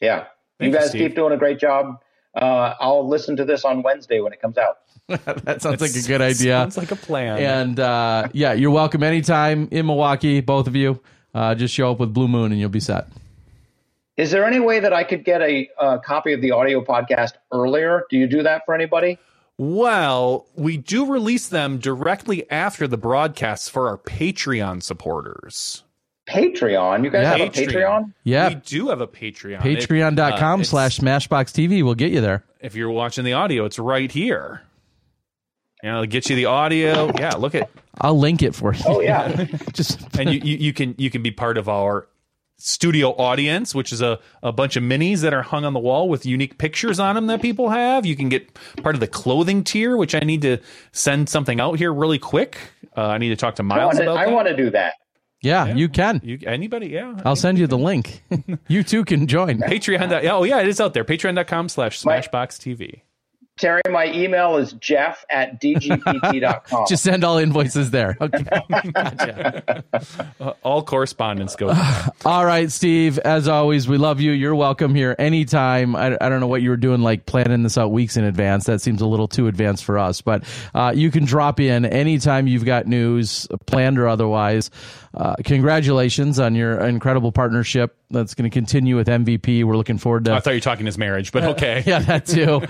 Yeah, Thank you guys you, keep doing a great job. Uh, I'll listen to this on Wednesday when it comes out. that sounds like a good idea. Sounds like a plan. And uh, yeah, you're welcome anytime in Milwaukee, both of you. Uh, just show up with Blue Moon and you'll be set. Is there any way that I could get a, uh copy of the audio podcast earlier? Do you do that for anybody? Well, we do release them directly after the broadcasts for our Patreon supporters. Patreon. You guys Yeah. have a Patreon? Yeah. We do have a Patreon. Patreon.com Uh, slash Smashbox TV will get you there. If you're watching the audio, it's right here. You know, it'll get you the audio. Yeah, look at I'll link it for you. Oh yeah. Just and you, you, you can you can be part of our studio audience, which is a, a bunch of minis that are hung on the wall with unique pictures on them that people have. You can get part of the clothing tier, which I need to send something out here really quick. Uh, I need to talk to I Miles want to. about I that. want to do that. Yeah, you can. You, anybody? Yeah. I'll send you the link. you too can join. Patreon. dot- Oh yeah, it is out there. Patreon.com slash My- Smashbox TV. Terry, my email is jeff at dgpt.com. Just send all invoices there. Okay. Uh, all correspondence goes. All right, Steve. As always, we love you. You're welcome here anytime. I, I don't know what you were doing, like planning this out weeks in advance. That seems a little too advanced for us, but uh, you can drop in anytime you've got news, planned or otherwise. Uh, congratulations on your incredible partnership that's going to continue with MVP. We're looking forward to. I thought you were talking his marriage, but okay. yeah, that too.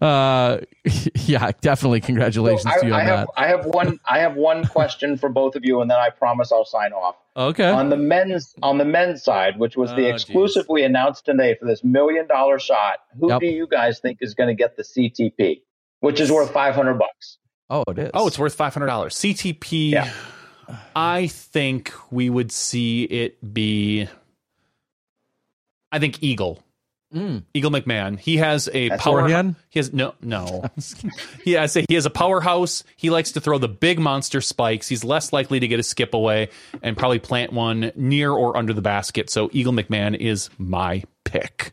uh, yeah, definitely. Congratulations I, to you on I have that. I have one I have one question for both of you, and then I promise I'll sign off. Okay. On the men's on the men's side, which was the Oh, exclusive we announced today for this million dollar shot, who Yep. do you guys think is going to get the CTP, which is worth five hundred bucks? oh, it is. Oh, it's worth five hundred dollars. CTP. Yeah. I think we would see it be. I think Eagle. Mm. Eagle McMahon. He has a That's power. He has no, no. he I say he has a powerhouse. He likes to throw the big monster spikes. He's less likely to get a skip away and probably plant one near or under the basket. So Eagle McMahon is my pick.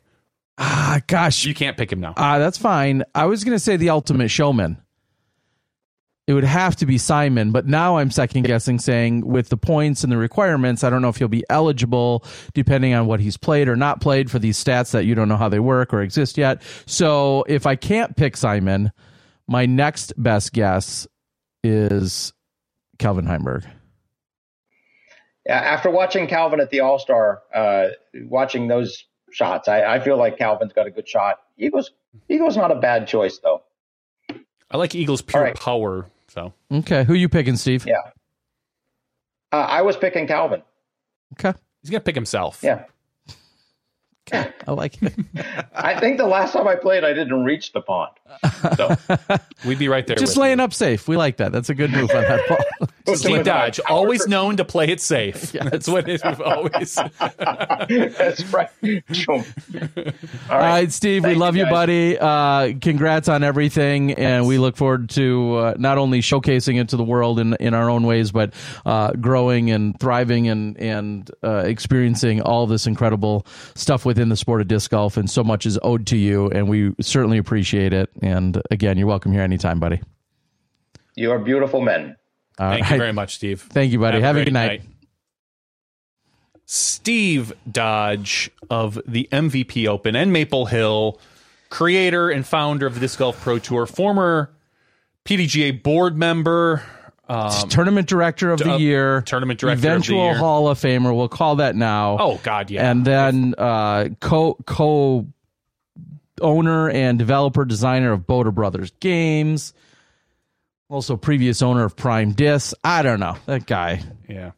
Ah, gosh. You can't pick him now. Ah, that's fine. I was going to say the ultimate showman. It would have to be Simon, but now I'm second guessing saying with the points and the requirements, I don't know if he'll be eligible depending on what he's played or not played for these stats that you don't know how they work or exist yet. So if I can't pick Simon, my next best guess is Calvin Heimburg. Yeah, After watching Calvin at the All Star, uh, watching those shots, I, I feel like Calvin's got a good shot. Eagles Eagles not a bad choice though. I like Eagle's pure All right. power. So Okay. Who you picking, Steve? Yeah. Uh, I was picking Calvin. Okay. he's gonna pick himself. Yeah. Okay. I like it. I think the last time I played, I didn't reach the pond. So We'd be right there. Just with laying you. up safe. We like that. That's a good move on that ball. Steve Dodge, always for- known to play it safe. That's what it, we've always. That's right. All All right, Steve, we love you, you, buddy. Uh, congrats on everything, and we look forward to uh, not only showcasing it to the world in in our own ways, but uh, growing and thriving and and uh, experiencing all this incredible stuff within the sport of disc golf. And so much is owed to you, and we certainly appreciate it. And again, you're welcome here anytime, buddy. You are beautiful men. All Thank you very much, Steve. Thank you, buddy. Have, a great good night. Steve Dodge of the MVP Open and Maple Hill, creator and founder of the Disc Golf Pro Tour, former PDGA board member, um, Tournament director of the uh, year, tournament director of the eventual year. Hall of Famer. We'll call that now. oh God, yeah, and then uh, co co owner and developer designer of Bota Brothers Games. Also, previous owner of Prime Disc. I don't know that guy. yeah.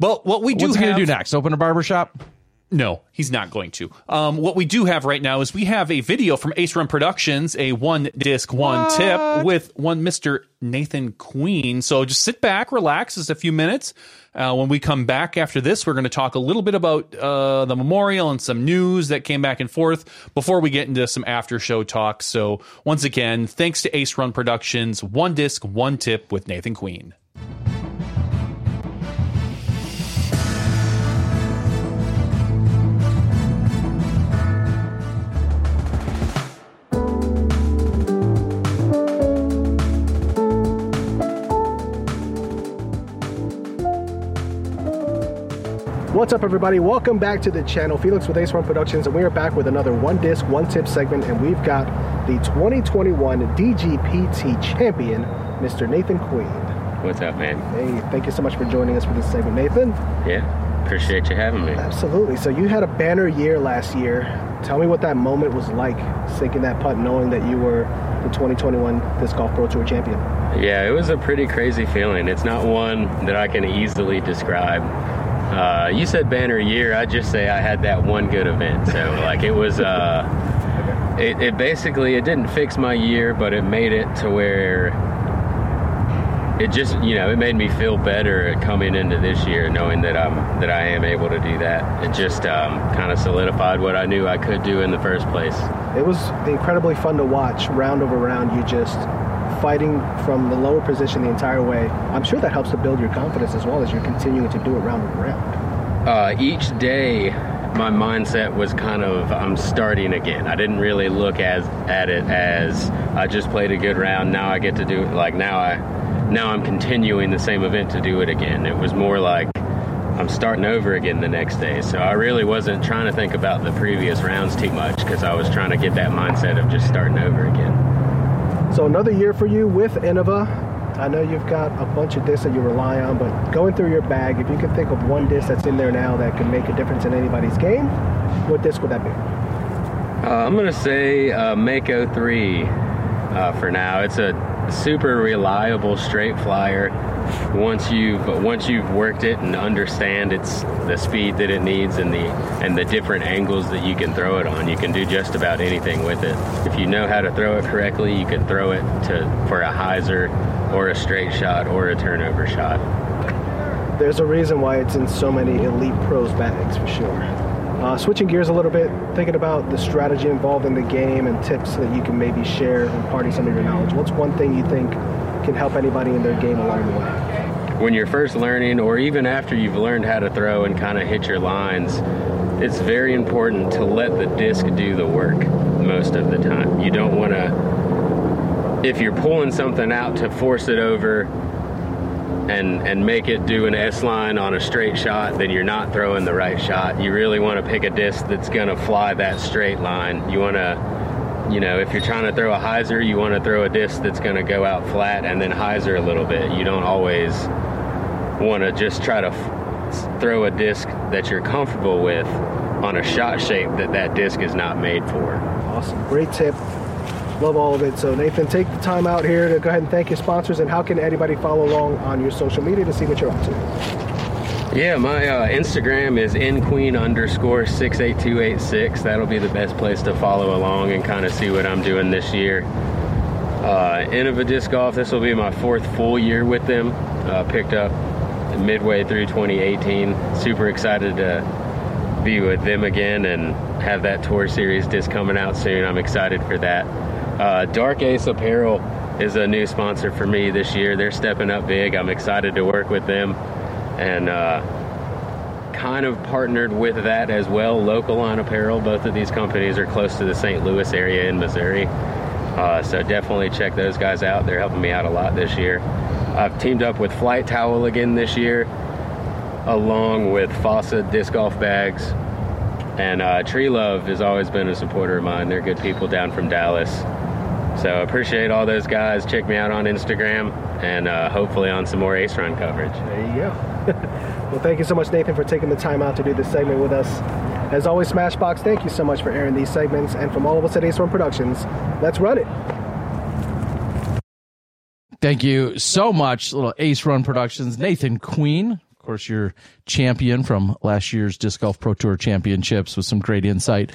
Well, what we do What's he have, gonna do next? Open a barbershop? No, he's not going to. Um, what we do have right now is we have a video from Ace Run Productions, a one disc, one what? tip with one Mr. Nathan Queen. So just sit back, relax. just a few minutes. Uh, when we come back after this, we're going to talk a little bit about uh, the memorial and some news that came back and forth before we get into some after show talk. So once again, thanks to Ace Run Productions, one disc, one tip with Nathan Queen. What's up, everybody? Welcome back to the channel, Felix with Ace Run Productions, and we are back with another one disc, one tip segment, and we've got the 2021 DGPT champion, Mr. Nathan Queen. What's up, man? Hey, thank you so much for joining us for this segment, Nathan. Yeah, appreciate you having me. Absolutely. So you had a banner year last year. Tell me what that moment was like, sinking that putt, knowing that you were the 2021 Disc Golf Pro Tour champion. Yeah, it was a pretty crazy feeling. It's not one that I can easily describe. Uh, you said banner year. I just say I had that one good event. So like it was. Uh, it, it basically it didn't fix my year, but it made it to where it just you know it made me feel better coming into this year, knowing that I'm that I am able to do that. It just um, kind of solidified what I knew I could do in the first place. It was incredibly fun to watch round over round. You just fighting from the lower position the entire way, I'm sure that helps to build your confidence as well as you're continuing to do it round and round. Uh, each day, my mindset was kind of I'm starting again. I didn't really look as at it as I just played a good round. Now I get to do it. Like now I now I'm continuing the same event to do it again. It was more like I'm starting over again the next day. So I really wasn't trying to think about the previous rounds too much because I was trying to get that mindset of just starting over again. So another year for you with Innova. I know you've got a bunch of discs that you rely on, but going through your bag, if you could think of one disc that's in there now that could make a difference in anybody's game, what disc would that be? Uh, I'm gonna say uh, Mako 3 uh, for now. It's a super reliable straight flyer once you've once you've worked it and understand its the speed that it needs and the and the different angles that you can throw it on, you can do just about anything with it. If you know how to throw it correctly, you can throw it to for a hyzer or a straight shot or a turnover shot. There's a reason why it's in so many elite pros bags for sure. Uh, switching gears a little bit, thinking about the strategy involved in the game and tips that you can maybe share, imparting some of your knowledge. What's one thing you think can help anybody in their game along the way. When you're first learning, or even after you've learned how to throw and kind of hit your lines, it's very important to let the disc do the work most of the time. You don't want to, if you're pulling something out to force it over and and make it do an S line on a straight shot, then you're not throwing the right shot. You really want to pick a disc that's going to fly that straight line. You want to you know, if you're trying to throw a hyzer, you want to throw a disc that's going to go out flat and then hyzer a little bit. You don't always want to just try to f- throw a disc that you're comfortable with on a shot shape that that disc is not made for. Awesome. Great tip. Love all of it. So, Nathan, take the time out here to go ahead and thank your sponsors. And how can anybody follow along on your social media to see what you're up to? Yeah, my uh, Instagram is nqueen underscore 68286. That'll be the best place to follow along and kind of see what I'm doing this year. Uh, Innova Disc Golf, this will be my fourth full year with them. Uh, picked up midway through 2018. Super excited to be with them again and have that tour series disc coming out soon. I'm excited for that. Uh, Dark Ace Apparel is a new sponsor for me this year. They're stepping up big. I'm excited to work with them and uh, kind of partnered with that as well. Local Line Apparel, both of these companies are close to the St. Louis area in Missouri. Uh, so definitely check those guys out. They're helping me out a lot this year. I've teamed up with Flight Towel again this year, along with Fossa disc golf bags. And uh, Tree Love has always been a supporter of mine. They're good people down from Dallas. So appreciate all those guys. Check me out on Instagram and uh, hopefully on some more Ace Run coverage. There you go. Well, thank you so much, Nathan, for taking the time out to do this segment with us. As always, Smashbox, thank you so much for airing these segments. And from all of us at Ace Run Productions, let's run it. Thank you so much, little Ace Run Productions. Nathan Queen, of course, your champion from last year's Disc Golf Pro Tour Championships with some great insight.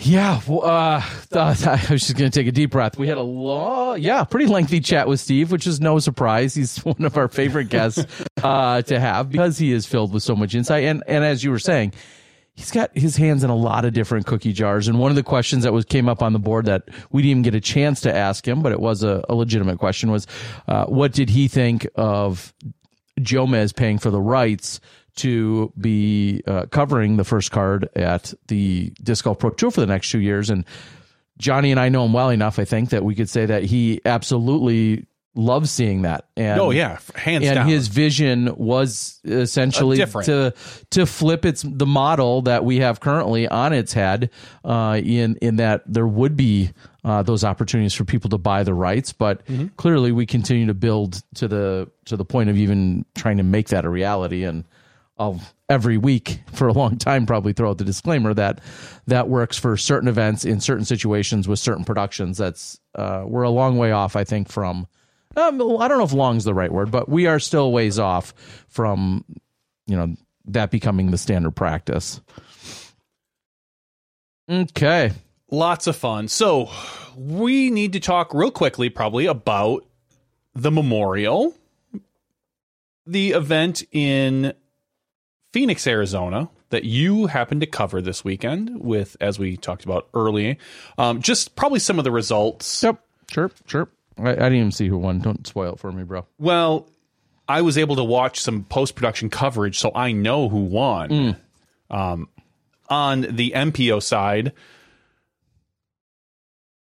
Yeah, uh, I was just going to take a deep breath. We had a long, yeah, pretty lengthy chat with Steve, which is no surprise. He's one of our favorite guests uh, to have because he is filled with so much insight. And and as you were saying, he's got his hands in a lot of different cookie jars. And one of the questions that was came up on the board that we didn't even get a chance to ask him, but it was a, a legitimate question was, uh, what did he think of Jomez paying for the rights to be uh, covering the first card at the Disc Golf Pro Tour for the next two years. And Johnny and I know him well enough, I think, that we could say that he absolutely loves seeing that. And, oh yeah, hands and down. his vision was essentially to to flip its the model that we have currently on its head. Uh, in in that there would be uh, those opportunities for people to buy the rights, but mm-hmm. clearly we continue to build to the to the point of even trying to make that a reality and. I'll every week for a long time probably throw out the disclaimer that that works for certain events in certain situations with certain productions. That's uh, we're a long way off, I think, from. Um, I don't know if "long" is the right word, but we are still ways off from you know that becoming the standard practice. Okay, lots of fun. So we need to talk real quickly, probably about the memorial, the event in Phoenix, Arizona, that you happened to cover this weekend with, as we talked about early, um, just probably some of the results. Yep, sure, sure. I, I didn't even see who won. Don't spoil it for me, bro. Well, I was able to watch some post production coverage, so I know who won. Mm. Um, on the MPO side,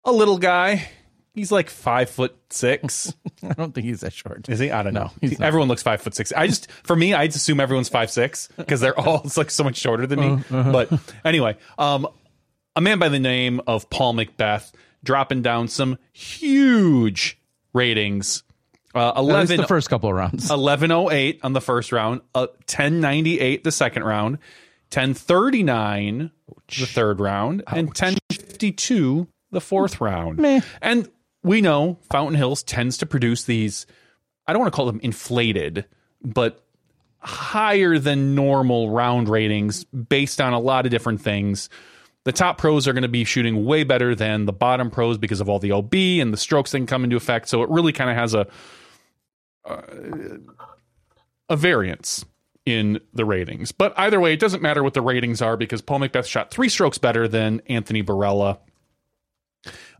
a little guy He's like five foot six. I don't think he's that short. Is he? I don't know. everyone looks five foot six. I just, for me, I just assume everyone's five six because they're all like so much shorter than me. Uh, uh-huh. But anyway, um, a man by the name of Paul McBeth dropping down some huge ratings. Uh, eleven the first couple of rounds. Eleven oh eight on the first round. Uh, ten ninety eight the second round. Ten thirty nine the third round, Ouch. and ten fifty two the fourth round. Meh. And we know Fountain Hills tends to produce these, I don't want to call them inflated, but higher than normal round ratings based on a lot of different things. The top pros are going to be shooting way better than the bottom pros because of all the OB and the strokes that can come into effect. So it really kind of has a uh, a variance in the ratings. But either way, it doesn't matter what the ratings are because Paul McBeth shot three strokes better than Anthony Barela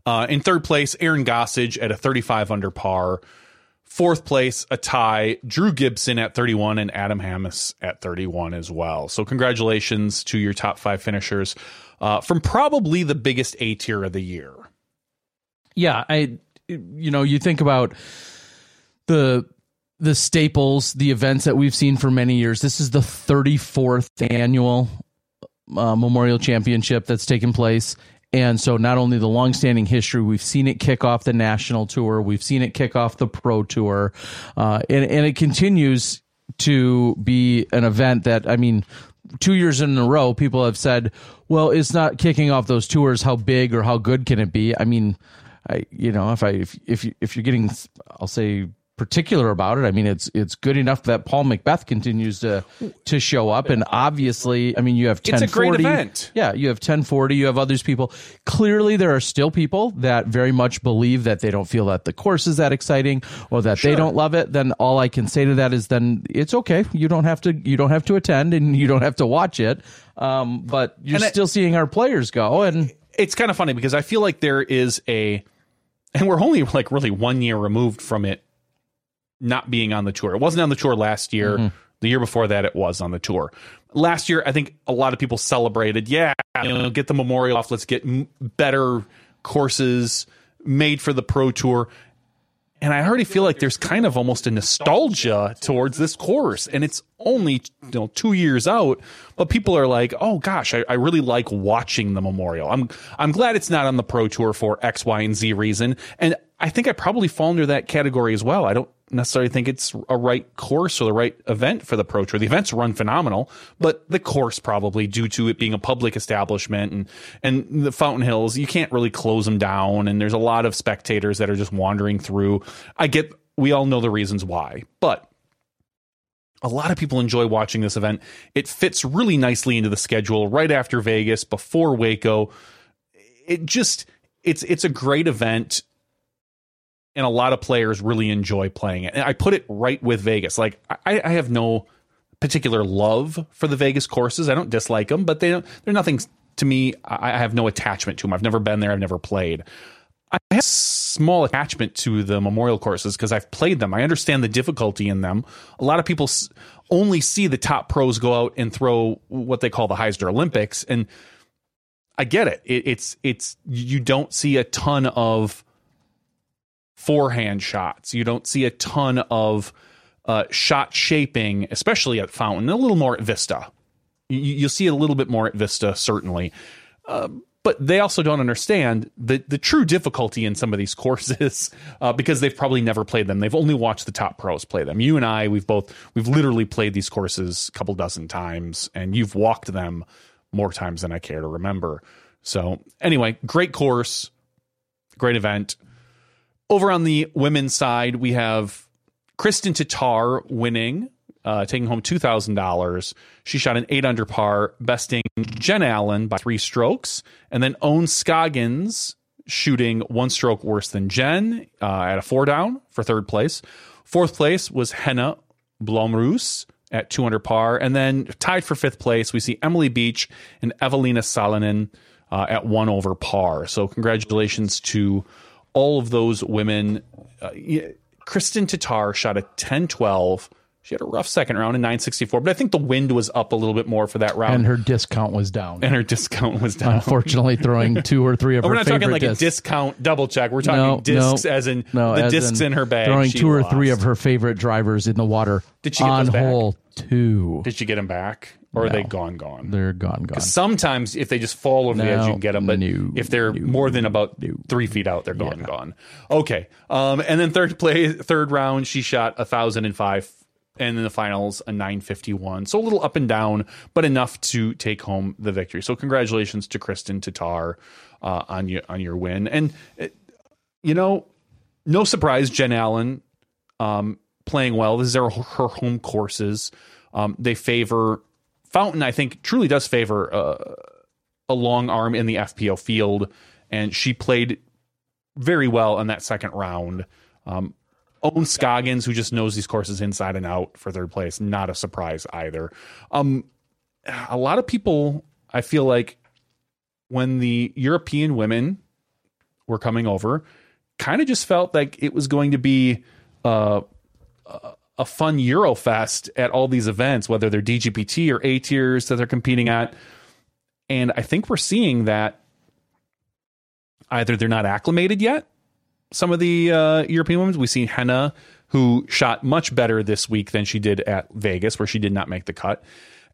uh, in third place, Aaron Gossage at a 35 under par. Fourth place, a tie, Drew Gibson at 31 and Adam Hammes at 31 as well. So, congratulations to your top five finishers uh, from probably the biggest A tier of the year. Yeah, I, you know, you think about the the staples, the events that we've seen for many years. This is the 34th annual uh, Memorial Championship that's taken place. And so, not only the longstanding history, we've seen it kick off the national tour, we've seen it kick off the pro tour, uh, and, and it continues to be an event that, I mean, two years in a row, people have said, well, it's not kicking off those tours. How big or how good can it be? I mean, I, you know, if I, if, if, if you're getting, I'll say particular about it. I mean, it's it's good enough that Paul McBeth continues to to show up, and obviously, I mean, you have ten forty. Yeah, you have ten forty. You have others people. Clearly, there are still people that very much believe that they don't feel that the course is that exciting or that sure. they don't love it. Then all I can say to that is, then it's okay. You don't have to. You don't have to attend, and you don't have to watch it. Um, but you're and still it, seeing our players go, and it's kind of funny because I feel like there is a, and we're only like really one year removed from it not being on the tour. It wasn't on the tour last year. Mm-hmm. The year before that, it was on the tour. Last year, I think a lot of people celebrated. Yeah, you know, get the memorial off. Let's get m- better courses made for the pro tour. And I already feel like there's kind of almost a nostalgia towards this course, and it's only you know two years out, but people are like, "Oh gosh, I, I really like watching the memorial." I'm I'm glad it's not on the pro tour for X, Y, and Z reason, and I think I probably fall under that category as well. I don't necessarily think it's a right course or the right event for the Pro Tour. The events run phenomenal, but the course probably due to it being a public establishment and and the Fountain Hills, you can't really close them down, and there's a lot of spectators that are just wandering through. I get, we all know the reasons why, but a lot of people enjoy watching this event. It fits really nicely into the schedule right after Vegas, before Waco. It just it's it's a great event and a lot of players really enjoy playing it. And I put it right with Vegas. Like I, I have no particular love for the Vegas courses. I don't dislike them, but they don't, they're nothing to me. I, I have no attachment to them. I've never been there. I've never played. I have small attachment to the memorial courses because I've played them. I understand the difficulty in them. A lot of people only see the top pros go out and throw what they call the Hyzer Olympics, and I get it. it it's it's you don't see a ton of forehand shots. You don't see a ton of uh, shot shaping, especially at Fountain. A little more at Vista. You, you'll see a little bit more at Vista, certainly. Uh, but they also don't understand the the true difficulty in some of these courses uh, because they've probably never played them. They've only watched the top pros play them. You and I, we've both we've literally played these courses a couple dozen times, and you've walked them more times than I care to remember. So anyway, great course, great event. Over on the women's side, we have Kristin Tattar winning uh, taking home two thousand dollars. She shot an eight under par, besting Jen Allen by three strokes, and then Ohn Scoggins shooting one stroke worse than Jen uh, at a four down for third place. Fourth place was Henna Blomroos at two under par, and then tied for fifth place, we see Emily Beach and Evelina Salonen uh, at one over par. So congratulations to all of those women. Uh, Kristin Tattar shot a 10 12 she had a rough second round in 964, but I think the wind was up a little bit more for that round. And her discount was down. And her discount was down. Unfortunately, throwing two or three of oh, her We're not talking like discs. a discount double check. We're talking no, discs no, as in no, the as discs in in her bag. Throwing two or three of her favorite drivers in the water. Did she get on back? hole two? Did she get them back? Or are they gone, gone? They're gone, gone. Sometimes if they just fall over the edge, you can get them. But if they're more than about three feet out, they're gone, gone. Okay. Um, and then third play, third round, she shot a thousand and in the finals a nine fifty one. So a little up and down, but enough to take home the victory. So congratulations to Kristin Tattar uh, on your on your win. And uh, you know, no surprise, Jen Allen um, playing well. This is her, her home courses. Um, they favor Fountain. I think truly does favor uh, a long arm in the FPO field, and she played very well in that second round. Um, Ohn Scoggins, who just knows these courses inside and out for third place, not a surprise either. Um, a lot of people, I feel like, when the European women were coming over, kind of just felt like it was going to be uh, a- a fun Eurofest at all these events, whether they're DGPT or A tiers that they're competing at. And I think we're seeing that either they're not acclimated yet. Some of the uh, European women, we've seen Henna, who shot much better this week than she did at Vegas, where she did not make the cut,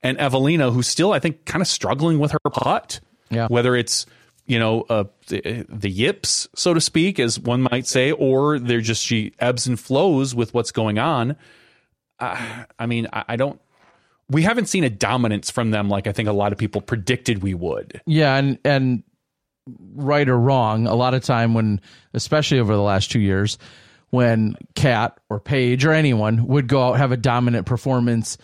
and Evelina, who's still, I think, kind of struggling with her putt. Yeah. Whether it's you know uh, the, the yips, so to speak, as one might say, or they're just she ebbs and flows with what's going on. Uh, I mean, I, I don't. We haven't seen a dominance from them like I think a lot of people predicted we would. Yeah, and and right or wrong, a lot of time when, especially over the last two years, when Kat or Paige or anyone would go out have a dominant performance,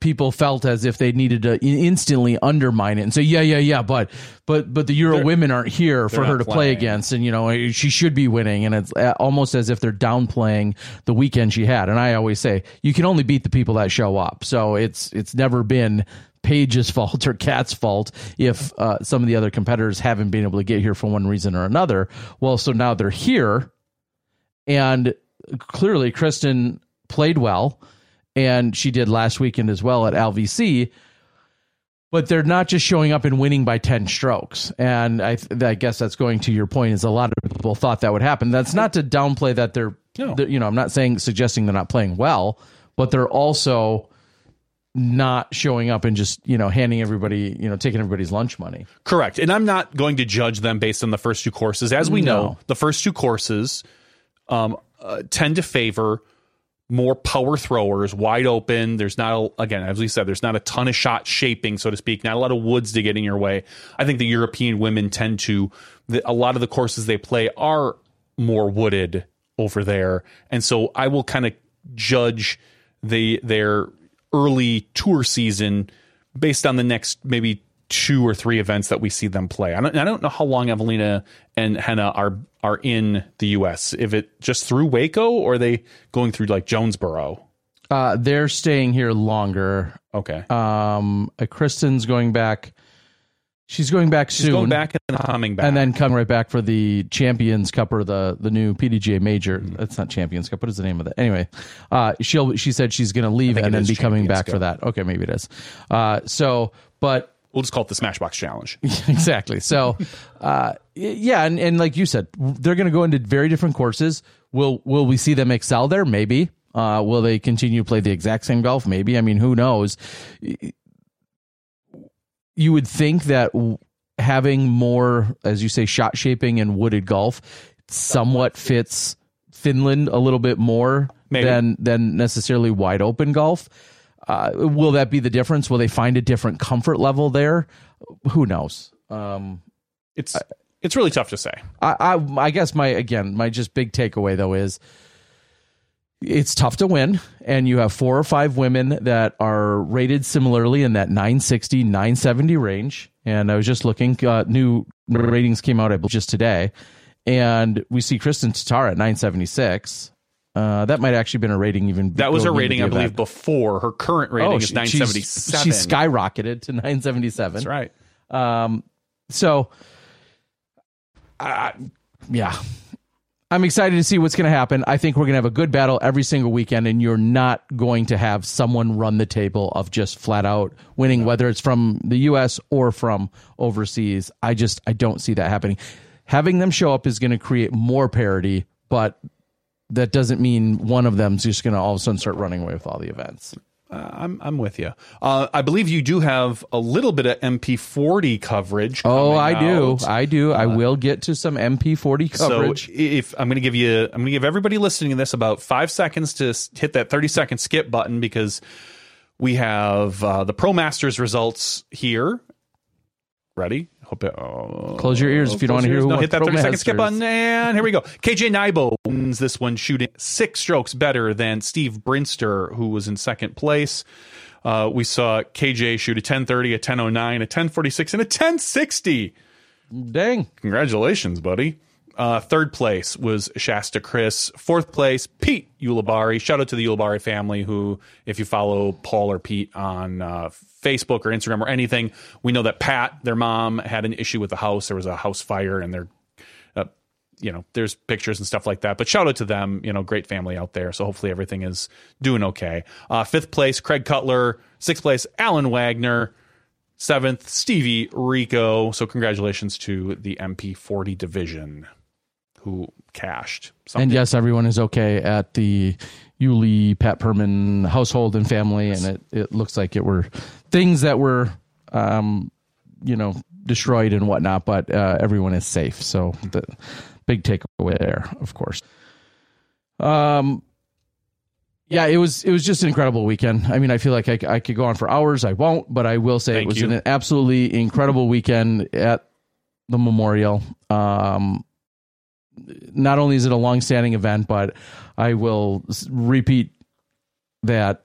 people felt as if they needed to instantly undermine it and say, yeah, yeah, yeah, but but but the Euro They're- women aren't here for her to play against, and you know she should be winning, and it's uh, almost as if they're downplaying the weekend she had. And I always say you can only beat the people that show up, so it's it's never been. Paige's fault or Kat's fault if uh, some of the other competitors haven't been able to get here for one reason or another. Well, so now they're here, and clearly Kristin played well, and she did last weekend as well at LVC. But they're not just showing up and winning by ten strokes, and I, th- I guess that's going to your point. Is a lot of people thought that would happen. That's not to downplay that they're, No. they're- you know, I'm not saying suggesting they're not playing well, but they're also not showing up and just you know handing everybody you know taking everybody's lunch money. Correct. And I'm not going to judge them based on the first two courses. As we No. know, the first two courses um, uh, tend to favor more power throwers, wide open. There's not, a, again, as we said, there's not a ton of shot shaping, so to speak, not a lot of woods to get in your way. I think the European women tend to, the, a lot of the courses they play are more wooded over there. And so I will kind of judge the their early tour season based on the next maybe two or three events that we see them play. I don't, I don't know how long Evelina and Henna are are in the U.S. If it just through Waco or are they going through like Jonesboro? Uh, they're staying here longer. Okay, Um, uh, Kristin's going back. She's going back she's soon. going back and coming back, and then coming right back for the Champions Cup or the the new PDGA Major. Mm-hmm. That's not Champions Cup. What is the name of that? Anyway, uh, she'll she said she's going to leave and then be coming Champions back for that. Okay, maybe it is. Uh, so, but we'll just call it the Smashbox Challenge. exactly. So, uh, yeah, and, and like you said, they're going to go into very different courses. Will Will we see them excel there? Maybe. Uh, will they continue to play the exact same golf? Maybe. I mean, who knows? You would think that having more, as you say, shot shaping and wooded golf somewhat fits Finland a little bit more Maybe. than than necessarily wide open golf. Uh, will that be the difference? Will they find a different comfort level there? Who knows? Um, It's it's really tough to say. I, I I guess my again my just big takeaway though is it's tough to win and you have four or five women that are rated similarly in that 960 970 range. And i was just looking uh, new ratings came out I believe, just today. And we see kristin tattar at 976 uh, that might actually been a rating even That was her rating, I believe, before. Her current rating Oh, is she- nine she's- she skyrocketed to 977 That's right. um, so, uh, yeah, I'm excited to see what's going to happen. I think we're going to have a good battle every single weekend, and you're not going to have someone run the table of just flat out winning, whether it's from the U.S. or from overseas. I just I don't see that happening. Having them show up is going to create more parity, but that doesn't mean one of them's just going to all of a sudden start running away with all the events. Uh, I'm I'm with you. Uh, I believe you do have a little bit of MP40 coverage. Oh, I do. I do. I will get to some MP40 coverage. So if I'm going to give you, I'm going to give everybody listening to this about five seconds to hit that 30 second skip button because we have uh, the Pro Masters results here. Ready? Hope it, oh, Close your ears if you don't wanna hear who No, hit that Pro 30 second skip button, and here we go. KJ Nybo wins this one, shooting six strokes better than Steve Brinster, who was in second place. Uh, we saw KJ shoot a 1030, a 1009, a 1046, and a 1060. Dang. Congratulations, buddy. Uh, third place was Shasta Criss. Fourth place, Pete Ulibarri. Shout out to the Ulibarri family who, if you follow Paul or Pete on uh, Facebook or Instagram or anything, we know that Pat, their mom, had an issue with the house. There was a house fire and they're, uh, you know, there's pictures and stuff like that. But shout out to them, you know, great family out there. So hopefully everything is doing okay. Uh, fifth place, Craig Cutler. Sixth place, Alan Wagner. Seventh, Stevie Rico. So congratulations to the MP40 division who cashed. And yes, everyone is okay at the Yuli Pat Perman household and family, and it, it looks like it were things that were, um, you know, destroyed and whatnot, but uh, everyone is safe. So the big takeaway there, of course. Um, yeah, it was it was just an incredible weekend. I mean, I feel like I, I could go on for hours. I won't, but I will say Thank it was you. an absolutely incredible weekend at the memorial. Um, not only is it a long-standing event, but I will repeat that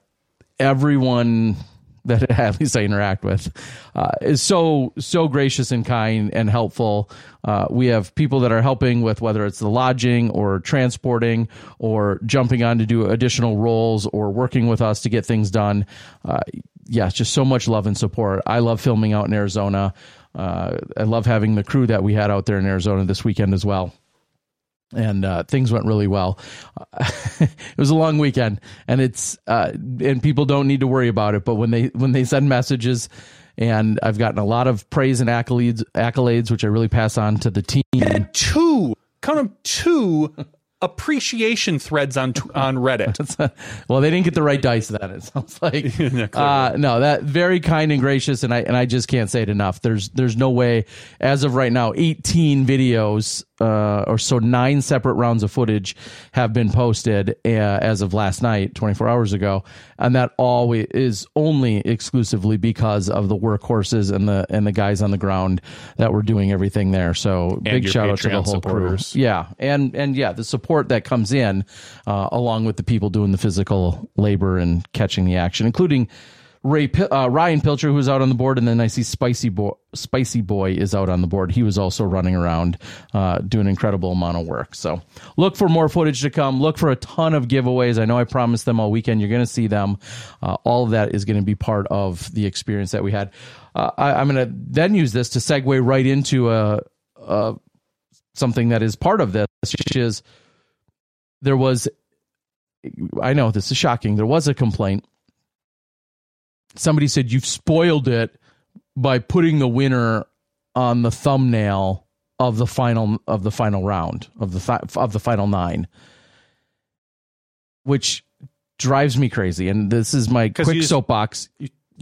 everyone that at least I interact with uh, is so so gracious and kind and helpful. Uh, we have people that are helping with whether it's the lodging or transporting or jumping on to do additional roles or working with us to get things done. Uh, yeah, just so much love and support. I love filming out in Arizona. Uh, I love having the crew that we had out there in Arizona this weekend as well and uh, things went really well. it was a long weekend, and it's uh, and people don't need to worry about it. But when they when they send messages, and I've gotten a lot of praise and accolades, accolades, which I really pass on to the team. And two, count them two appreciation threads on on Reddit. well, they didn't get the right dice then. It sounds like uh, no, that very kind and gracious, and I and I just can't say it enough. There's there's no way as of right now, 18 videos uh, or so nine separate rounds of footage have been posted uh, as of last night, 24 hours ago, and that all is only exclusively because of the workhorses and the and the guys on the ground that were doing everything there. So big your shout out to the whole supporters. crew. Yeah, and and yeah, the support support that comes in, uh, along with the people doing the physical labor and catching the action, including Ray uh, Ryan Pilcher, who's out on the board, and then I see Spicy Boy, Spicy Boy is out on the board. He was also running around, uh, doing an incredible amount of work. So look for more footage to come. Look for a ton of giveaways. I know I promised them all weekend. You're going to see them. Uh, all of that is going to be part of the experience that we had. Uh, I, am going to then use this to segue right into a, a something that is part of this, which is there was. I know this is shocking. There was a complaint somebody said you've spoiled it by putting the winner on the thumbnail of the final of the final round of the th- of the final nine, which drives me crazy. And this is my quick you- soapbox.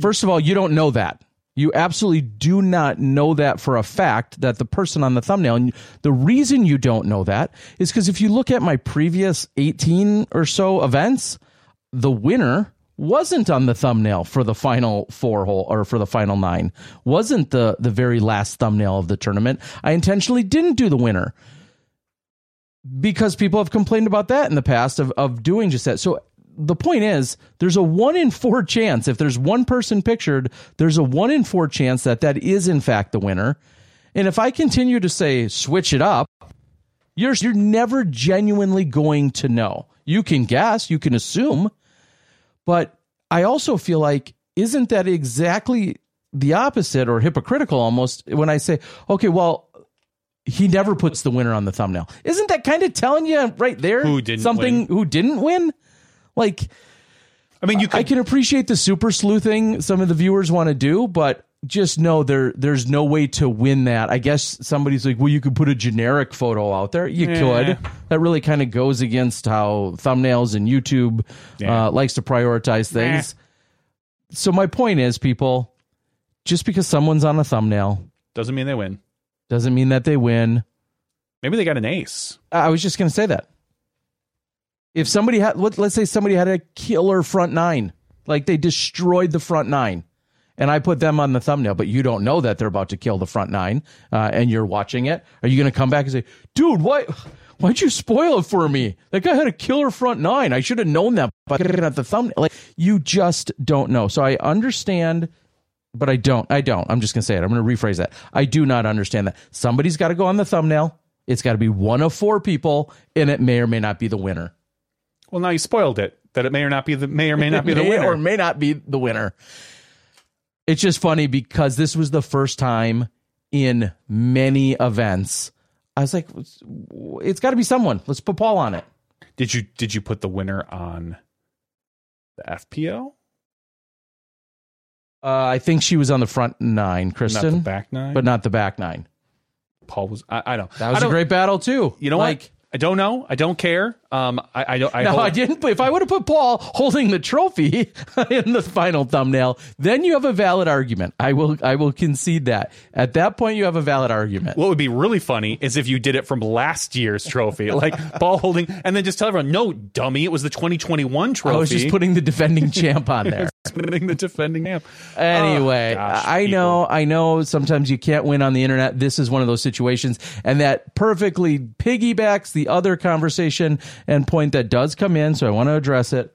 First of all, you don't know that. You absolutely do not know that for a fact that the person on the thumbnail, and the reason you don't know that is because if you look at my previous 18 or so events, the winner wasn't on the thumbnail for the final four hole or for the final nine. Wasn't the the very last thumbnail of the tournament. I intentionally didn't do the winner. Because people have complained about that in the past of, of doing just that. So the point is there's a one in four chance if there's one person pictured there's a one in four chance that that is in fact the winner. And if i continue to say switch it up you're you're never genuinely going to know. You can guess you can assume but I also feel like, isn't that exactly the opposite or hypocritical almost when I say, okay, well, he never puts the winner on the thumbnail. Isn't that kind of telling you right there Who didn't something win? who didn't win? Like, I mean, you could, I can appreciate the super sleuthing some of the viewers want to do, but just know there there's no way to win that. I guess somebody's like, well, you could put a generic photo out there. You Yeah. could. That really kind of goes against how thumbnails and YouTube Yeah. uh, likes to prioritize things. So my point is, people, just because someone's on a thumbnail doesn't mean they win. doesn't mean that they win. Maybe they got an ace. I was just going to say that. If somebody had, let's say somebody had a killer front nine, like they destroyed the front nine, and I put them on the thumbnail, but you don't know that they're about to kill the front nine, uh, and you're watching it, are you going to come back and say, dude, why, why'd you spoil it for me? That guy had a killer front nine. I should have known that, but at the thumbnail, like you just don't know. So I understand but I don't. I don't. I'm just going to say it. I'm going to rephrase that. I do not understand that. Somebody's got to go on the thumbnail. It's got to be one of four people, and it may or may not be the winner. Well, now you spoiled it. That it may or not be the may or may not be the May winner. or may not be the winner. It's just funny because this was the first time in many events. I was like, it's got to be someone. Let's put Paul on it. Did you did you put the winner on the FPO? Uh, I think she was on the front nine, Not Kristin, the back nine. but not the back nine. Paul was. I, I don't. That was a great battle too. You know like, what? I don't know. I don't care. Um, I, I don't. I no, I didn't. But if I would have put Paul holding the trophy in the final thumbnail, then you have a valid argument. I will. I will concede that. At that point, you have a valid argument. What would be really funny is if you did it from last year's trophy, like Paul holding, and then just tell everyone, "No, dummy, it was the 2021 trophy." I was just putting the defending champ on there. Putting the defending champ. Anyway, Oh, gosh, I people. know, I know. Sometimes you can't win on the internet. This is one of those situations, and that perfectly piggybacks the other conversation and point that does come in. So I want to address it,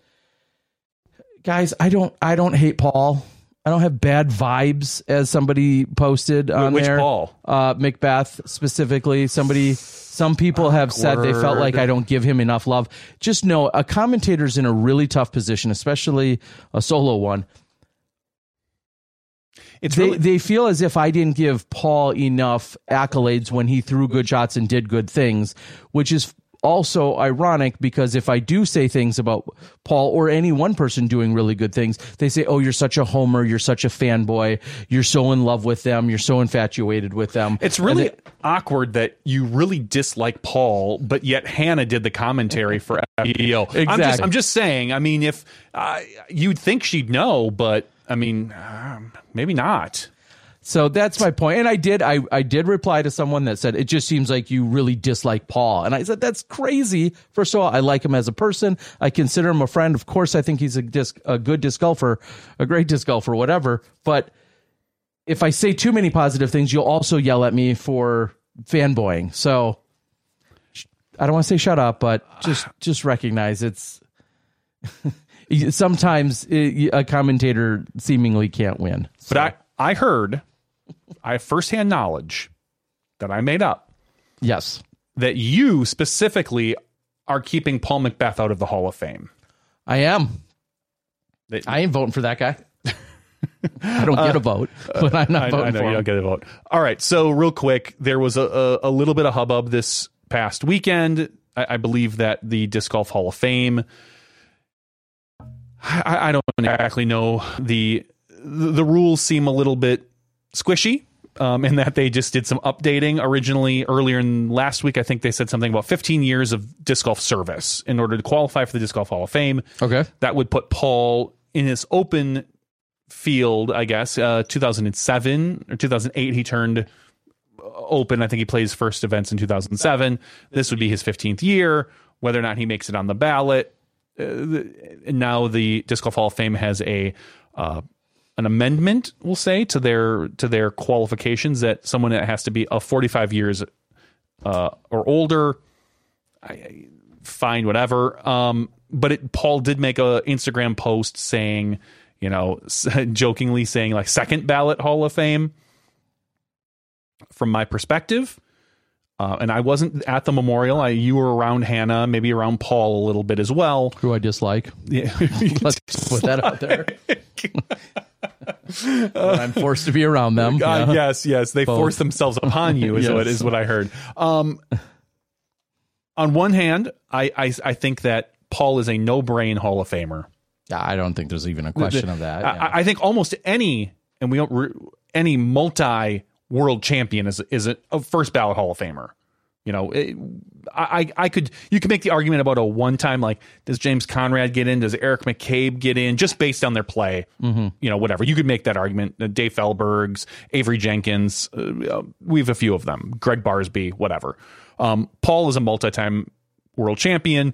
guys. I don't, I don't hate Paul. I don't have bad vibes, as somebody posted on which there. Paul? Uh, McBeth specifically. Somebody, some people have said they felt like I don't give him enough love. Just know a commentator's in a really tough position, especially a solo one It's they really they feel as if I didn't give Paul enough accolades when he threw good shots and did good things, which is also ironic because if I do say things about Paul or any one person doing really good things, they say, "Oh, you're such a homer, you're such a fanboy, you're so in love with them, you're so infatuated with them." It's really they- awkward that you really dislike Paul, but yet Hannah did the commentary for FPO. I'm just, Exactly. I'm just saying. I mean, if uh, you'd think she'd know, but I mean, um, maybe not. So that's my point. And I did I, I did reply to someone that said it just seems like you really dislike Paul. And I said that's crazy. First of all, I like him as a person. I consider him a friend. Of course, I think he's a disc, a good disc golfer, a great disc golfer, whatever. But if I say too many positive things, you'll also yell at me for fanboying. So I don't want to say shut up, but just just recognize it's sometimes it, a commentator seemingly can't win. But I I heard I have firsthand knowledge that I made up yes, that you specifically are keeping Paul McBeth out of the Hall of Fame. I am. That- I ain't voting for that guy. I don't get a uh, vote, but I'm not I, voting I know for you him. don't get a vote. All right. So real quick, there was a, a, a little bit of hubbub this past weekend. I, I believe that the Disc Golf Hall of Fame. I, I don't exactly know the the rules seem a little bit squishy. Um, in that they just did some updating originally earlier in last week. I think they said something about 15 years of disc golf service in order to qualify for the Disc Golf Hall of Fame. Okay. That would put Paul in his open field, I guess. Uh, 2007 or 2008, he turned open. I think he plays first events in 2007. This would be his 15th year. Whether or not he makes it on the ballot, uh, the, now the Disc Golf Hall of Fame has a uh, an amendment, we'll say, to their to their qualifications that someone that has to be of 45 years uh, or older. I, I- fine, whatever. Um, but it, Paul did make a Instagram post saying, you know, jokingly saying like second ballot Hall of Fame. From my perspective, uh, and I wasn't at the memorial. I you were around Hannah, maybe around Paul a little bit as well. Who I dislike. Yeah. Let's just put that out there. I'm forced to be around them. Uh, yeah. Yes, yes, they Both. force themselves upon you. Is Yes. what is what I heard. Um, on one hand, I, I I think that Paul is a no brain Hall of Famer. Yeah, I don't think there's even a question of that. I. I think almost any, and we don't re- any multi world champion is is a, a first ballot Hall of Famer. You know, it, I I could you could make the argument about a one time like does James Conrad get in? Does Eric McCabe get in? Just based on their play, Mm-hmm. you know, whatever you could make that argument. Uh, Dave Feldbergs, Avery Jenkins, uh, we have a few of them. Greg Barsby, whatever. Um, Paul is a multi time world champion.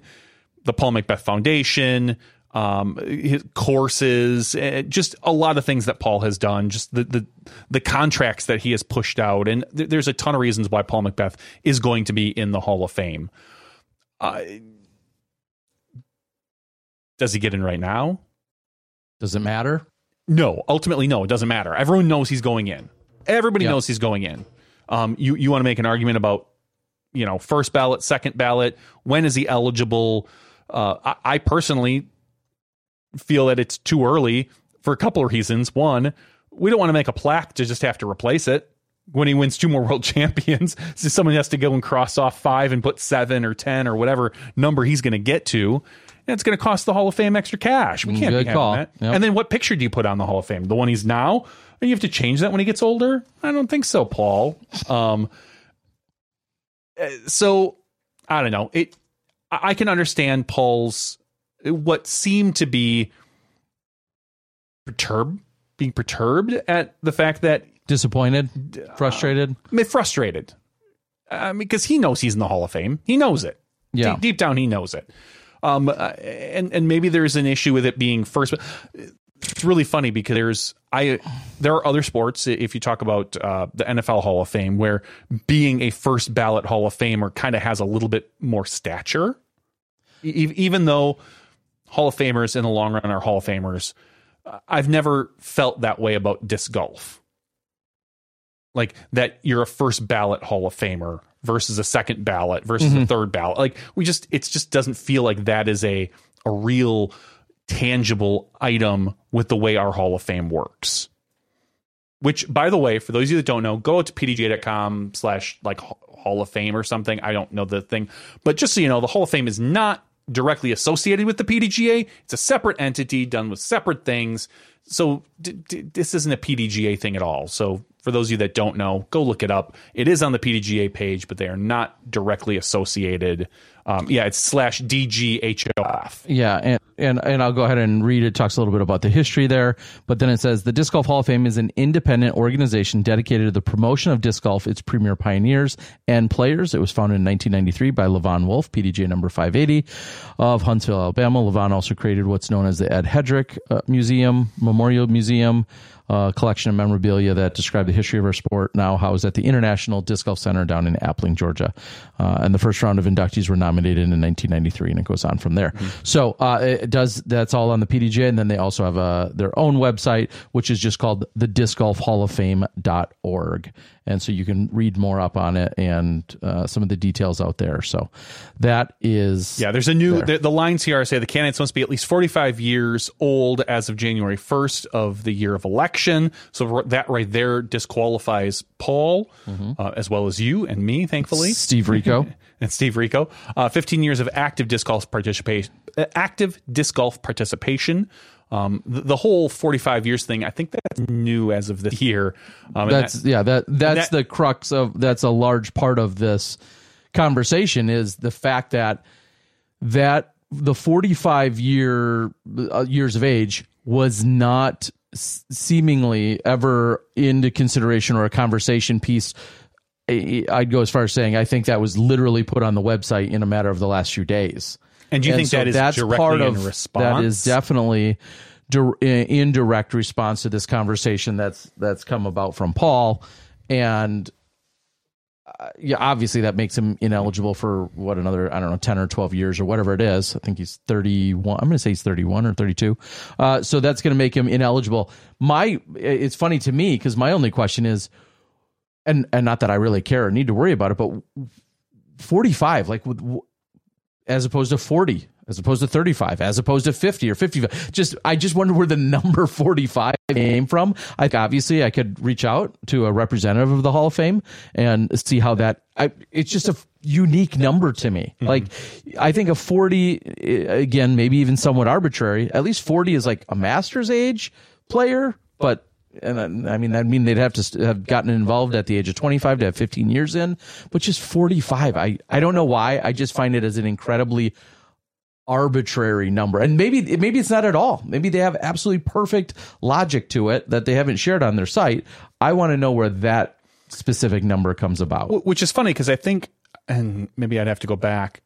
The Paul McBeth Foundation, um, his courses, eh, just a lot of things that Paul has done. Just the the the contracts that he has pushed out, and th- there's a ton of reasons why Paul McBeth is going to be in the Hall of Fame. Uh, does he get in right now? Does it matter? No, ultimately, no. It doesn't matter. Everyone knows he's going in. Everybody Yeah. knows he's going in. Um, you you want to make an argument about, you know, first ballot, second ballot. When is he eligible? Uh, I, I personally feel that it's too early for a couple of reasons. One, we don't want to make a plaque to just have to replace it when he wins two more world champions. So someone has to go and cross off five and put seven or ten or whatever number he's going to get to. And it's going to cost the Hall of Fame extra cash. We can't Good be call. that. Yep. And then what picture do you put on the Hall of Fame? The one he's now? And you have to change that when he gets older? I don't think so, Paul. Um, uh, so I don't know. It. I can understand Paul's what seemed to be perturbed, being perturbed at the fact that Disappointed? Frustrated? I mean, frustrated. I mean, because he knows he's in the Hall of Fame. He knows it. Yeah. Deep, deep down, he knows it. Um, uh, and and maybe there's an issue with it being first. It's really funny because there's I there are other sports. If you talk about uh, the NFL Hall of Fame, where being a first ballot Hall of Famer kind of has a little bit more stature, E- even though Hall of Famers in the long run are Hall of Famers. I've never felt that way about disc golf like that you're a first ballot Hall of Famer versus a second ballot versus a mm-hmm. third ballot. Like we just it just doesn't feel like that is a a real tangible item with the way our Hall of Fame works. Which, by the way, for those of you that don't know, go to pdga.com slash like Hall of Fame or something. I don't know the thing. But just so you know, the Hall of Fame is not directly associated with the PDGA. It's a separate entity done with separate things. So d- d- this isn't a PDGA thing at all. So for those of you that don't know, go look it up. It is on the PDGA page, but they are not directly associated Um, yeah, it's slash DGHOF. Yeah, and, and and I'll go ahead and read it. Talks a little bit about the history there, but then it says the Disc Golf Hall of Fame is an independent organization dedicated to the promotion of disc golf, its premier pioneers and players. It was founded in 1993 by Lavone Wolfe, PDGA number 580 of Huntsville, Alabama. Lavone also created what's known as the Ed Headrick uh, Museum, Memorial Museum, uh, collection of memorabilia that describe the history of our sport, now housed at the International Disc Golf Center down in Appling, Georgia. Uh, and the first round of inductees were nominated in 1993, and it goes on from there. Mm-hmm. So uh, it does that's all on the PDGA, and then they also have a, their own website, which is just called the Disc Golf Hall of Fame.org and so you can read more up on it and uh, some of the details out there. So that is yeah. There's a new the, the, lines here say the candidates must be at least 45 years old as of January 1st of the year of election. So that right there disqualifies Paul mm-hmm. uh, as well as you and me, thankfully. Steve Rico and Steve Rico. Uh, 15 years of active disc golf participation. Uh, active disc golf participation. Um, the, the, whole 45 years thing, I think that's new as of this year. Um, that's that, yeah, that that's that, the crux of that's a large part of this conversation is the fact that that the 45 year uh, years of age was not seemingly ever into consideration or a conversation piece I'd go as far as saying I think that was literally put on the website in a matter of the last few days. And do you and think so that is that's part of response? That is definitely in direct response to this conversation that's that's come about from Paul, and uh, yeah, obviously that makes him ineligible for what another I don't know ten or twelve years or whatever it is. I think he's thirty one. I'm going to say he's thirty one or thirty two. Uh, so that's going to make him ineligible. My it's funny to me because my only question is, and and not that I really care or need to worry about it, but forty five like with as opposed to 40 as opposed to 35 as opposed to 50 or 55 just i just wonder where the number 45 came from. I obviously i could reach out to a representative of the hall of fame and see how that I, it's just a unique number to me. Mm-hmm. like i think a 40 again maybe even somewhat arbitrary at least 40 is like a master's age player but and I mean that mean they'd have to have gotten involved at the age of 25 to have 15 years in, but just 45. I I don't know why. I just find it as an incredibly arbitrary number. And maybe maybe it's not at all. Maybe they have absolutely perfect logic to it that they haven't shared on their site. I want to know where that specific number comes about. Which is funny because I think and maybe I'd have to go back.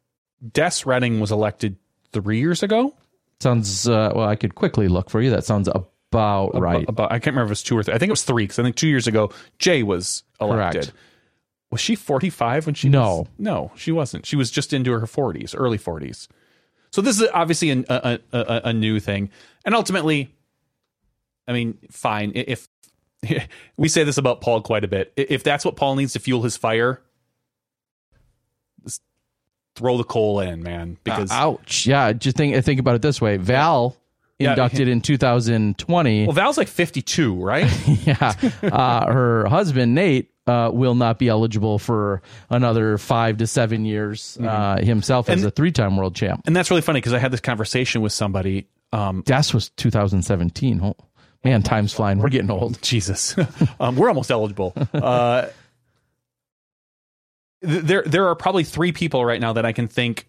Des Reading was elected 3 years ago. Sounds uh, well. I could quickly look for you. That sounds a about right. About, I can't remember if it was two or three. I think it was three because I think two years ago Jay was elected. Correct. Was she 45 when she No. Was, no, she wasn't. She was just into her 40s, early 40s. So this is obviously a, a, a, a new thing. And ultimately, I mean, fine. If we say this about Paul quite a bit, if that's what Paul needs to fuel his fire, throw the coal in, man. Because uh, ouch, yeah. Just think think about it this way: Val inducted in 2020. Well, Val's like 52, right? yeah. Uh, her husband, Nate, uh, will not be eligible for another five to seven years mm-hmm. uh, himself as a three time world champ. And that's really funny because I had this conversation with somebody. Um, Das was 2017. Oh, man, time's flying. We're getting old. Jesus. um, we're almost eligible. Uh, there, there are probably three people right now that I can think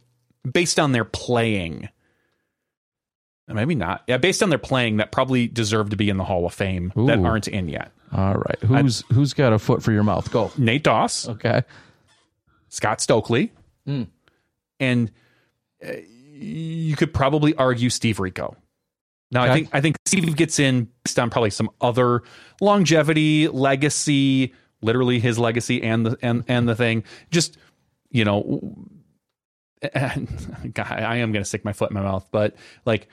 based on their playing Maybe not. Yeah, based on their playing, that probably deserve to be in the Hall of Fame Ooh. that aren't in yet. All right, who's i who's got a foot for your mouth? Go, Nate Doss. Okay, Scott Stokely, mm. and uh, you could probably argue Steve Rico. Now, okay. I think I think Steve gets in based on probably some other longevity, legacy, literally his legacy and the and and the thing. Just you know, God, I am going to stick my foot in my mouth, but like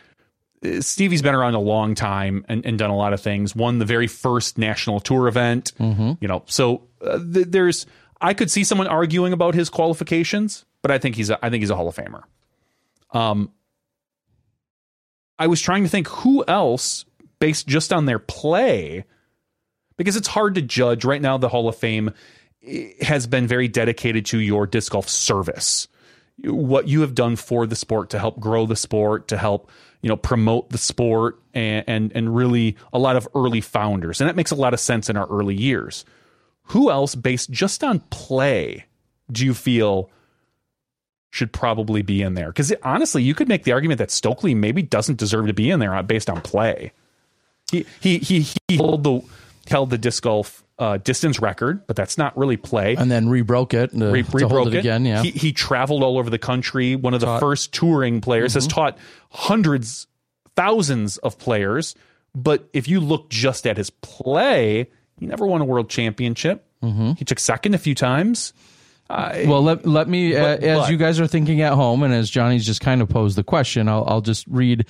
Stevie's been around a long time and, and, done a lot of things. Won the very first national tour event. Mm-hmm. You know, so uh, th- there's I could see someone arguing about his qualifications, but I think he's a, I think he's a Hall of Famer. Um, I was trying to think who else based just on their play, because it's hard to judge right now. The Hall of Fame eh, has been very dedicated to your disc golf service, what you have done for the sport to help grow the sport, to help you know promote the sport and, and and really a lot of early founders. And that makes a lot of sense in our early years. Who else based just on play do you feel should probably be in there? Because honestly, you could make the argument that Stokely maybe doesn't deserve to be in there uh, based on play. He he he he held the held the disc golf uh, distance record, but that's not really play. And then rebroke it. To, Re- to rebroke hold it, it again. Yeah. He, he traveled all over the country. One of the first touring players has Mhm. taught hundreds, thousands of players. But if you look just at his play, he never won a world championship. Mhm. He took second a few times. I- well, let, let me, uh, as but- you guys are thinking at home, and as Johnny's just kind of posed the question, I'll, I'll just read.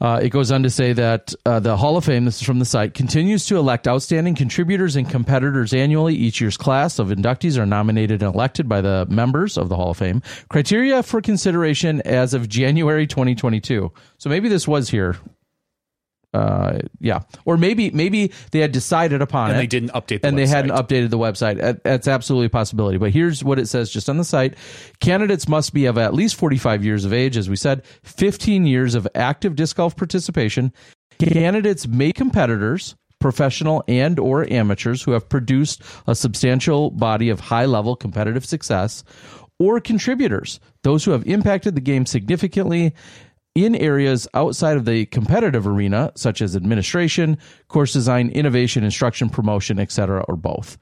Uh, it goes on to say that uh, the Hall of Fame, this is from the site, continues to elect outstanding contributors and competitors annually. Each year's class of inductees are nominated and elected by the members of the Hall of Fame. Criteria for consideration as of January 2022. So maybe this was here. Uh, yeah, or maybe maybe they had decided upon it. And it, they didn't update the and they hadn't updated the website. That's absolutely a possibility. But here's what it says just on the site: candidates must be of at least 45 years of age, as we said, 15 years of active disc golf participation. Candidates may competitors, professional and or amateurs who have produced a substantial body of high level competitive success, or contributors, those who have impacted the game significantly in areas outside of the competitive arena, such as administration, course design, innovation, instruction, promotion, etc., or both.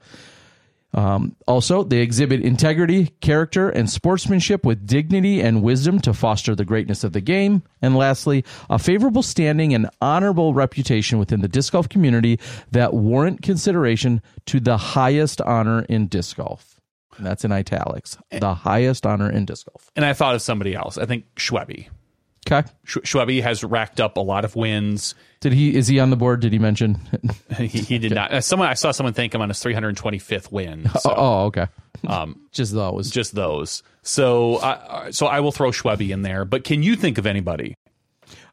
Um, also, they exhibit integrity, character, and sportsmanship with dignity and wisdom to foster the greatness of the game. And lastly, a favorable standing and honorable reputation within the disc golf community that warrant consideration to the highest honor in disc golf. And that's in italics. The highest honor in disc golf. and I thought of somebody else. I think Schwebby. Okay. Sch- Schwebby has racked up a lot of wins. Did he? Is he on the board? Did he mention? he, he did not. uh, Someone I saw someone thank him on his 325th win. So, oh, okay. um, Just those. just those. So, I so I will throw Schwebby in there. But can you think of anybody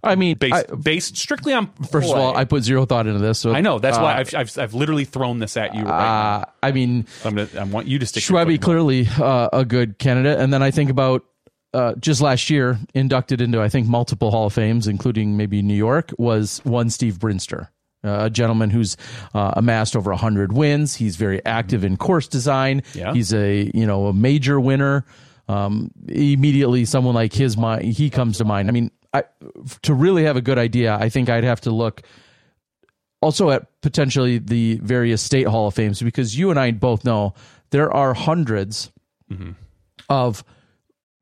I mean, based I- based strictly on first of all. I put zero thought into this. So I know that's uh, why I've, I've I've literally thrown this at you. Right Uh, I mean. I'm gonna, I want you to stick. your foot Schwebby in. clearly uh, a good candidate, and then I think about uh, just last year inducted into I think multiple Hall of Fames, including maybe New York, was one Steve Brinster. Uh, a gentleman who's uh, amassed over 100 wins. He's very active in course design. Yeah. He's a you know a major winner. Um, immediately, someone like his mind he comes to mind. I mean, I, to really have a good idea, I think I'd have to look also at potentially the various state hall of fames because you and I both know there are 100s of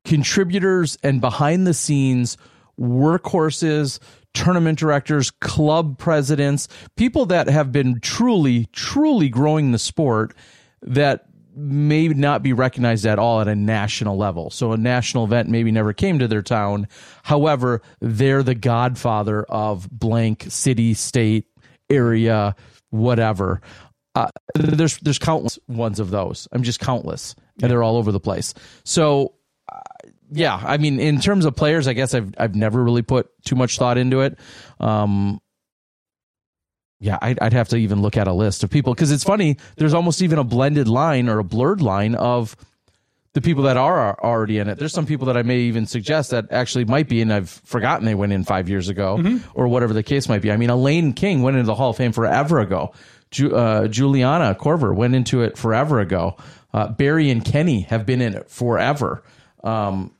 contributors and behind the scenes workhorses tournament directors club presidents people that have been truly truly growing the sport that may not be recognized at all at a national level. So a national event maybe never came to their town. However, they're the godfather of blank city, state, area, whatever. Uh, there's there's countless ones of those. I'm just countless, and they're all over the place. So, yeah, I mean, in terms of players, I guess I've I've never really put too much thought into it. Um, yeah, I'd, I'd have to even look at a list of people because it's funny. There's almost even a blended line or a blurred line of the people that are already in it. There's some people that I may even suggest that actually might be, and I've forgotten they went in five years ago or whatever the case might be. I mean, Elaine King went into the Hall of Fame forever ago. Ju- uh, Juliana Korver went into it forever ago. Uh, Barry and Kenny have been in it forever. Um,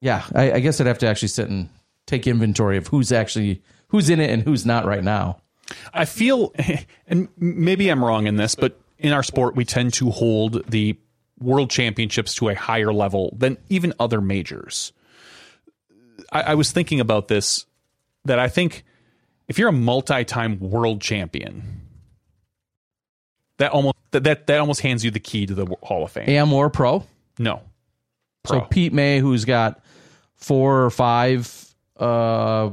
yeah, I, I guess I'd have to actually sit and take inventory of who's actually who's in it and who's not right now. I feel, and maybe I'm wrong in this, but in our sport, we tend to hold the world championships to a higher level than even other majors. I, I was thinking about this that I think if you're a multi-time world champion, that almost that that, that almost hands you the key to the Hall of Fame. Am or pro. no, So Pete May, who's got four or five uh,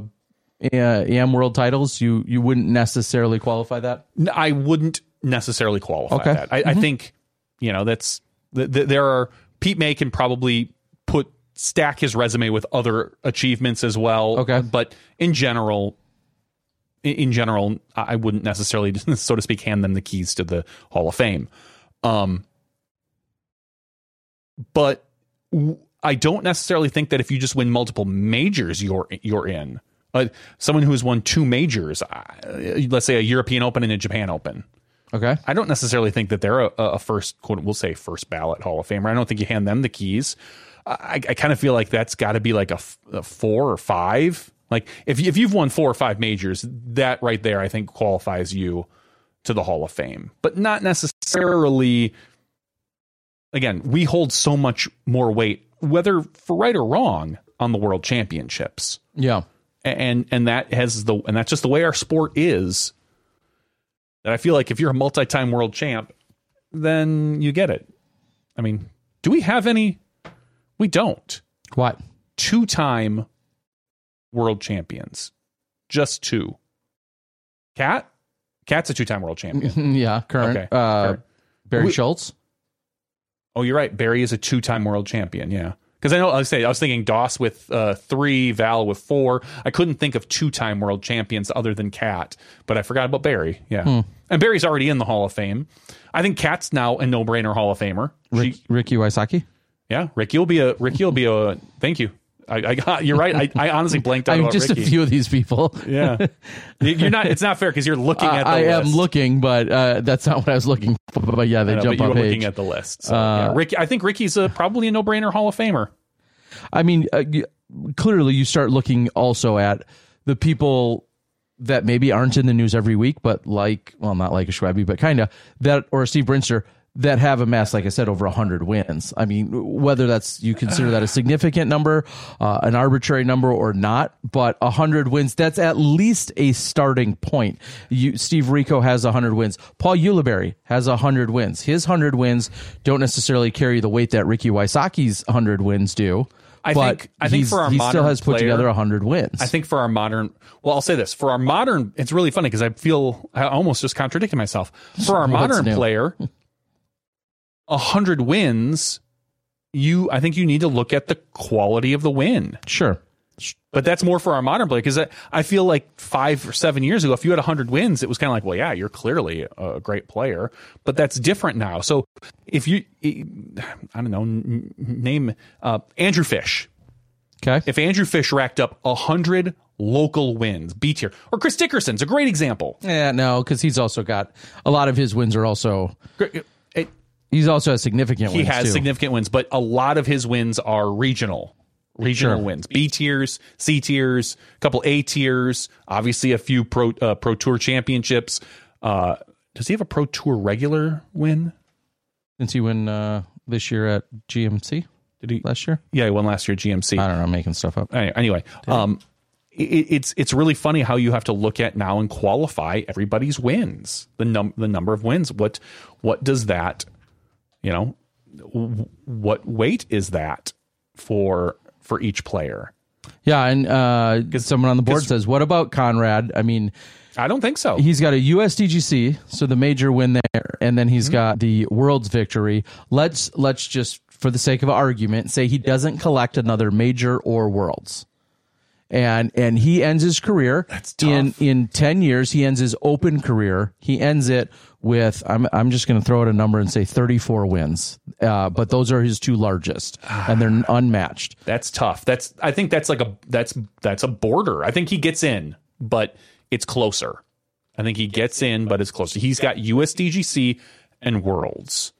AM World titles, you you wouldn't necessarily qualify that. I wouldn't necessarily qualify Okay. that. I, I think you know that's th- th- there are Pete May can probably put stack his resume with other achievements as well. Okay. but in general, in, general, I I wouldn't necessarily, so to speak, hand them the keys to the Hall of Fame. Um, but w- I don't necessarily think that if you just win multiple majors, you're you're in. Uh, someone who has won two majors, uh, let's say a European Open and a Japan Open. Okay. I don't necessarily think that they're a, a first quote we'll say first ballot Hall of Famer. I don't think you hand them the keys. I, I kind of feel like that's got to be like a four or five. Like if if you've won four or five majors, that right there, I think qualifies you to the Hall of Fame, but not necessarily. Again, we hold so much more weight, whether for right or wrong, on the World Championships Yeah. and and that has the and that's just the way our sport is that I feel like if you're a multi-time world champ then you get it. I mean, do we have any we don't. What? Two-time world champions. Just two. Cat? Cat's a two-time world champion. yeah. Current. Okay. Uh, Current. Barry We- Schultz. Oh, you're right. Barry is a two-time world champion. Yeah, because I know I was saying I was thinking Doss with uh, three, Val with four. I couldn't think of two-time world champions other than Cat, but I forgot about Barry. Yeah, Hmm. and Barry's already in the Hall of Fame. I think Cat's now a no-brainer Hall of Famer. Rick, She- Ricky Wysocki. yeah, Ricky will be a Ricky will be a. Thank you. I, I got you're right. I, I honestly blanked out I mean, about just Ricky. a few of these people. Yeah, you're not. It's not fair because you're looking at. The I am list. looking, but uh, that's not what I was looking for. But yeah, they know, jump but you were looking at the list. So, Uh, yeah, Ricky. I think Ricky's a, probably a no-brainer Hall of Famer. I mean, uh, clearly you start looking also at the people that maybe aren't in the news every week, but like, well, not like a Schwabi, but kind of that, or Steve Brinster that have amassed, like I said, over 100 wins. I mean, whether that's you consider that a significant number, uh, an arbitrary number or not, but 100 wins, that's at least a starting point. You, Steve Rico has 100 wins. Paul Ulibarri has 100 wins. His 100 wins don't necessarily carry the weight that Ricky Wysocki's 100 wins do. I but think- I think for our he still has put player- together 100 wins. I think for our modern, well, I'll say this for our modern, it's really funny because I feel I almost just contradicted myself. For our modern player, a hundred wins, you, I think you need to look at the quality of the win. sure. But that's more for our modern play because I, I feel like five or seven years ago, if you had 100 wins, it was kind of like, well, yeah, you're clearly a great player. But that's different now. So if you, I don't know, name uh, Andrew Fish. Okay. If Andrew Fish racked up 100 local wins, B tier, or Chris Dickerson's a great example. Yeah, no, because he's also got a lot of his wins are also It- he's also has significant he wins has too. significant wins, but a lot of his wins are regional. Regional Sure. wins, B tiers, C tiers, a couple A tiers, obviously a few pro uh, pro tour championships. Uh, does he have a pro tour regular win? Didn't he win uh, this year at GMC Did he? last year? Yeah, he won last year at GMC. I don't know, I'm making stuff up. Anyway, anyway um, it, it's it's really funny how you have to look at now and qualify everybody's wins, the num the number of wins. What what does that, you know, w- what weight is that for for each player? Yeah, and uh, someone on the board says, "What about Conrad?" I mean, I don't think so. he's got a USDGC, so the major win there, and then Mm-hmm. he's got the World's victory. Let's let's just, for the sake of argument, say he doesn't collect another major or Worlds, and and he ends his career in in ten years. He ends his open career. He ends it with I'm I'm just going to throw out a number and say 34 wins, uh, but those are his two largest, and they're unmatched. That's tough. That's I think that's like a that's that's a border. I think he gets in, but it's closer. I think he gets in, but it's closer. He's got USDGC and Worlds.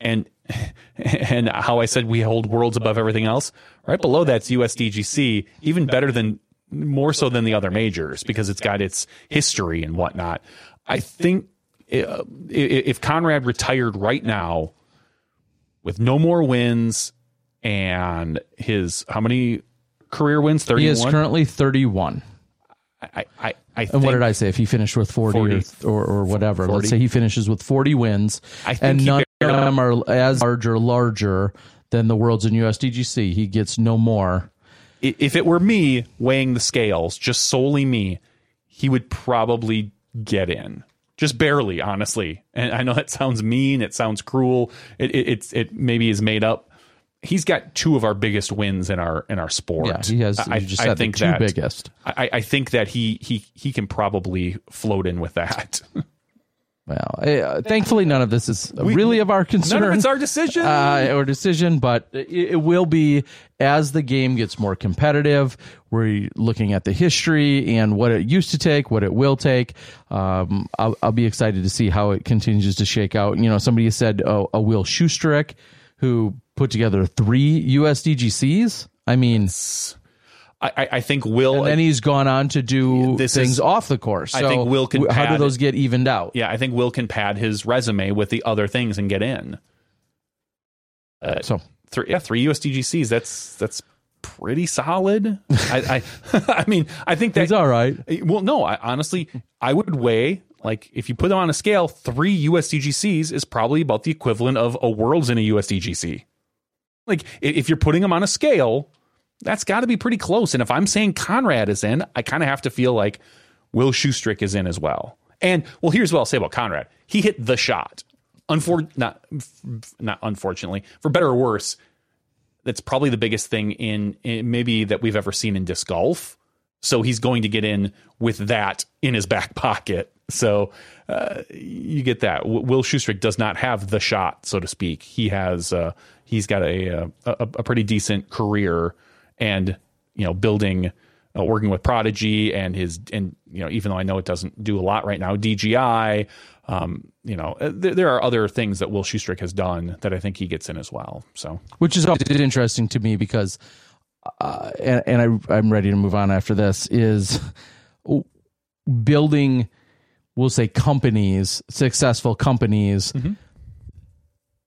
And and how I said we hold Worlds above everything else. Right below that's USDGC, even better than more so than the other majors because it's got its history and whatnot. I think uh, if Conrad retired right now with no more wins and his how many career wins? Thirty He is currently 31. I I I think And what did I say? If he finished with 40, 40. Or, or, or whatever, 40. let's say he finishes with 40 wins, I think and none them are as large or larger than the Worlds in USDGC. He gets no more. if it were me weighing the scales, just solely me, he would probably get in. Just barely, honestly. And I know that sounds mean. It sounds cruel. It it it's, it maybe is made up. He's got two of our biggest wins in our in our sport. Yeah, he has. I, just I said think the two that, biggest. I, I think that he he he can probably float in with that. Well, uh, thankfully, none of this is really of our concern. None of it's our decision. uh, or decision, but it, it will be as the game gets more competitive. We're looking at the history and what it used to take, what it will take. Um, I'll, I'll be excited to see how it continues to shake out. You know, somebody said oh, a Will Schusterick, who put together three USDGCs. I mean, I, I think Will. and then he's gone on to do things is- off the course. I So think Will can how do those get evened out? yeah, I think Will can pad his resume with the other things and get in. Uh, So three, yeah, three USDGCs. That's that's pretty solid. I, I, I mean, I think that's all right. Well, no, I honestly, I would weigh like if you put them on a scale, three USDGCs is probably about the equivalent of a Worlds in a USDGC. Like if you're putting them on a scale, that's got to be pretty close. And if I'm saying Conrad is in, I kind of have to feel like Will Schusterick is in as well. And well, here's what I'll say about Conrad: he hit the shot. Unfor- not not unfortunately, for better or worse, that's probably the biggest thing in, in maybe that we've ever seen in disc golf. So he's going to get in with that in his back pocket. So uh, you get that. Will Schusterick does not have the shot, so to speak. He has uh, he's got a, a a pretty decent career, and you know building. Uh, working with Prodigy and his and you know even though I know it doesn't do a lot right now DGI um, you know uh, there, there are other things that Will Schusterick has done that I think he gets in as well so which is interesting to me because, uh, and, and I, I'm ready to move on after this, is building, we'll say companies, successful companies. Mm-hmm.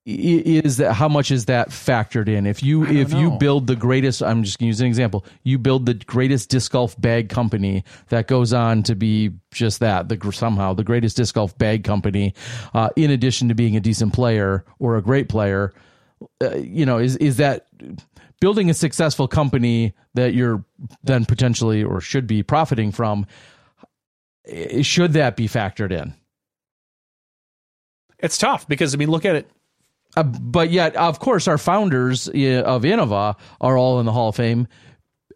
Is that how much is that factored in? If you if you build the greatest, I'm just going to use an example. You build the greatest disc golf bag company that goes on to be just that the somehow the greatest disc golf bag company, uh, in addition to being a decent player or a great player uh, you know is is that building a successful company that you're then potentially or should be profiting from should that be factored in it's tough because I mean look at it uh, but yet of course our founders of Innova are all in the Hall of Fame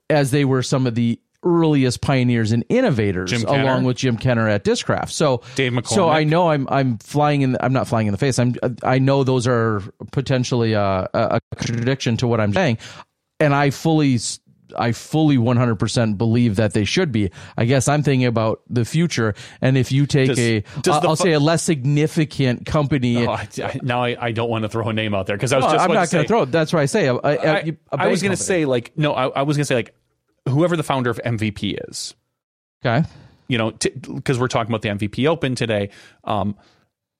as they were some of the earliest pioneers and innovators along with Jim Kenner at Discraft. So Dave So I know I'm I'm flying in I'm not flying in the face. I'm I know those are potentially a, a contradiction to what I'm saying and I fully I fully 100% believe that they should be. I guess I'm thinking about the future and if you take Does- a does I'll I'll fu- say a less significant company Oh, I, I- now I, I don't want to throw a name out there because I was No, just I'm not going to throw it. That's why I say a, a, I, was going to say like no I, was going to say like whoever the founder of MVP is okay. you know because we're talking about the MVP Open today um,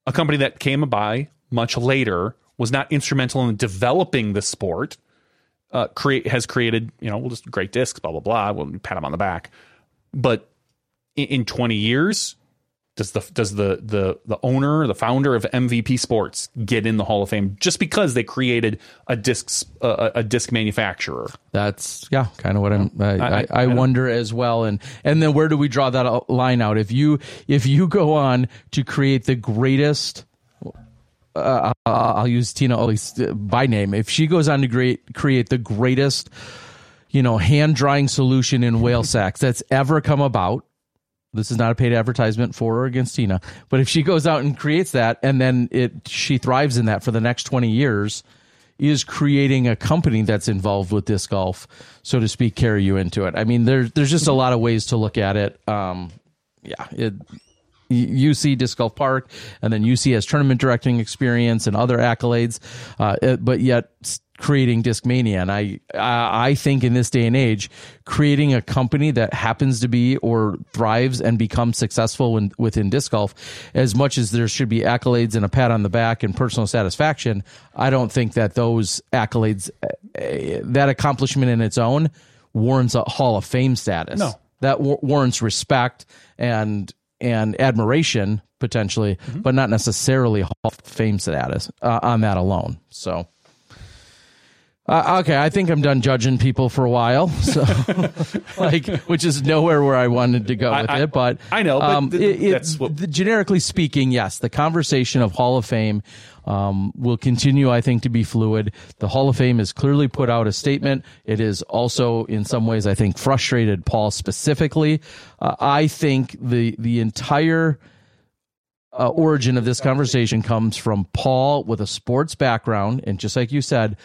a company that came by much later was not instrumental in developing the sport uh, create has created you know we'll just great discs blah blah blah we'll pat him on the back but in, in 20 years does the does the the the owner the founder of MVP Sports get in the Hall of Fame just because they created a disc uh, a disc manufacturer That's yeah, kind of what I'm. I, I- I, I wonder as well, and and then where do we draw that line out? If you if you go on to create the greatest, uh, I'll use Tina Ollie's by name. If she goes on to create create the greatest, you know, hand drying solution in whale sacks that's ever come about. This is not a paid advertisement for or against Tina, but if she goes out and creates that, and then it she thrives in that for the next twenty years, is creating a company that's involved with disc golf, so to speak, carry you into it. I mean, there's there's just a lot of ways to look at it. Um, yeah, it, UC Disc Golf Park, and then UC has tournament directing experience and other accolades, uh, but yet creating Discmania. And I, I think in this day and age, creating a company that happens to be or thrives and becomes successful when, within disc golf, as much as there should be accolades and a pat on the back and personal satisfaction, I don't think that those accolades, uh, that accomplishment in its own, warrants a Hall of Fame status. No. that wa- warrants respect and and admiration potentially, but not necessarily Hall of Fame status uh, on that alone. So. Uh, okay, I think I'm done judging people for a while. So, like, which is nowhere where I wanted to go with I- it, but I know, but um, th- it- it- that's what- the- generically speaking, yes, the conversation of Hall of Fame um, will continue, I think, to be fluid. The Hall of Fame has clearly put out a statement. It is also, in some ways, I think, frustrated Paul specifically. Uh, I think the the entire uh, origin of this conversation comes from Paul with a sports background, and just like you said,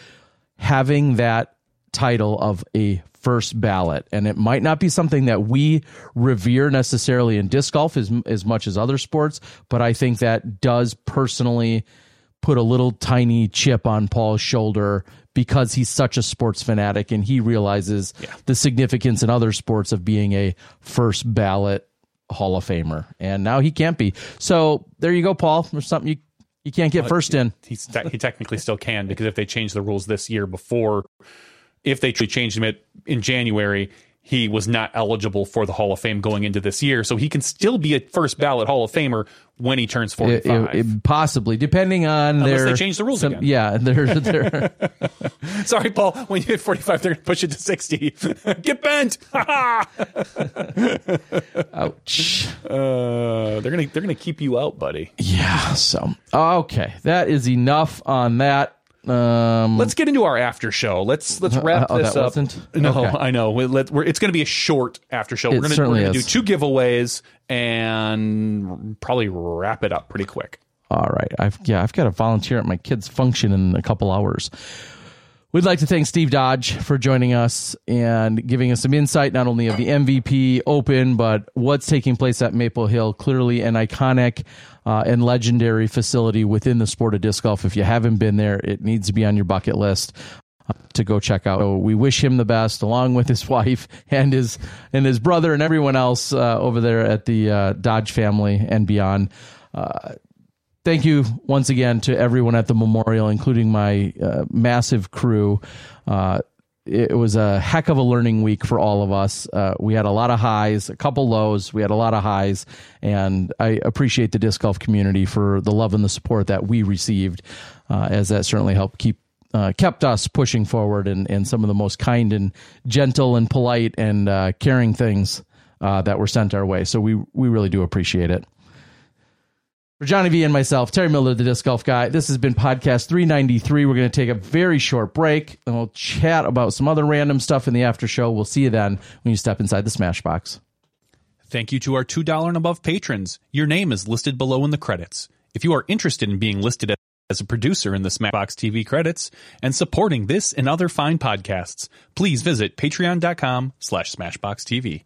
having that title of a first ballot. And it might not be something that we revere necessarily in disc golf as, as much as other sports, but I think that does personally put a little tiny chip on Paul's shoulder because he's such a sports fanatic and he realizes Yeah. the significance in other sports of being a first ballot Hall of Famer. And now he can't be. So there you go, Paul. There's something you you can't get uh, first in. He's te- he technically still can because if they change the rules this year before, if they changed him it in January, he was not eligible for the Hall of Fame going into this year. So he can still be a first ballot Hall of Famer when he turns forty It- it- possibly, depending on Unless their they change the rules some- again. Yeah, they're, they're Sorry, Paul. When you hit forty five, they're gonna push it to sixty. Get bent. uh, ouch. they're gonna they're gonna keep you out, buddy. Yeah. So okay, that is enough on that. Um, Let's get into our after show. Let's let's wrap oh, this up. wasn't? No, Okay. I know. We- Let, it's going to be a short after show. It We're going to do two giveaways and probably wrap it up pretty quick. All right. I've yeah, I've got to volunteer at my kid's function in a couple hours. We'd like to thank Steve Dodge for joining us and giving us some insight not only of the MVP Open, but what's taking place at Maple Hill. Clearly, an iconic uh, and legendary facility within the sport of disc golf. If you haven't been there, it needs to be on your bucket list uh, to go check out. So we wish him the best, along with his wife and his and his brother and everyone else uh, over there at the uh, Dodge family and beyond. Uh, thank you once again to everyone at the memorial, including my uh, massive crew. It was a heck of a learning week for all of us. Uh, we had a lot of highs, a couple lows. We had a lot of highs, and I appreciate the disc golf community for the love and the support that we received, uh, as that certainly helped keep uh, kept us pushing forward and, and some of the most kind and gentle and polite and uh, caring things uh, that were sent our way. So we we really do appreciate it. For Johnny V and myself, Terry Miller, the disc golf guy, this has been podcast 393. We're going to take a very short break and we'll chat about some other random stuff in the after show. We'll see you then when you step inside the Smashbox. Thank you to our $2 and above patrons. Your name is listed below in the credits. If you are interested in being listed as a producer in the Smashbox TV credits and supporting this and other fine podcasts, please visit patreon.com slash smashboxtv.